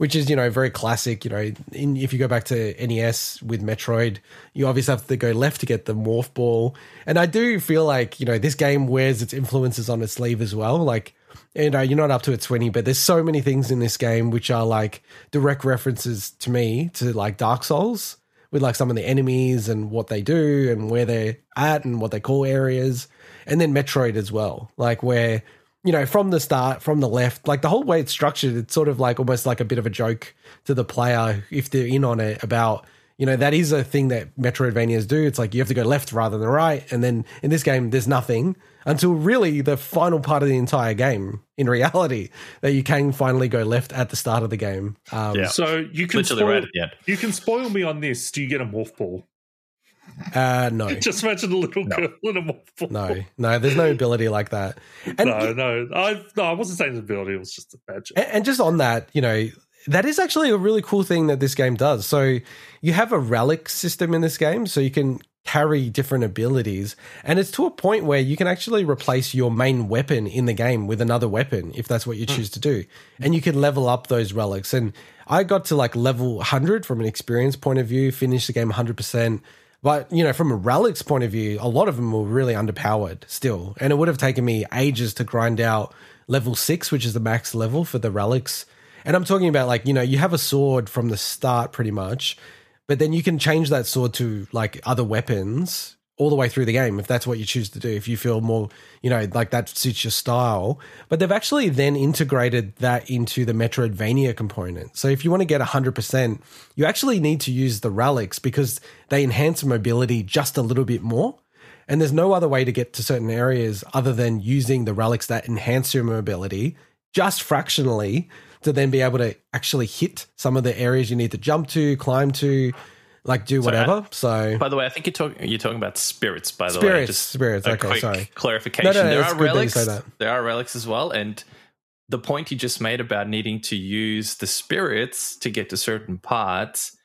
which is you know very classic. You know, in, if you go back to NES with Metroid, you obviously have to go left to get the morph ball. And I do feel like you know this game wears its influences on its sleeve as well. Like you uh, know, you're not up to its twenty, but there's so many things in this game which are like direct references to me to like Dark Souls with like some of the enemies and what they do and where they're at and what they call areas, and then Metroid as well, like where you know, from the start, from the left, like the whole way it's structured, it's sort of like almost like a bit of a joke to the player if they're in on it about, you know, that is a thing that Metroidvanias do. It's like you have to go left rather than right. And then in this game, there's nothing until really the final part of the entire game in reality that you can finally go left at the start of the game. Um, Yeah. So you can literally spoil, right at the end. you can spoil me on this. Do you get a morph ball? Uh, no, Just imagine a little No. girl in a ball. no, no, there's no ability like that. And no, no. I no, I wasn't saying the ability. It was just a joke. And, and just on that, you know, that is actually a really cool thing that this game does. So you have a relic system in this game, so you can carry different abilities, and it's to a point where you can actually replace your main weapon in the game with another weapon if that's what you choose to do, and you can level up those relics. And I got to like level 100 from an experience point of view, finish the game 100 percent. But you know, from a relics point of view, a lot of them were really underpowered still, and it would have taken me ages to grind out level six, which is the max level for the relics. And I'm talking about like you know, you have a sword from the start pretty much, but then you can change that sword to like other weapons all the way through the game if that's what you choose to do. If you feel more, you know, like that suits your style. But they've actually then integrated that into the Metroidvania component. So if you want to get 100%, you actually need to use the relics because they enhance mobility just a little bit more. And there's no other way to get to certain areas other than using the relics that enhance your mobility just fractionally to then be able to actually hit some of the areas you need to jump to, climb to, like do whatever. So By the way, I think you're talking you're talking about spirits. By the way, Spirits, Just spirits, okay, sorry. clarification. No, no, there are good that you relics. There are relics as well, and the point you just made about needing to use the spirits to get to certain parts.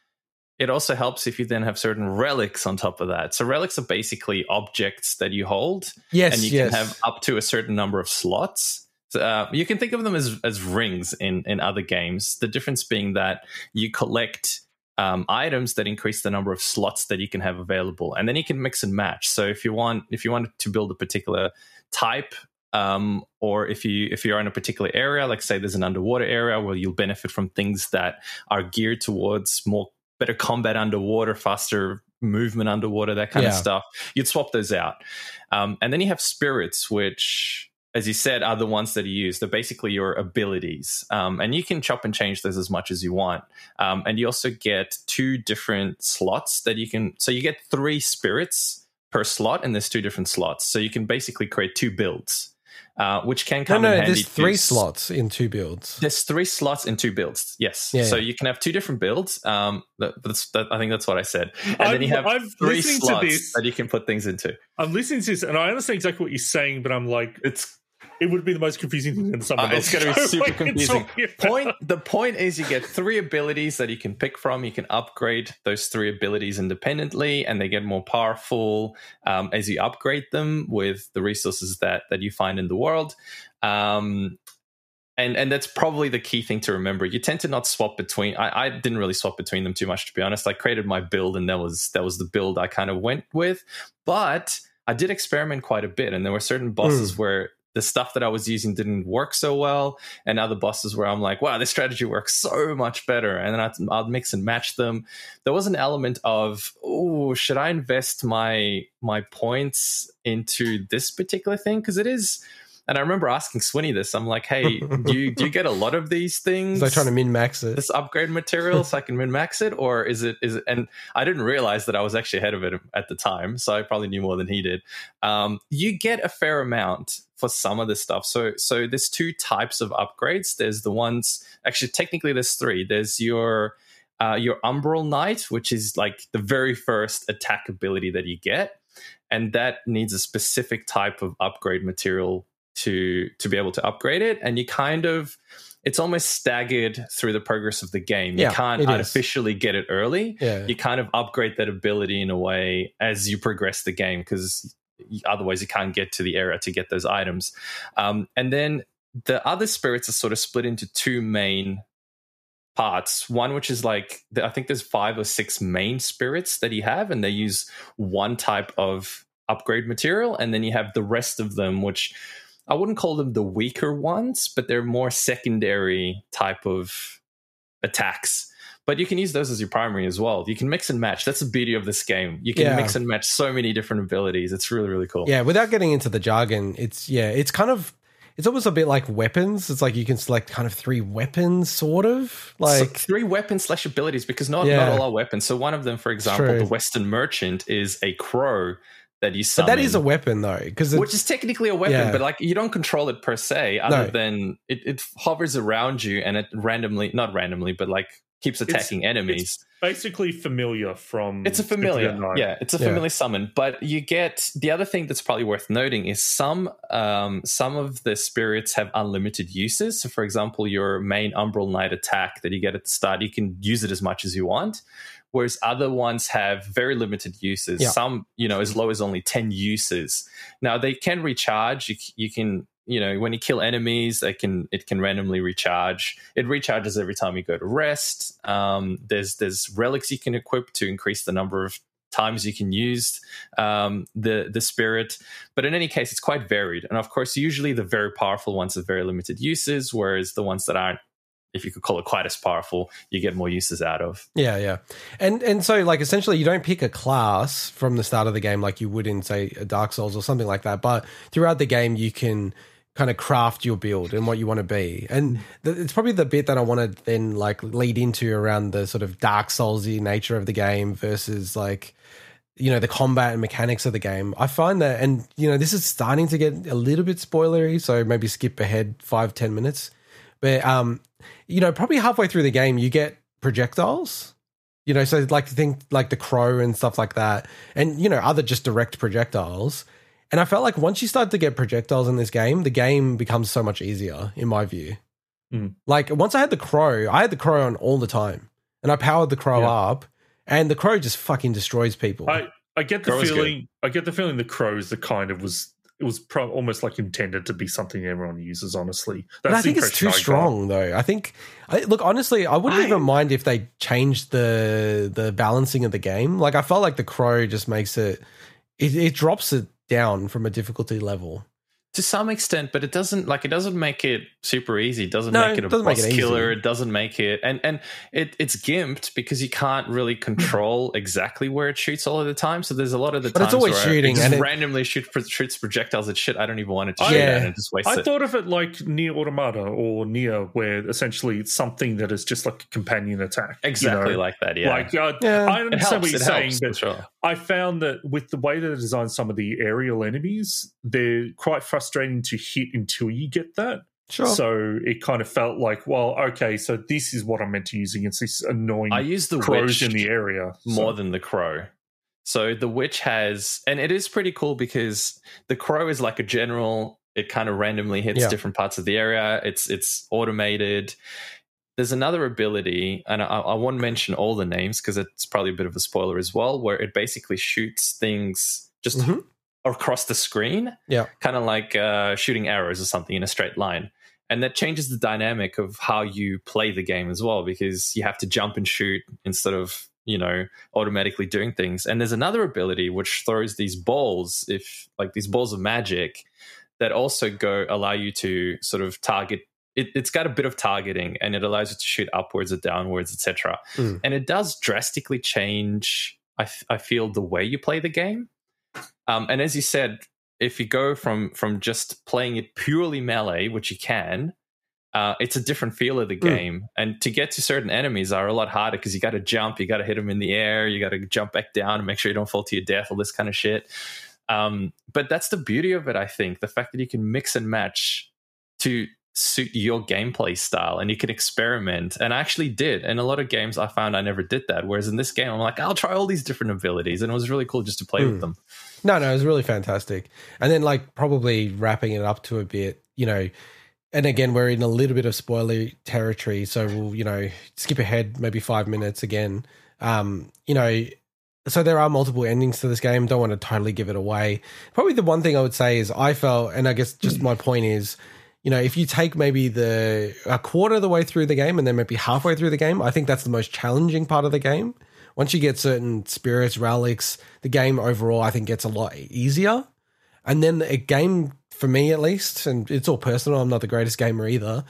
It also helps if you then have certain relics on top of that. So relics are basically objects that you hold, yes, and you yes. can have up to a certain number of slots. So, uh, you can think of them as as rings in in other games. The difference being that you collect um, items that increase the number of slots that you can have available, and then you can mix and match. So if you want if you want to build a particular type. Um, or if you if you're in a particular area, like say there's an underwater area where you'll benefit from things that are geared towards more better combat underwater, faster movement underwater, that kind of stuff. You'd swap those out. Um, and then you have spirits, which as you said, are the ones that you use. They're basically your abilities. Um, and you can chop and change those as much as you want. Um, and you also get two different slots that you can. So you get three spirits per slot, and there's two different slots. So you can basically create two builds. Uh, which can come no, in handy. there's three s- slots in two builds. There's three slots in two builds. Yes. Yeah, so yeah. you can have two different builds. Um, that, that's, that, I think that's what I said. And I'm- then you have I'm three listening to slots this. that you can put things into. I'm listening to this, and I understand exactly what you're saying, but I'm like, It's it would be the most confusing thing in someone Uh, it's going to be super Like, confusing. Point. The point is, you get three abilities that you can pick from. You can upgrade those three abilities independently, and they get more powerful um, as you upgrade them with the resources that that you find in the world. Um, and and that's probably the key thing to remember. You tend to not swap between. I, I didn't really swap between them too much, to be honest. I created my build, and that was that was the build I kind of went with. But I did experiment quite a bit, and there were certain bosses where the stuff that I was using didn't work so well, and other bosses where I'm like, wow, this strategy works so much better, and then I'd, I'd mix and match them. There was an element of, oh, should I invest my my points into this particular thing because it is. And I remember asking Swinny this. I'm like, hey, do you do you get a lot of these things? So trying to min max it. this upgrade material so I can min max it, or is it is it? And I didn't realize that I was actually ahead of it at the time, so I probably knew more than he did. Um, you get a fair amount for some of this stuff. So so there's two types of upgrades. There's the ones actually technically there's three. There's your uh, your Umbral Knight, which is like the very first attack ability that you get, and that needs a specific type of upgrade material to to be able to upgrade it. And you kind of it's almost staggered through the progress of the game. You Yeah, can't it is. artificially get it early. Yeah. You kind of upgrade that ability in a way as you progress the game because otherwise you can't get to the area to get those items. Um, and then the other spirits are sort of split into two main parts. One which is like I think there's five or six main spirits that you have, and they use one type of upgrade material, and then you have the rest of them, which I wouldn't call them the weaker ones, but they're more secondary type of attacks. But you can use those as your primary as well. You can mix and match. That's the beauty of this game. You can Yeah. mix and match so many different abilities. It's really, really cool. Yeah, without getting into the jargon, it's yeah, it's kind of it's almost a bit like weapons. It's like you can select kind of three weapons, sort of So like three weapon slash abilities because not, Yeah. not all are weapons. So one of them, for example, True. the Western Merchant is a crow that you but that is a weapon though, because which is technically a weapon, Yeah. but like you don't control it per se, other No. than it, it hovers around you and it randomly, not randomly, but like keeps attacking enemies. basically familiar from. It's a familiar, Symphony yeah. It's a Yeah. familiar summon, but you get the other thing that's probably worth noting is some um, some of the spirits have unlimited uses. So, for example, your main Umbral Knight attack that you get at the start, you can use it as much as you want. Whereas other ones have very limited uses. Yeah. Some, you know, as low as only ten uses. Now they can recharge. You, you can you know when you kill enemies they can it can randomly recharge it recharges every time you go to rest um, there's there's relics you can equip to increase the number of times you can use um, the the spirit but in any case it's quite varied and of course usually the very powerful ones have very limited uses whereas the ones that aren't if you could call it quite as powerful you get more uses out of Yeah, yeah. And and so like essentially you don't pick a class from the start of the game like you would in say a Dark Souls or something like that, but throughout the game you can kind of craft your build and what you want to be. And th- it's probably the bit that I want to then like lead into around the sort of Dark Soulsy nature of the game versus like you know the combat and mechanics of the game. I find that and you know this is starting to get a little bit spoilery, so maybe skip ahead five ten minutes. But um you know, probably halfway through the game, you get projectiles. You know, so like think like the crow and stuff like that, and you know other just direct projectiles. And I felt like once you start to get projectiles in this game, the game becomes so much easier, in my view. Mm. Like once I had the crow, I had the crow on all the time, and I powered the crow Yeah. up, and the crow just fucking destroys people. I I get the Crow is feeling. I get the feeling the crows the kind of was. It was pro- almost like intended to be something everyone uses. Honestly, I think it's too I got. strong, though. I think, I, look, honestly, I wouldn't I- even mind if they changed the the balancing of the game. Like, I felt like the crow just makes it, it, it drops it down from a difficulty level. To some extent, but it doesn't like it doesn't make it super easy. It doesn't No, make it it a doesn't make boss it easy. killer. It doesn't make it and and it it's gimped because you can't really control exactly where it shoots all of the time. So there's a lot of the But it's always where shooting it just and it- randomly shoot, shoots projectiles at shit I don't even want it to I- shoot Yeah. at and just waste I it. thought of it like NieR Automata or NieR where essentially it's something that is just like a companion attack. you exactly know? like that. Yeah, Like uh, Yeah. I understand helps. what you're saying, helps but sure. I found that with the way that they designed some of the aerial enemies, they're quite frustrating to hit until you get that. Sure. So it kind of felt like, well, okay, so this is what I'm meant to use against this annoying I use the crows witch in the area. more So- than the crow. So the witch has, and it is pretty cool because the crow is like a general. It kind of randomly hits Yeah. different parts of the area. It's it's automated. There's another ability, and I, I won't mention all the names because it's probably a bit of a spoiler as well, where it basically shoots things just Mhm. Across the screen. Yeah. kind of like uh, shooting arrows or something in a straight line. And that changes the dynamic of how you play the game as well, because you have to jump and shoot instead of you know automatically doing things. And there's another ability which throws these balls, if like these balls of magic, that also go allow you to sort of target. It, it's got a bit of targeting, and it allows you to shoot upwards or downwards, etc. Mm. And it does drastically change. I, f- I feel the way you play the game. Um, and as you said, if you go from from just playing it purely melee, which you can, uh, it's a different feel of the game. And to get to certain enemies are a lot harder because you got to jump, you got to hit them in the air, you got to jump back down and make sure you don't fall to your death, all this kind of shit. Um, but that's the beauty of it, I think. The fact that you can mix and match to suit your gameplay style and you can experiment. And I actually did. In a lot of games, I found I never did that. Whereas in this game, I'm like, I'll try all these different abilities. And it was really cool just to play Hmm. with them. No, no, it was really fantastic. And then, like, probably wrapping it up to a bit, you know, and again, we're in a little bit of spoiler territory, so we'll, you know, skip ahead maybe five minutes again. Um, you know, so there are multiple endings to this game. Don't want to totally give it away. Probably the one thing I would say is I felt, and I guess just my point is, you know, if you take maybe the a quarter of the way through the game and then maybe halfway through the game, I think that's the most challenging part of the game. Once you get certain spirits, relics, the game overall I think gets a lot easier. And then a game for me at least, and it's all personal, I'm not the greatest gamer either.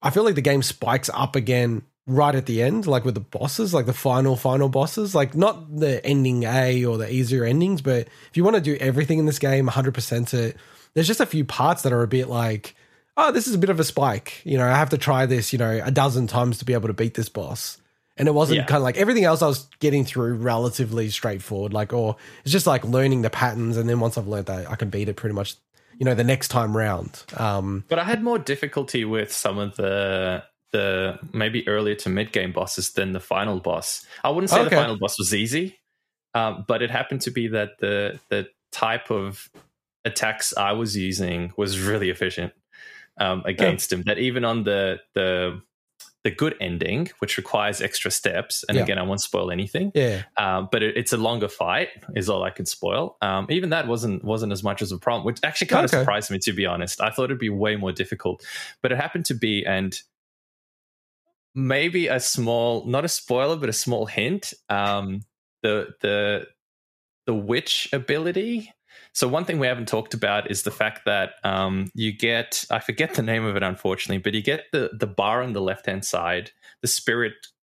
I feel like the game spikes up again right at the end, like with the bosses, like the final, final bosses. Like not the ending A or the easier endings, but if you want to do everything in this game, 100% it, there's just a few parts that are a bit like, oh, this is a bit of a spike. You know, I have to try this, you know, a dozen times to be able to beat this boss. And it wasn't Yeah. kind of like everything else I was getting through relatively straightforward. Like, or it's just like learning the patterns. And then once I've learned that, I can beat it pretty much, you know, the next time round. Um, But I had more difficulty with some of the the maybe earlier to mid game bosses than the final boss. I wouldn't say Okay. the final boss was easy, um, but it happened to be that the the type of attacks I was using was really efficient um, against him. That even on the the the good ending, which requires extra steps, and Yeah. again, I won't spoil anything. yeah. Um, but it, it's a longer fight, is all I could spoil. Um, even that wasn't wasn't as much as a problem, which actually kind Okay. of surprised me to be honest. I thought it'd be way more difficult, but it happened to be, and maybe a small, not a spoiler, but a small hint. Um, the the the witch ability. So one thing we haven't talked about is the fact that um, you get I forget the name of it unfortunately, but you get the the bar on the left hand side, the spirit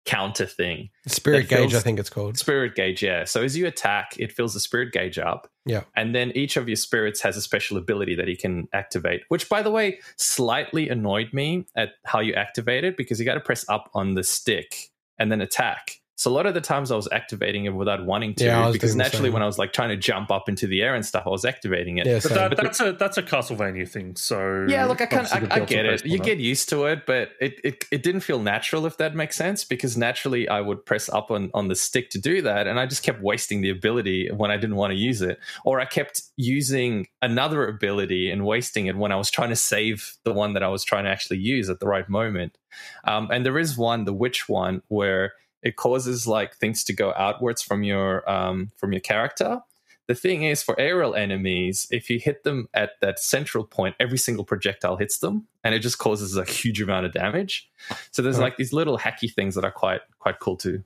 counter thing. Spirit gauge, feels- I think it's called. Spirit gauge, yeah. So as you attack, it fills the spirit gauge up. Yeah. And then each of your spirits has a special ability that you can activate, which, by the way, slightly annoyed me at how you activate it because you got to press up on the stick and then attack. So a lot of the times I was activating it without wanting to Yeah, because naturally when I was like trying to jump up into the air and stuff, I was activating it. Yeah, But same. that, that's a that's a Castlevania thing. So Yeah, look, I kind of, I, I get it. You that. get used to it, but it, it it didn't feel natural if that makes sense. Because naturally, I would press up on on the stick to do that, and I just kept wasting the ability when I didn't want to use it, or I kept using another ability and wasting it when I was trying to save the one that I was trying to actually use at the right moment. Um, and there is one, the witch one, where it causes like things to go outwards from your um, from your character. The thing is, for aerial enemies, if you hit them at that central point, every single projectile hits them, and it just causes a huge amount of damage. So there's like these little hacky things that are quite quite cool too.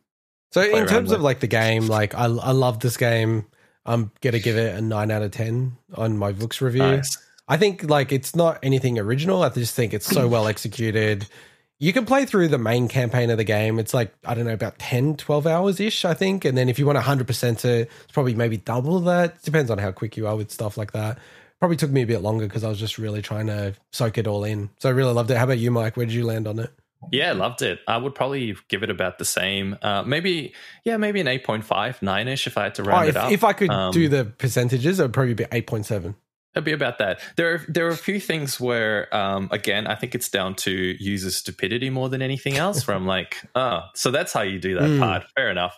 So in terms of like the game, like I I love this game. I'm gonna give it a nine out of ten on my books review. Nice. I think like it's not anything original. I just think it's so well executed. You can play through the main campaign of the game. It's like, I don't know, about 10, 12 hours ish, I think. And then if you want 100% it, it's probably maybe double that. Depends on how quick you are with stuff like that. Probably took me a bit longer because I was just really trying to soak it all in. So I really loved it. How about you, Mike? Where did you land on it? Yeah, loved it. I would probably give it about the same. Uh, maybe, yeah, maybe an 8.5, 9 ish if I had to Oh, round if, it up. if I could Um, do the percentages, it would probably be 8.7. It'd be about that. There are there are a few things where, um, again, I think it's down to user stupidity more than anything else. From like, oh, so that's how you do that Mm. part. Fair enough.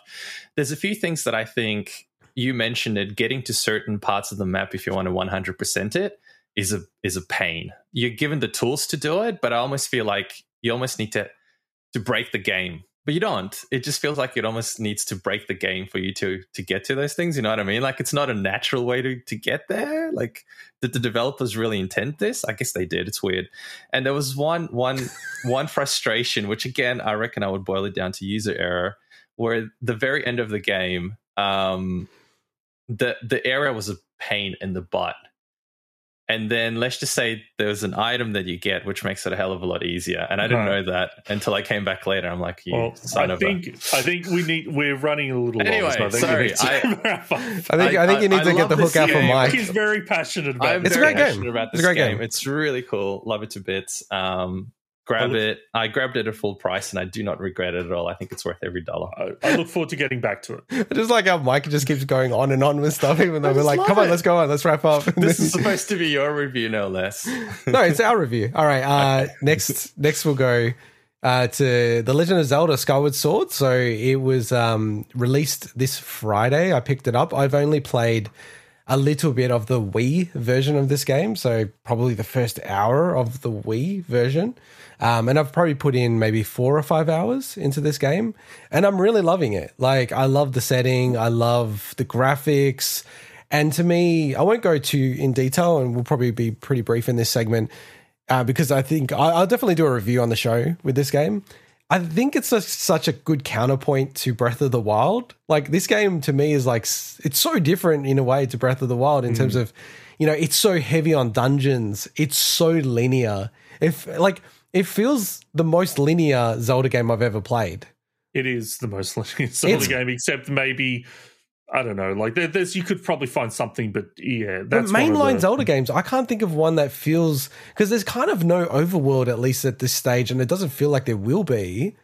There's a few things that I think you mentioned it. Getting to certain parts of the map, if you want to 100 percent it, is a is a pain. You're given the tools to do it, but I almost feel like you almost need to to break the game. But you don't. It just feels like it almost needs to break the game for you to to get to those things. You know what I mean? Like it's not a natural way to to get there. Like did the developers really intend this? I guess they did. It's weird. And there was one one one frustration, which again I reckon I would boil it down to user error, where the very end of the game, um, the the area was a pain in the butt. And then let's just say there's an item that you get, which makes it a hell of a lot easier. And I didn't Right. know that until I came back later. I'm like, you Well, son I of think I think we need we're running a little Anyway, long. So I think sorry, we need to I- I think I- I, think you need I to get the hook out for game. Mike. He's very passionate about I'm this. It's a very great game. passionate about It's a great game. game. It's really cool. Love it to bits. Um, grab I look- it. I grabbed it at full price, and I do not regret it at all. I think it's worth every dollar. I, I look forward to getting back to it. I just like how Mike just keeps going on and on with stuff, even though we're like, love come on, let's go on, let's wrap up. This is supposed to be your review, no less. no, it's our review. All right. Uh, next, next we'll go uh, to the Legend of Zelda: Skyward Sword. So it was um, released this Friday. I picked it up. I've only played a little bit of the Wii version of this game, so probably the first hour of the Wii version. Um, and I've probably put in maybe four or five hours into this game, and I'm really loving it. Like, I love the setting, I love the graphics, and to me, I won't go too in detail, and we'll probably be pretty brief in this segment uh, because I think I, I'll definitely do a review on the show with this game. I think it's a, such a good counterpoint to Breath of the Wild. Like this game to me is like it's so different in a way to Breath of the Wild in terms of, you know, it's so heavy on dungeons. It's so linear. If like it feels the most linear Zelda game I've ever played. It is the most linear Zelda It's- game, except maybe I don't know. Like there, there's, you could probably find something, but yeah, But that's of mainline the- Zelda games, I can't think of one that feels because there's kind of no overworld at least at this stage, and it doesn't feel like there will be.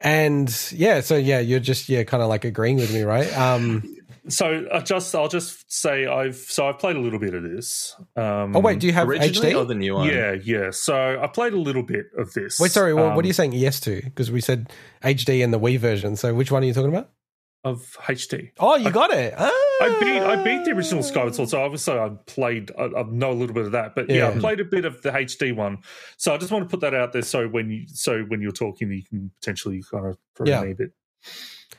And yeah, so yeah, you're just yeah, kind of like agreeing with me, right? Um, So I just, I'll just say I've, so I've played a little bit of this. Um, oh wait, do you have Originally HD? or the new one? yeah, yeah. So I played a little bit of this. Wait, sorry, what, what um, are you saying yes to? Because we said HD and the Wii version. So which one are you talking about? of HD? Oh, you got it. Ah. I beat I beat the original Skyward Sword, so obviously I played I, I know a little bit of that, but yeah. Yeah. I played a bit of the HD one. So I just want to put that out there, so when you so when you're talking, you can potentially kind of Yeah. rename it.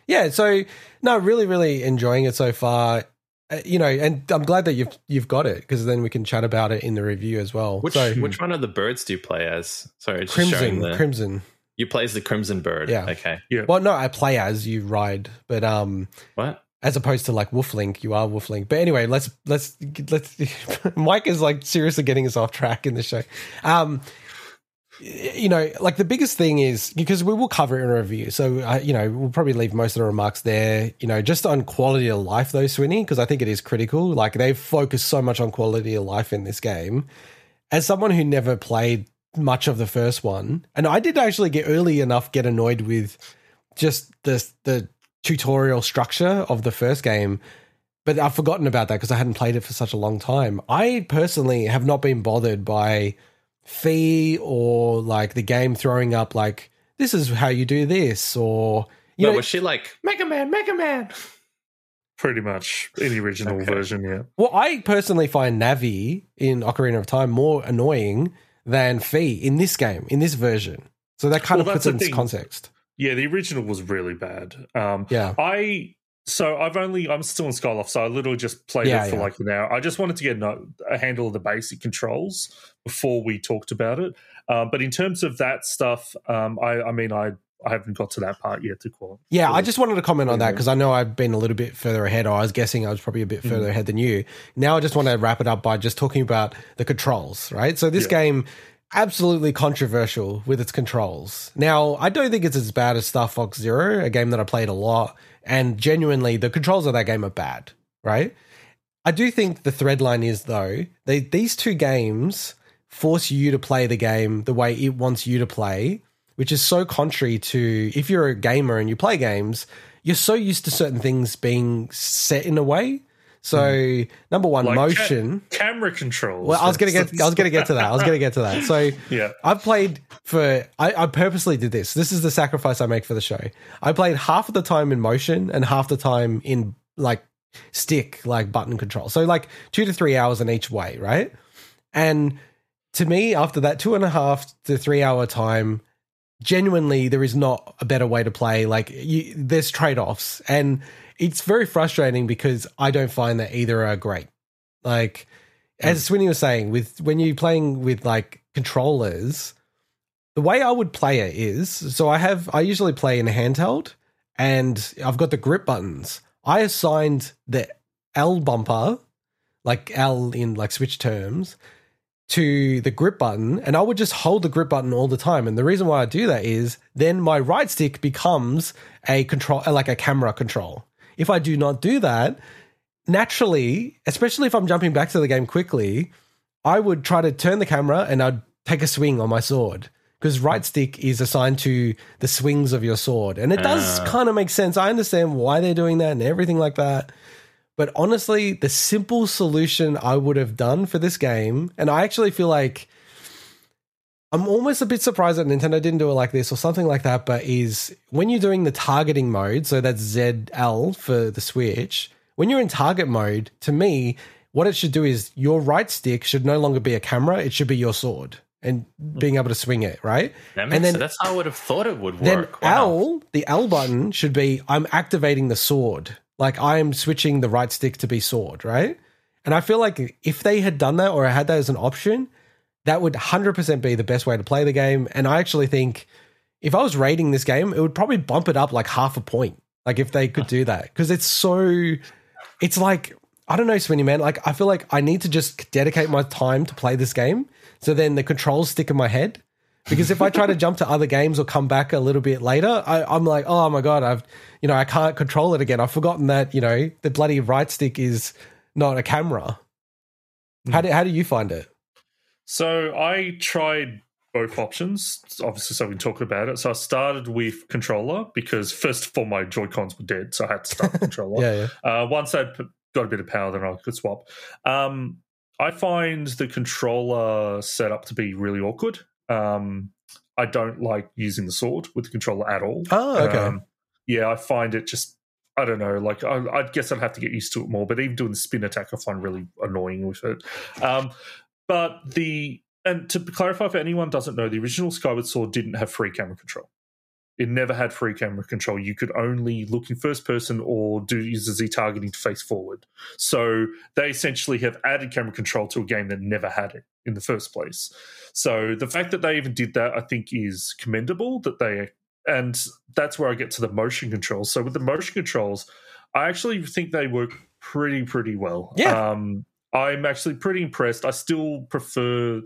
Yeah, so no, really, really enjoying it so far. Uh, you know, and I'm glad that you've you've got it because then we can chat about it in the review as well. Which so which one of the birds do you play as? Sorry, it's just Crimson, the, Crimson. You play as the Crimson Bird. Yeah. Okay. Yeah. Well, no, I play as you ride, but um, What? as opposed to like Wolf Link, you are Wolf Link. But anyway, let's let's let's. Mike is like seriously getting us off track in the show. Um, you know, like the biggest thing is because we will cover it in a review. So, uh, you know, we'll probably leave most of the remarks there, you know, just on quality of life, though, Swinny, because I think it is critical. Like they've focused so much on quality of life in this game. As someone who never played much of the first one, and I did actually get early enough get annoyed with just the the tutorial structure of the first game. But I've forgotten about that because I hadn't played it for such a long time. I personally have not been bothered by Fi or like the game throwing up like this is how you do this or you But know was she like Mega Man, Mega Man? Pretty much in the original Okay. version, yeah. well I personally find Navi in Ocarina of Time more annoying than Fi in this game in this version. So that kind Well, of puts that's it the into thing. context. Yeah, the original was really bad. Um, Yeah. I so I've only I'm still in Skyloft, so I literally just played Yeah, it for yeah. like an hour. I just wanted to get a, a handle of the basic controls before we talked about it. Um, but in terms of that stuff, um, I, I mean, I I haven't got to that part yet to qualify. Yeah, I just wanted to comment on that because I know I've been a little bit further ahead, or I was guessing I was probably a bit Mm. further ahead than you. Now I just want to wrap it up by just talking about the controls, right? So this Yeah. game absolutely controversial with its controls. Now, I don't think it's as bad as Star Fox Zero, a game that I played a lot, and genuinely the controls of that game are bad, right? I do think the thread line is though, they these two games force you to play the game the way it wants you to play, which is so contrary to if you're a gamer and you play games, you're so used to certain things being set in a way. So hmm. number one, Like ca- motion. camera controls. Well, I was gonna get. I was gonna get to that. I was gonna get to that. So, Yeah. I've played for. I, I purposely did this. This is the sacrifice I make for the show. I played half of the time in motion and half the time in like stick, like button control. So, like two to three hours in each way, right? And to me, after that two and a half to three hour time, genuinely, there is not a better way to play. Like, you, there's trade offs, and it's very frustrating because I don't find that either are great. Like, as hmm. Swinny was saying, with when you're playing with like controllers, the way I would play it is so I have I usually play in a handheld and I've got the grip buttons. I assigned the L bumper, like L in like switch terms, to the grip button, and I would just hold the grip button all the time. And the reason why I do that is then my right stick becomes a control, like a camera control. If I do not do that, naturally, especially if I'm jumping back to the game quickly, I would try to turn the camera and I'd take a swing on my sword because right stick is assigned to the swings of your sword. And it does Ah. kind of make sense. I understand why they're doing that and everything like that. But honestly, the simple solution I would have done for this game, and I actually feel like I'm almost a bit surprised that Nintendo didn't do it like this or something like that, but is when you're doing the targeting mode, so that's ZL for the Switch, when you're in target mode, to me, what it should do is your right stick should no longer be a camera, it should be your sword and being able to swing it, right? That makes And then- sense. That's how I would have thought it would Then work. Wow. L, the L button should be I'm activating the sword. Like I am switching the right stick to be sword, right? And I feel like if they had done that or had that as an option, that would 100% be the best way to play the game. And I actually think if I was rating this game, it would probably bump it up like half a point. Like if they could do that. Because it's so, it's like, I don't know, Swinny man. Like I feel like I need to just dedicate my time to play this game. So then the controls stick in my head. Because if I try to jump to other games or come back a little bit later, I, I'm like, oh my god, I've you know I can't control it again. I've forgotten that you know the bloody right stick is not a camera. How do how do you find it? So I tried both options, obviously, so we can talk about it. So I started with controller because first of all, my Joy Cons were dead, so I had to start with controller. Yeah, yeah. Uh, once I'd got a bit of power, then I could swap. Um, I find the controller setup to be really awkward. Um, I don't like using the sword with the controller at all. Oh, okay. Um, yeah, I find it just. I don't know. Like, I, I guess I'd have to get used to it more. But even doing the spin attack, I find really annoying with it. Um, but the and to clarify for anyone doesn't know, the original Skyward Sword didn't have free camera control. It never had free camera control. You could only look in first person or do use the Z targeting to face forward. So they essentially have added camera control to a game that never had it in the first place. So the fact that they even did that, I think, is commendable. That they and that's where I get to the motion controls. So with the motion controls, I actually think they work pretty pretty well. Yeah. Um, I'm actually pretty impressed. I still prefer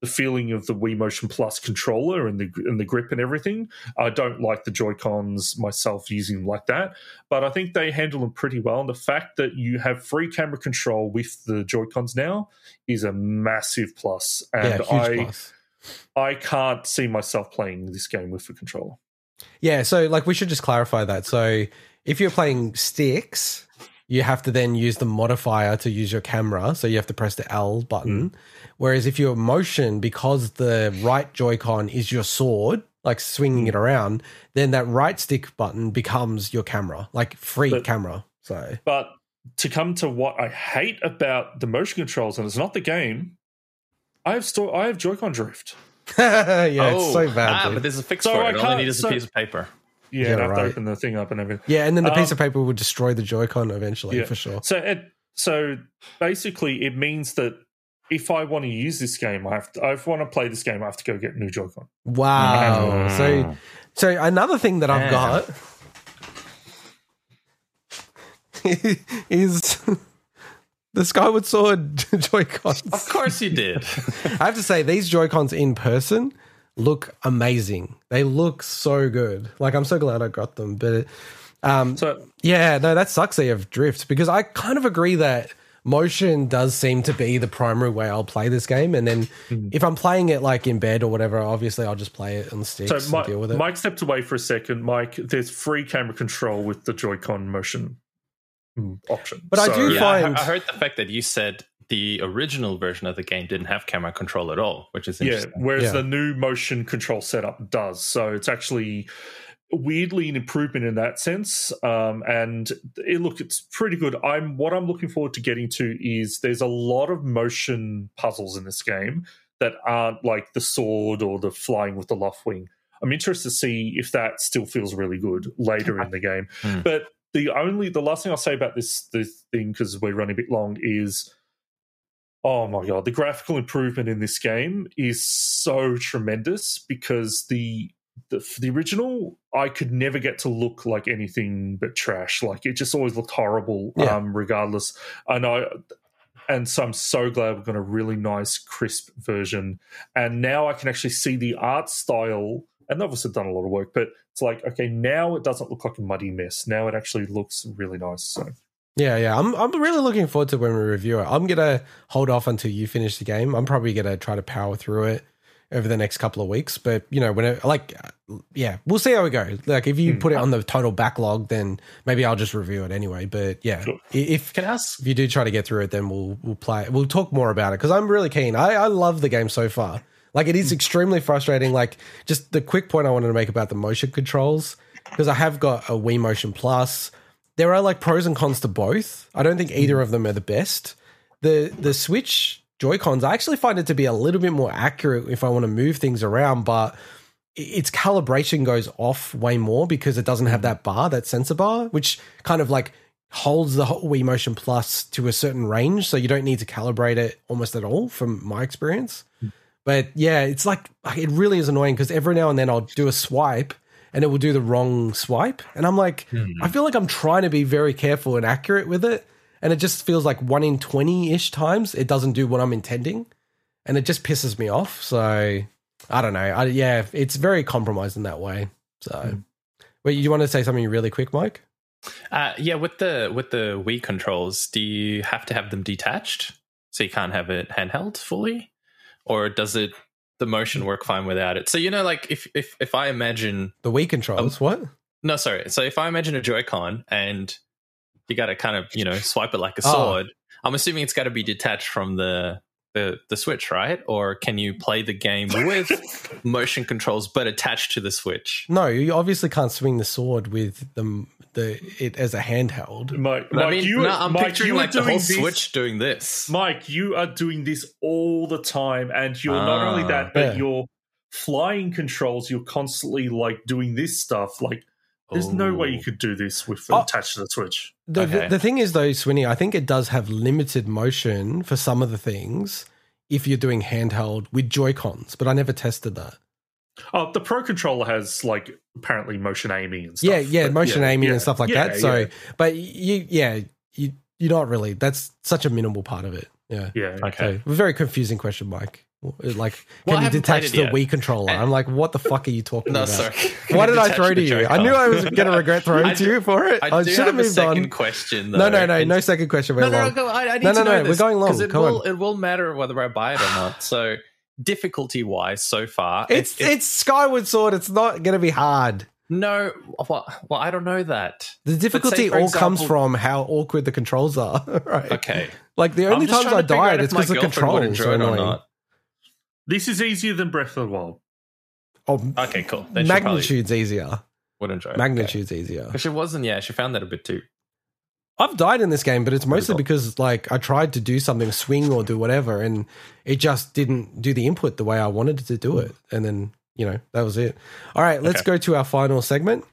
the feeling of the Wii Motion Plus controller and the and the grip and everything. I don't like the Joy Cons myself using them like that, but I think they handle them pretty well. And the fact that you have free camera control with the Joy Cons now is a massive plus. Yeah, And huge I plus. I can't see myself playing this game with the controller. Yeah, so like we should just clarify that. So if you're playing sticks, you have to then use the modifier to use your camera. So you have to press the L button. Whereas if you're motion, because the right Joy-Con is your sword, like swinging it around, then that right stick button becomes your camera, like free But- camera. So But to come to what I hate about the motion controls, and it's not the game, I have sto- I have Joy-Con drift. yeah, it's so bad. Ah, but there's a fix So for I it. All I can't- need is so- a piece of paper. Yeah, Yeah, and I have right. to open the thing up and everything. yeah, and then the piece um, of paper will destroy the Joy-Con eventually Yeah. for sure. So it so basically it means that if I want to use this game, I have to. If I want to play this game, I have to go get new Joy-Con. Wow. So Mm. So another thing that I've Damn. got is the Skyward Sword Joy-Cons. Of course you did. I have to say, these Joy-Cons in person look amazing. They look so good. Like, I'm so glad I got them. But um, So yeah, no, that sucks that you have drift because I kind of agree that motion does seem to be the primary way I'll play this game. And then if I'm playing it like in bed or whatever, obviously I'll just play it on sticks So and Mike, deal with it. Mike stepped away for a second. Mike, there's free camera control with the Joy-Con motion mm, option. But I do yeah, find- I, I heard the fact that you said the original version of the game didn't have camera control at all, which is yeah, interesting. whereas Yeah. the new motion control setup does. So it's actually weirdly an improvement in that sense. Um, and it, look, it's pretty good. I'm what I'm looking forward to getting to is there's a lot of motion puzzles in this game that aren't like the sword or the flying with the Loftwing. I'm interested to see if that still feels really good later in the game. Hmm. But the only the last thing I'll say about this this thing because we're running a bit long is oh my god the graphical improvement in this game is so tremendous because the the, the original I could never get to look like anything but trash. Like it just always looked horrible Yeah. um regardless. And I and so I'm so glad we've got a really nice crisp version. And now I can actually see the art style and they've obviously done a lot of work but it's like okay now it doesn't look like a muddy mess. Now it actually looks really nice so Yeah, yeah. I'm I'm really looking forward to when we review it. I'm gonna hold off until you finish the game. I'm probably gonna try to power through it over the next couple of weeks. But you know, when it, like, yeah, we'll see how it goes. Like, if you Hmm. put it on the total backlog, then maybe I'll just review it anyway. But yeah, Sure. if Can I ask? if you do try to get through it, then we'll we'll play. We'll talk more about it because I'm really keen. I I love the game so far. Like, it is extremely frustrating. Like, just the quick point I wanted to make about the motion controls because I have got a Wii Motion Plus there are like pros and cons to both. I don't think either of them are the best. The the Switch Joy Cons, I actually find it to be a little bit more accurate if I want to move things around, but its calibration goes off way more because it doesn't have that bar, that sensor bar, which kind of like holds the whole Wii Motion Plus to a certain range, so you don't need to calibrate it almost at all, from my experience. Hmm. But yeah, it's like it really is annoying because every now and then I'll do a swipe and it will do the wrong swipe. And I'm like, I feel like I'm trying to be very careful and accurate with it. And it just feels like one in 20 ish times it doesn't do what I'm intending. And it just pisses me off. So I don't know. I, yeah, it's very compromised in that way. So, wait, you want to say something really quick, Mike? Uh, yeah, with the with the Wii controls, do you have to have them detached so you can't have it handheld fully, or does it the motion work fine without it? So you know, like if if if I imagine The Wii controls, um, what? no, sorry, so if I imagine a Joy-Con and you got to kind of you know swipe it like a Oh. sword, I'm assuming it's got to be detached from the the the Switch, right? Or can you play the game with motion controls but attached to the Switch? No, you obviously can't swing the sword with the, the it as a handheld. Mike, But I Mike, mean, you, no, are- I'm Mike, picturing you are like the doing whole this- Switch doing this. Mike, you are doing this all the time, and you're not only Ah. that, but Yeah. your flying controls. You're constantly like doing this stuff. Like, there's no way you oh. could do this with Oh. attached to the Switch. The, the, Okay. the thing is, though, Swinny, I think it does have limited motion for some of the things if you're doing handheld with Joy Cons, but I never tested that. Oh, the Pro controller has like apparently motion aiming and stuff. yeah, yeah, motion yeah, aiming yeah, and stuff like yeah, that. So, yeah, but you, yeah, you, you're not really. That's such a minimal part of it. Yeah. yeah. Okay. So, very confusing question, Mike. Like, Well, can you detach the yet. Wii controller? And- I'm like, what the fuck are you talking No, about? sorry. What did I throw to you? I knew I was going to regret throwing I to you for it. I I, should have moved second on. question. No, though. no, no, And- no second question. We're No, no, long. no, go. I, I need No, to no, know no, we're this, going long. It Come will, on. it will matter whether I buy it or not. So, difficulty wise, so far, It's it- it- it's Skyward Sword. It's not going to be hard. no. Well, well, I don't know that. The difficulty all comes from how awkward the controls are. right. Okay, Like the only times I died, it's because the would controls enjoy are it or annoying. not. This is easier than Breath of the Wild. Oh, Okay, cool. Then she probably magnitude's easier. would enjoy it. Magnitude's easier. Because she wasn't. Yeah, she found that a bit too. I've died in this game, but it's mostly cool. because like I tried to do something, swing or do whatever, and it just didn't do the input the way I wanted it to do it. And then you know that was it. All right, let's Okay. go to our final segment,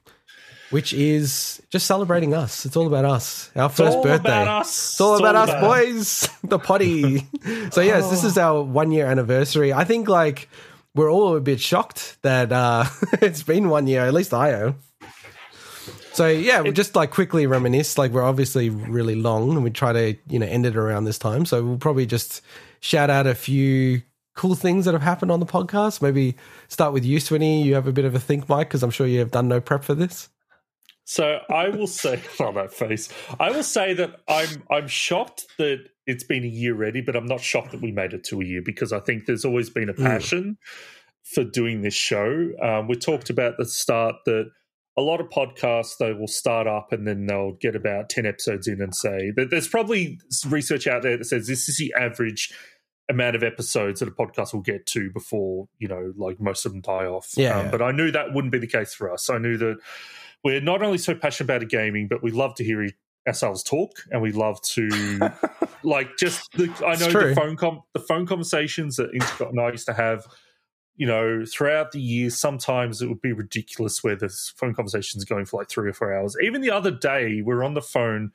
which is just celebrating us. It's all about us. Our It's first all birthday. about us. It's all about us, us. boys. The potty. so yes, this is our one year anniversary. I think like we're all a bit shocked that uh, it's been one year. At least I am. So yeah, we just like quickly reminisce. Like we're obviously really long, and we try to you know end it around this time. So we'll probably just shout out a few cool things that have happened on the podcast. Maybe start with you, Swinny. You have a bit of a think, Mike, because I'm sure you have done no prep for this. So I will say, oh that face. I will say that I'm I'm shocked that it's been a year already, but I'm not shocked that we made it to a year because I think there's always been a passion for doing this show. Um, we talked about at the start that a lot of podcasts they will start up and then they'll get about 10 episodes in and say that there's probably research out there that says this is the average amount of episodes that a podcast will get to before you know like most of them die off Yeah, Um, yeah. but i knew that wouldn't be the case for us i knew that we're not only so passionate about gaming but we love to hear ourselves talk and we love to like just the, i know the phone com- the phone conversations that Intergot and i used to have you know, throughout the years, sometimes it would be ridiculous where the phone conversation is going for like three or four hours. Even the other day, we are on the phone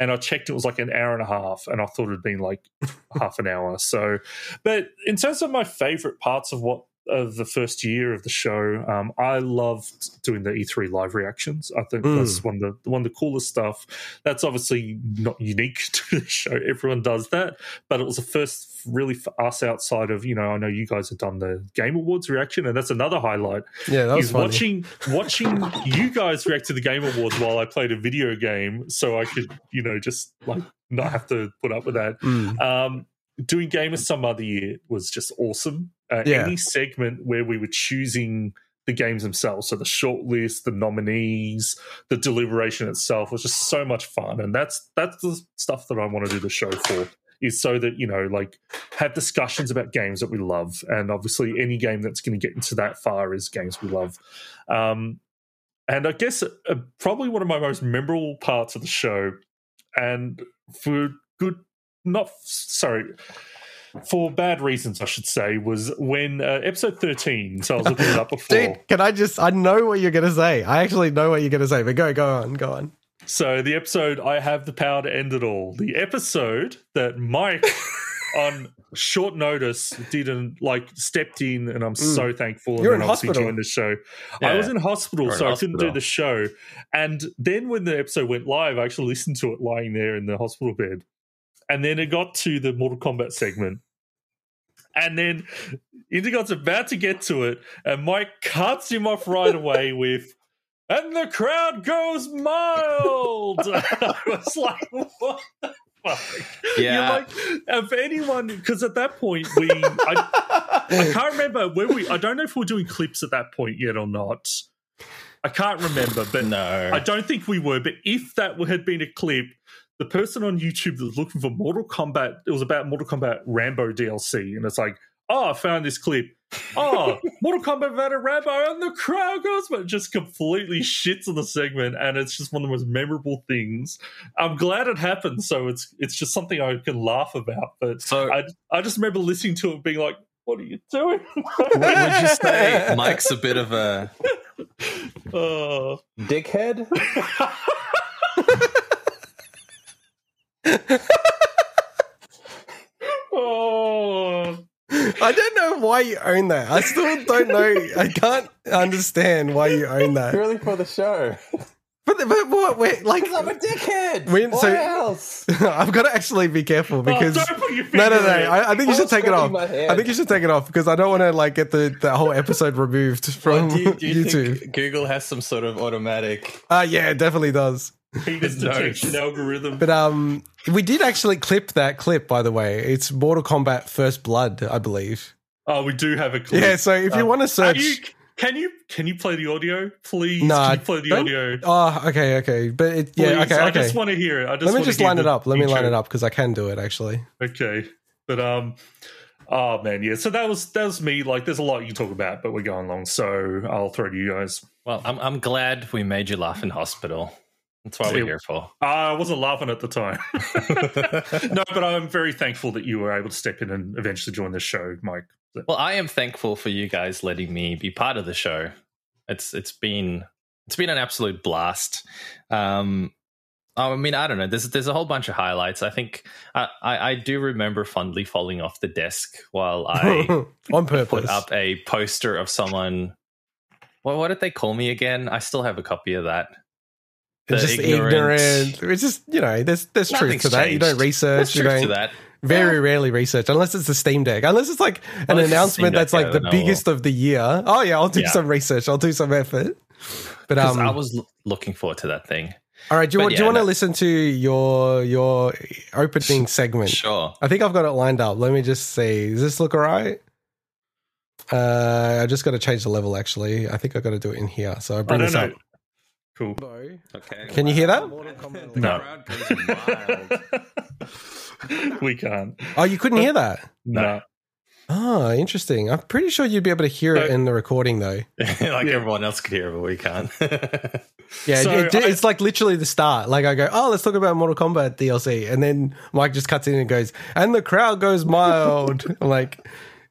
and I checked it was like an hour and a half, and I thought it had been like half an hour. So, but in terms of my favorite parts of what of the first year of the show, um, I loved doing the E3 live reactions. I think Mm. that's one of the one of the coolest stuff. That's obviously not unique to the show. Everyone does that, but it was the first really for us outside of you know. I know you guys have done the Game Awards reaction, and that's another highlight Yeah, that was is funny. watching watching you guys react to the Game Awards while I played a video game, so I could you know just like not have to put up with that. Mm. Um, doing Game of Some Other Year was just awesome. Uh, Yeah. Any segment where we were choosing the games themselves, so the shortlist, the nominees, the deliberation itself was just so much fun, and that's that's the stuff that I want to do the show for. Is so that you know, like, have discussions about games that we love, and obviously, any game that's going to get into that far is games we love. Um, and I guess uh, probably one of my most memorable parts of the show, and for good, not sorry, for bad reasons, I should say, was when uh, episode thirteen. So I was looking it up before. Dude, can I just? I know what you're gonna say. I actually know what you're gonna say, but go, go on, go on. So the episode I have the power to end it all. The episode that Mike on short notice didn't like stepped in and I'm so thankful. Mm. You're and in obviously hospital. doing the show. I was in hospital, You're in so I couldn't do the show. And then when the episode went live, I actually listened to it lying there in the hospital bed. And then it got to the Mortal Kombat segment. And then Intergot's about to get to it, and Mike cuts him off right away with and the crowd goes mild. I was like, what the fuck? Yeah. Like, if anyone, because at that point, we, I, I can't remember where we, I don't know if we we're doing clips at that point yet or not. I can't remember, but No. I don't think we were. But if that had been a clip, the person on YouTube that was looking for Mortal Kombat, it was about Mortal Kombat Rambo DLC, and it's like, oh, I found this clip. Oh, Mortal Kombat Vada Rambo, and the crowd goes, but just completely shits on the segment, and it's just one of the most memorable things. I'm glad it happened, so it's it's just something I can laugh about. But So- I I just remember listening to it, being like, "What are you doing?" Would you say Mike's a bit of a oh. dickhead? oh. I don't know why you own that. I still don't know. I can't understand why you own that. Really for the show. But, but what? Wait, like, I'm a dickhead. When- Why so- else? I've got to actually be careful because oh, don't put your no, no, no. I, I think you should take it off. scratching my head. I think you should take it off because I don't want to like get the, the whole episode removed from do you, do you YouTube. think Google has some sort of automatic? Uh, yeah, it definitely does. penis detection algorithm. But um, we did actually clip that clip, by the way. It's Mortal Kombat First Blood, I believe. oh, we do have a clip. Yeah, so if you Um, want to are search, you- can you can you play the audio, please? Nah, can you play the audio? oh, okay, okay, but it, yeah, Please, okay, I okay. just want to hear it. I just Let me just line it up. Let me line it up because I can do it actually. Okay, but um, oh man, yeah. So that was that was me. Like, there's a lot you can talk about, but we're going long, so I'll throw to you guys. Well, I'm I'm glad we made you laugh in hospital. That's what It- we're here for. I wasn't laughing at the time. no, but I'm very thankful that you were able to step in and eventually join the show, Mike. Well, I am thankful for you guys letting me be part of the show. It's it's been it's been an absolute blast. Um, I mean, I don't know. There's there's a whole bunch of highlights. I think I, I, I do remember fondly falling off the desk while I on purpose. put up a poster of someone. What what did they call me again? I still have a copy of that. It's the just ignorant- ignorant. It's just you know, there's there's truth Nothing's to that. You don't research. There's You truth don't to that. very rarely research unless it's the Steam Deck. Unless it's like an the announcement that's like the biggest of the year. Oh yeah, I'll do Yeah. some research. I'll do some effort. But um, I was l- looking forward to that thing. all right. Do you, want, do you yeah, want to listen to your your opening segment? Sure. I think I've got it lined up. Let me just see. Does this look alright? Uh, I just got to change the level. Actually, I think I got to do it in here. So I I bring don't this know. up. Cool. Okay. Can you hear that? No. Crowd goes wild. we can't. Oh, you couldn't hear that. No. Oh, interesting. I'm pretty sure you'd be able to hear it in the recording, though. like everyone else could hear, but we can't. Yeah, So it, I- it's like literally the start. Like I go, oh, let's talk about Mortal Kombat DLC, and then Mike just cuts in and goes, and the crowd goes mild. I'm like,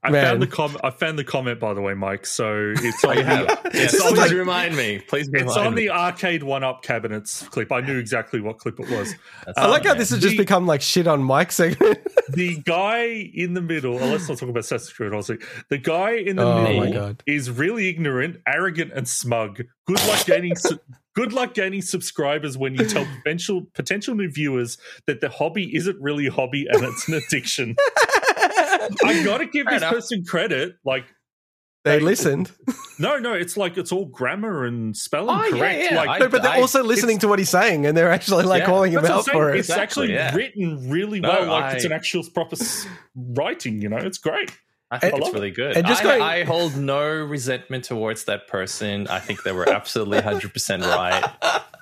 I Man. found the com- I found the comment by the way, Mike. So it's oh, on you have. the, yes, it's on please the, remind me. Please remind it's on me. the arcade one up cabinets clip. I knew exactly what clip it was. That's I like how this has the- just become like shit on Mike segment. The guy in the middle. Oh, let's not talk about Assassin's Creed. Honestly, the guy in the Oh middle my God. is really ignorant, arrogant, and smug. Good luck gaining. su- Good luck gaining subscribers when you tell potential potential new viewers that the hobby isn't really a hobby and it's an addiction. I got to give Fair this enough. person credit. Like, they listened. no, no, it's like it's all grammar and spelling Oh, correct. yeah, Like, I- No, but they're I- also listening to what he's saying, and they're actually like Yeah, calling him That's what I'm out for it. It's Exactly, actually yeah. written really No, well. Like it's an actual proper writing. You know, it's great. I think I it's love really good. And just I, going- I hold no resentment towards that person. I think they were absolutely 100% right.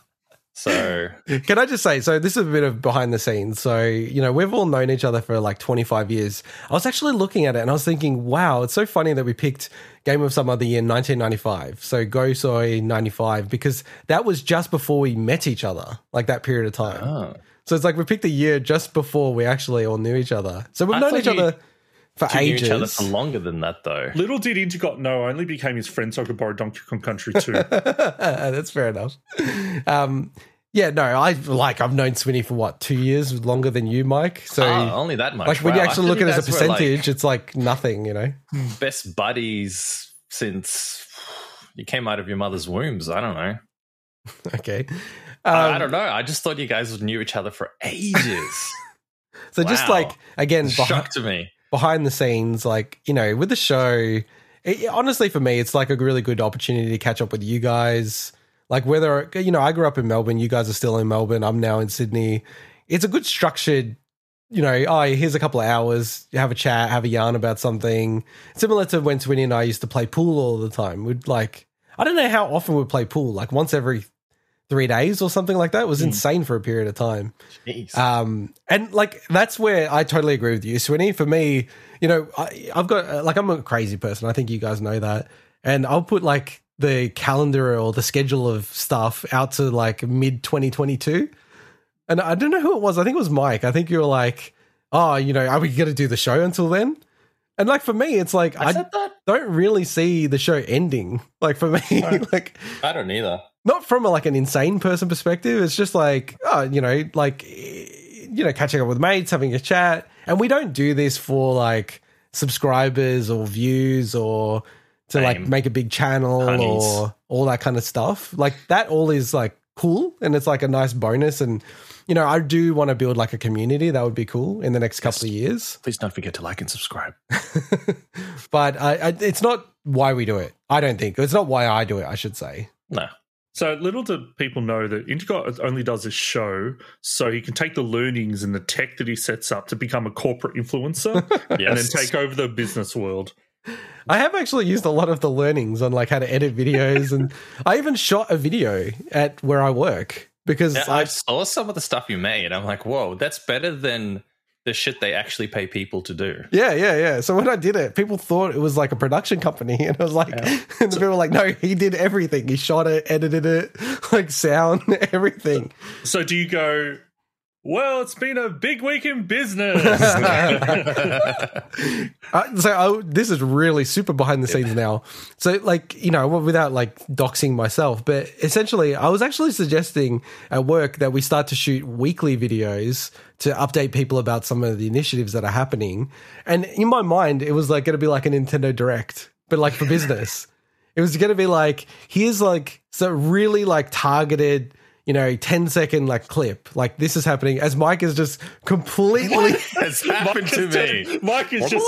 So, Can I just say, so this is a bit of behind the scenes. So, you know, we've all known each other for like 25 years. I was actually looking at it and I was thinking, wow, it's so funny that we picked Game of Some Other Year 1995. So, Go Soy 95, because that was just before we met each other, like that period of time. oh. So, it's like we picked a year just before we actually all knew each other. So, we've I known each you- other for You knew ages. each other for longer than that, though. Little did Intergot know, I only became his friend so I could borrow Donkey Kong Country too. That's fair enough. Um, yeah, no, I like I've known Swinny for what two years longer than you, Mike. So Oh, only that much. like when you Wow. I actually thought look at it as a were, like, percentage, it's like nothing, you know. best buddies since you came out of your mother's wombs. I don't know. Okay, I, Um, I don't know. I just thought you guys knew each other for ages. So just like again, behi- shock to me. behind the scenes, like you know, with the show, it, honestly, for me, it's like a really good opportunity to catch up with you guys. Like whether you know, I grew up in Melbourne, you guys are still in Melbourne, I'm now in Sydney. It's a good structured, you know. Oh, here's a couple of hours, you have a chat, have a yarn about something. Similar to when Twinny and I used to play pool all the time. We'd like, I don't know how often we'd play pool, like once every three days or something like that. It was insane for a period of time. Jeez. Um, and like that's where I totally agree with you, Swinny. For me, you know, I, I've got like I'm a crazy person. I think you guys know that, and I'll put like the calendar or the schedule of stuff out to like mid 2022. And I don't know who it was. I think it was Mike. I think you were like, "Oh, you know, are we going to do the show until then?" And like for me, it's like I, I said that. don't really see the show ending. Like for me, like I don't either. not from a, like an insane person perspective. It's just like, oh, you know, like, eh, you know, catching up with mates, having a chat. And we don't do this for like subscribers or views or to like make a big channel Honeys. or all that kind of stuff. Like that all is like cool and it's like a nice bonus. And, you know, I do want to build like a community. That would be cool in the next couple of years. Please don't forget to like and subscribe. but I, I, it's not why we do it. I don't think. It's not why I do it, I should say. No. So little do people know that Intergot only does this show so he can take the learnings and the tech that he sets up to become a corporate influencer and then take over the business world. I have actually used a lot of the learnings on like how to edit videos, and I even shot a video at where I work because Yeah, I, I saw some of the stuff you made. I'm like, whoa, that's better than the shit they actually pay people to do. yeah, yeah, yeah. So when I did it, people thought it was like a production company, and I was like, and the people were like, no, he did everything. He shot it, edited it, like sound, everything. So do you go Well, it's been a big week in business. Uh, so I, this is really super behind the scenes now. So like you know without like doxing myself, but essentially I was actually suggesting at work that we start to shoot weekly videos to update people about some of the initiatives that are happening. And in my mind, it was like going to be like a Nintendo Direct, but like for business. it was going to be like here's like so really like targeted you know 10 second like clip like this is happening as mike is just completely Has happened to me. Mike is just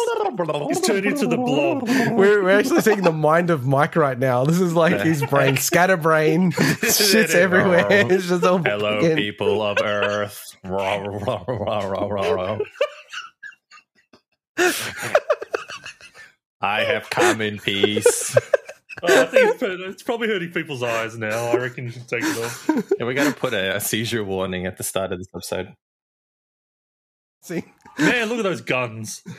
he's turned into the blob. We're, we're actually seeing the mind of Mike right now. This is like his brain, scatterbrain, shit's everywhere. It's just all Hello, fucking- people of Earth. Rah, rah, rah, rah, rah, rah. I have come in peace. Oh, I think it's, it's probably hurting people's eyes now. I reckon you should take it off. Yeah, we got to put a, a seizure warning at the start of this episode. See? Man, look at those guns.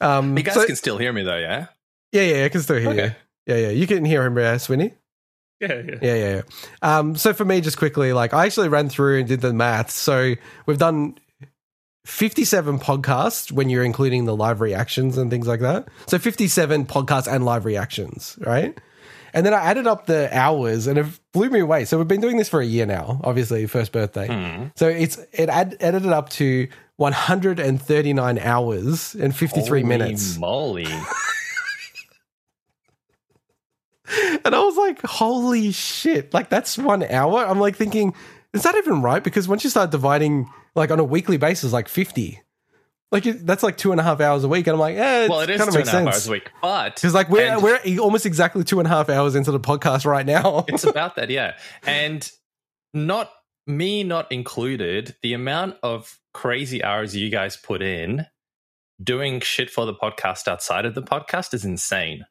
Um, You guys so- can still hear me though, yeah? yeah, yeah, I can still hear you. Yeah, yeah, you can hear him, yeah, Swinny. Yeah, yeah. Yeah, yeah, yeah. Um, so for me, just quickly, like I actually ran through and did the math. So we've done 57 podcasts when you're including the live reactions and things like that. So 57 podcasts and live reactions, right? And then I added up the hours and it blew me away. So we've been doing this for a year now, obviously, first birthday. Hmm. So it's it add, added it up to 139 hours and 53 Holy minutes. moly. And I was like, holy shit. Like, that's one hour. I'm like thinking, is that even right? Because once you start dividing, like, on a weekly basis, like 50, like, that's like two and a half hours a week. And I'm like, eh, well, it is kind of two and a half sense. hours a week, but Because, like, we're, we're almost exactly two and a half hours into the podcast right now. it's about that, yeah. And not me not included, the amount of crazy hours you guys put in doing shit for the podcast outside of the podcast is insane.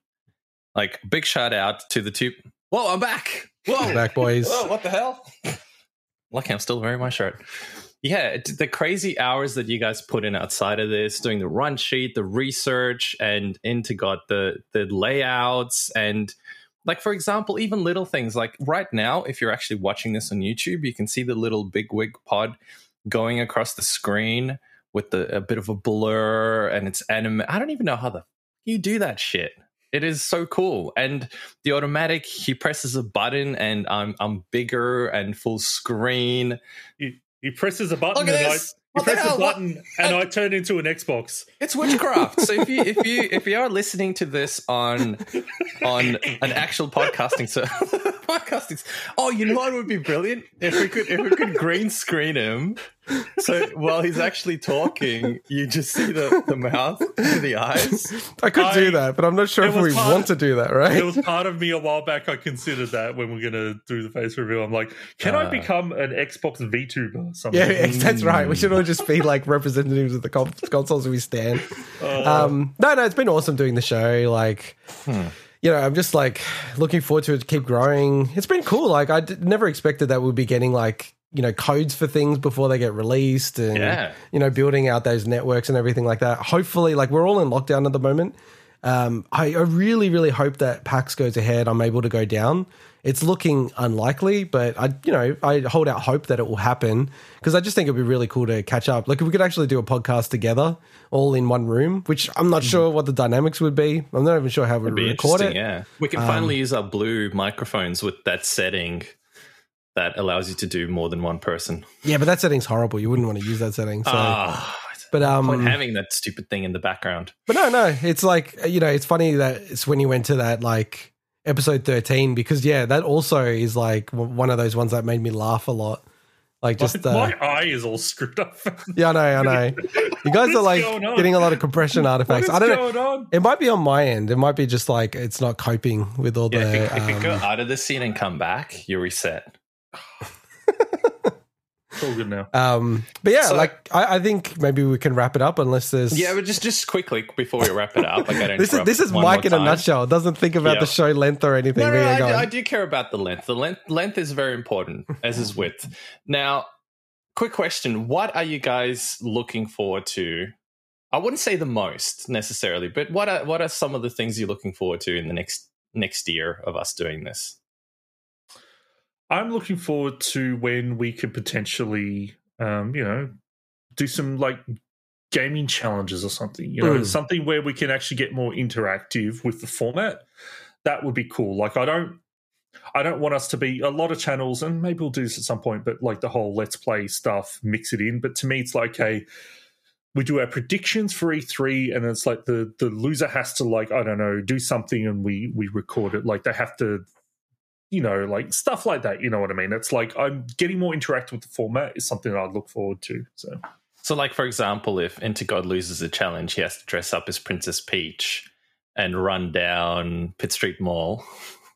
Like big shout out to the two Whoa, I'm back. Whoa. I'm Back, boys. Whoa, what the hell? Lucky I'm still wearing my shirt. Yeah, the crazy hours that you guys put in outside of this, doing the run sheet, the research, and Intergot the the layouts, and like for example, even little things like right now, if you're actually watching this on YouTube, you can see the little big wig pod going across the screen with the a bit of a blur, and it's anime. I don't even know how the you do that shit. It is so cool, and the automatic. He presses a button, and I'm I'm bigger and full screen. He, presses a button Look at and this. I What the a? What- button and I turn into an Xbox. It's witchcraft. so if you if you if you are listening to this on on an actual podcasting so podcasting, oh, you know what would be brilliant if we could if we could green screen him. So while he's actually talking, you just see the, the mouth and the eyes. I could do that, but I'm not sure if we part- want to do that, right? It was part of me a while back. I considered that when we're gonna do the face reveal. I'm like, can I Uh. become an Xbox VTuber? Something. Yeah, that's right. We should all just be like representatives of the con- consoles we stand. Um, no, no, it's been awesome doing the show. Like, you know, I'm just like looking forward to it to keep growing. It's been cool. Like, I d- never expected that we'd be getting like you know codes for things before they get released, and Yeah. you know, building out those networks and everything like that. Hopefully, like we're all in lockdown at the moment. Um, I, I really, really hope that PAX goes ahead. I'm able to go down. It's looking unlikely, but I, you know, I hold out hope that it will happen because I just think it'd be really cool to catch up. Like if we could actually do a podcast together, all in one room, which I'm not sure what the dynamics would be. I'm not even sure how we. Be record it. yeah. We can finally use our blue microphones with that setting that allows you to do more than one person. Yeah, but that setting's horrible. You wouldn't want to use that setting. So, Ah, but um, point having that stupid thing in the background. But no, no, it's like you know, it's funny that it's when you went to that like episode thirteen because yeah, that also is like one of those ones that made me laugh a lot. Like just uh, my eye is all screwed up. yeah, I know, I know. You guys are like getting a lot of compression artifacts. is I don't know. on? It might be on my end. It might be just like it's not coping with all Yeah, the. if, you, if you go um, out of the scene and come back, you reset. It's all good now. um, but yeah, So- like I, I think maybe we can wrap it up unless there's. Yeah, but just just quickly before we wrap it up, like I don't. this is this is Mike in a nutshell. Doesn't think about Yeah. the show length or anything. No, But no, I, do- I do care about the length. The length length is very important, as is width. Now, quick question: What are you guys looking forward to? I wouldn't say the most necessarily, but what are what are some of the things you're looking forward to in the next next year of us doing this? I'm looking forward to when we could potentially Um, you know, do some like gaming challenges or something. You know, Mm. something where we can actually get more interactive with the format. That would be cool. Like I don't. I don't want us to be a lot of channels, and maybe we'll do this at some point, but like the whole let's play stuff, mix it in. But to me, it's like, hey, we do our predictions for E3, and it's like the the loser has to like I don't know do something, and we we record it. Like they have to, you know, like stuff like that. You know what I mean? It's like I'm getting more interactive with the format is something that I'd look forward to. So So, like for example, if Intergot loses a challenge, he has to dress up as Princess Peach and run down Pitt Street Mall,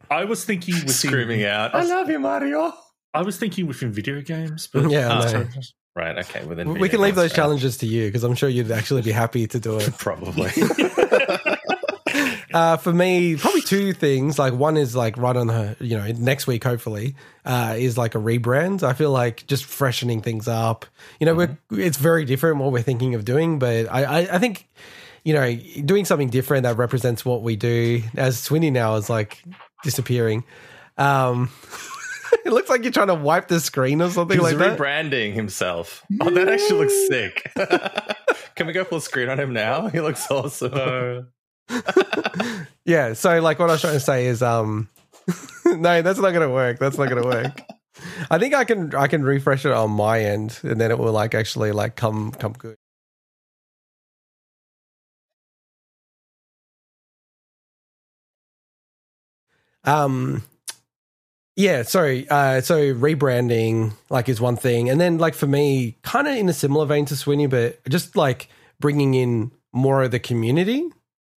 I was thinking within, screaming out, "I love you, Mario!" I was thinking within video games, but Yeah, Ah, no. Right? Okay. Within we video can leave games, those right. challenges to you because I'm sure you'd actually be happy to do it. Probably. Uh, for me, probably two things. Like one is like right on the you know next week, hopefully, uh, is like a rebrand. I feel like just freshening things up. You know, we're it's very different what we're thinking of doing, but I, I I think you know doing something different that represents what we do. As Swinny now is like disappearing. Um, it looks like you're trying to wipe the screen or something He's like that. rebranding himself. Oh, that actually looks sick. Can we go full screen on him now? He looks awesome. Yeah. So like what I was trying to say is um no, that's not gonna work. That's not gonna work. I think I can I can refresh it on my end and then it will like actually like come come good. Um yeah, sorry. Uh, so rebranding like is one thing, and then like for me, kind of in a similar vein to Swinny, but just like bringing in more of the community.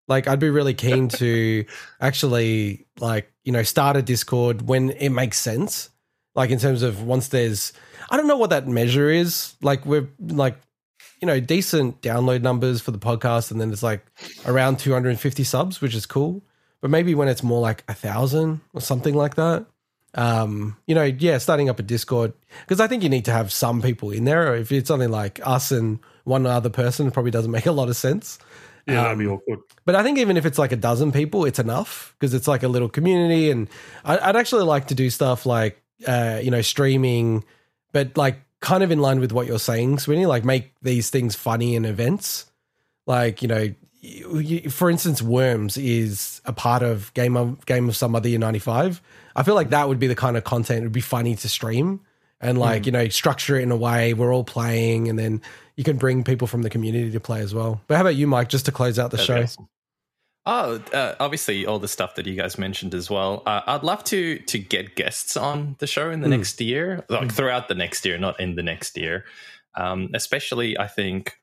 Like I'd be really keen to actually like you know start a Discord when it makes sense. Like in terms of once there's, I don't know what that measure is. Like we're like you know decent download numbers for the podcast, and then it's like around 250 subs, which is cool. But maybe when it's more like a thousand or something like that um, you know, yeah, starting up a Discord because I think you need to have some people in there. If it's something like us and one other person, it probably doesn't make a lot of sense. Yeah, that'd be Um, awkward. But I think even if it's like a dozen people, it's enough because it's like a little community. And I, I'd actually like to do stuff like, uh, you know, streaming, but like kind of in line with what you're saying, Swinny, like make these things funny in events. Like, you know, for instance, Worms is a part of Game of Game of Some Other Year 95. I feel like that would be the kind of content it would be funny to stream and like, you know, structure it in a way we're all playing and then you can bring people from the community to play as well. But how about you, Mike, just to close out the That'd show? awesome. Oh, uh, obviously, all the stuff that you guys mentioned as well. Uh, I'd love to to get guests on the show in the Mm. next year, like throughout the next year, not in the next year. Um, especially, I think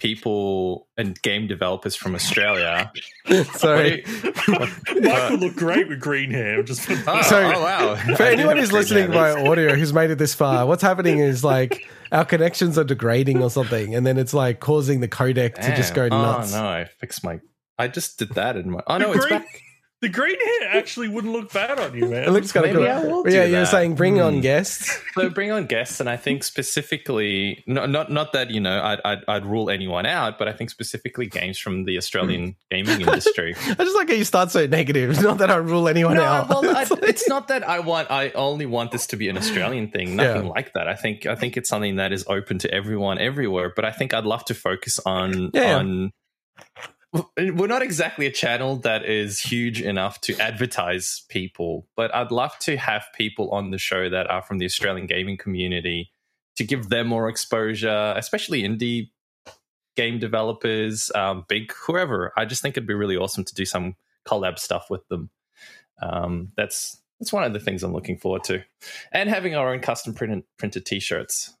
people and game developers from Australia. Sorry. Michael would look great with green hair. Just for Oh, So, oh, wow! For I anyone who's listening hair. by audio who's made it this far, what's happening is like our connections are degrading or something, and then it's like causing the codec to just go Damn. nuts. Oh no! I fixed my. I just did that in my. Oh The no! It's green- back. The green hair actually wouldn't look bad on you, man. It looks kind of Maybe cool. But yeah, do you were saying bring on Hmm. guests. So bring on guests, and I think specifically, no, not not that you know I'd, I'd I'd rule anyone out, but I think specifically games from the Australian gaming industry. I just like how you start so negative. It's not that I rule anyone No, out. well, I, It's like- it's not that I want. I only want this to be an Australian thing. Nothing Yeah. like that. I think. I think it's something that is open to everyone everywhere. But I think I'd love to focus on Yeah, yeah. on. We're not exactly a channel that is huge enough to advertise people, but I'd love to have people on the show that are from the Australian gaming community to give them more exposure, especially indie game developers, um, big whoever. I just think it'd be really awesome to do some collab stuff with them. Um, that's that's one of the things I'm looking forward to, and having our own custom printed printed T-shirts.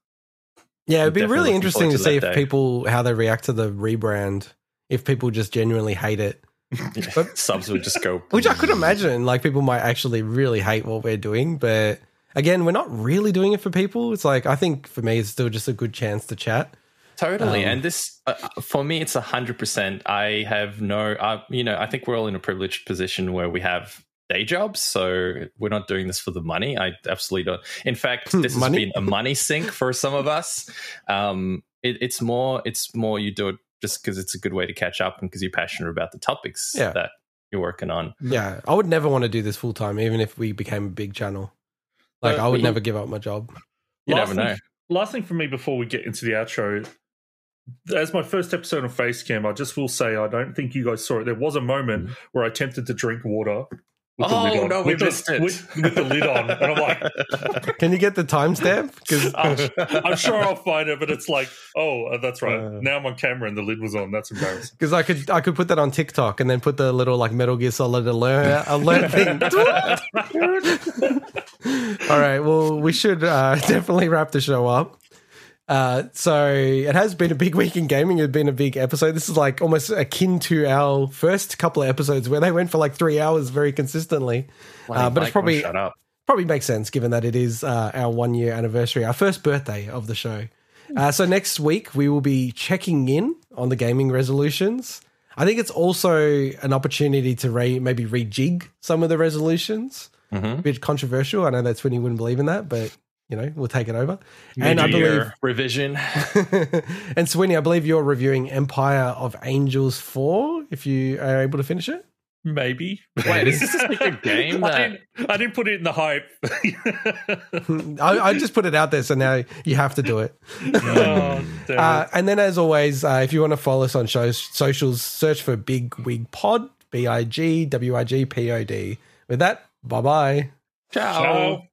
yeah, it'd be really interesting to to see if day. people how they react to the rebrand. If people just genuinely hate it, But- Subs would just go, which I could imagine, like people might actually really hate what we're doing, but again, we're not really doing it for people. It's like I think for me, it's still just a good chance to chat. Totally, Um, and this uh, for me, it's a hundred percent. I have no, uh, you know, I think we're all in a privileged position where we have day jobs, so we're not doing this for the money. I absolutely don't. In fact, this has Money? been a money sink for some of us. Um, it, it's more, it's more you do it just because it's a good way to catch up and because you're passionate about the topics Yeah. that you're working on. Yeah, I would never want to do this full time, even if we became a big channel. Like Uh, I would we- never give up my job. You Last never know. week- last thing for me before we get into the outro. As my first episode of Facecam, I just will say I don't think you guys saw it. There was a moment where I attempted to drink water. With Oh, no, we with, missed the, it. With, with the lid on, and I'm like, Can you get the timestamp? Because I'm, I'm sure I'll find it, but it's like, oh, uh, that's right. Uh. now I'm on camera and the lid was on. That's embarrassing. because I could I could put that on TikTok and then put the little like Metal Gear Solid alert alert thing. All right, well we should uh, definitely wrap the show up. Uh, so it has been a big week in gaming. It's been a big episode. This is like almost akin to our first couple of episodes where they went for like three hours very consistently. Uh, but it's probably probably makes sense given that it is uh, our one year anniversary, our first birthday of the show. Uh, so next week we will be checking in on the gaming resolutions. I think it's also an opportunity to re- maybe rejig some of the resolutions. Mhm. A bit controversial. I know that's when you wouldn't believe in that, but you know we'll take it over. and And I believe, revision. and Swinny, I believe you're reviewing Empire of Angels four. If you are able to finish it. Maybe. Wait, is this like a game I didn't, I didn't put it in the hype. I, I just put it out there, so now you have to do it. oh, Uh, and then, as always, uh, if you want to follow us on shows, socials, search for Big Wig Pod, B I G W I G P O D. With that, bye bye. Ciao. Ciao.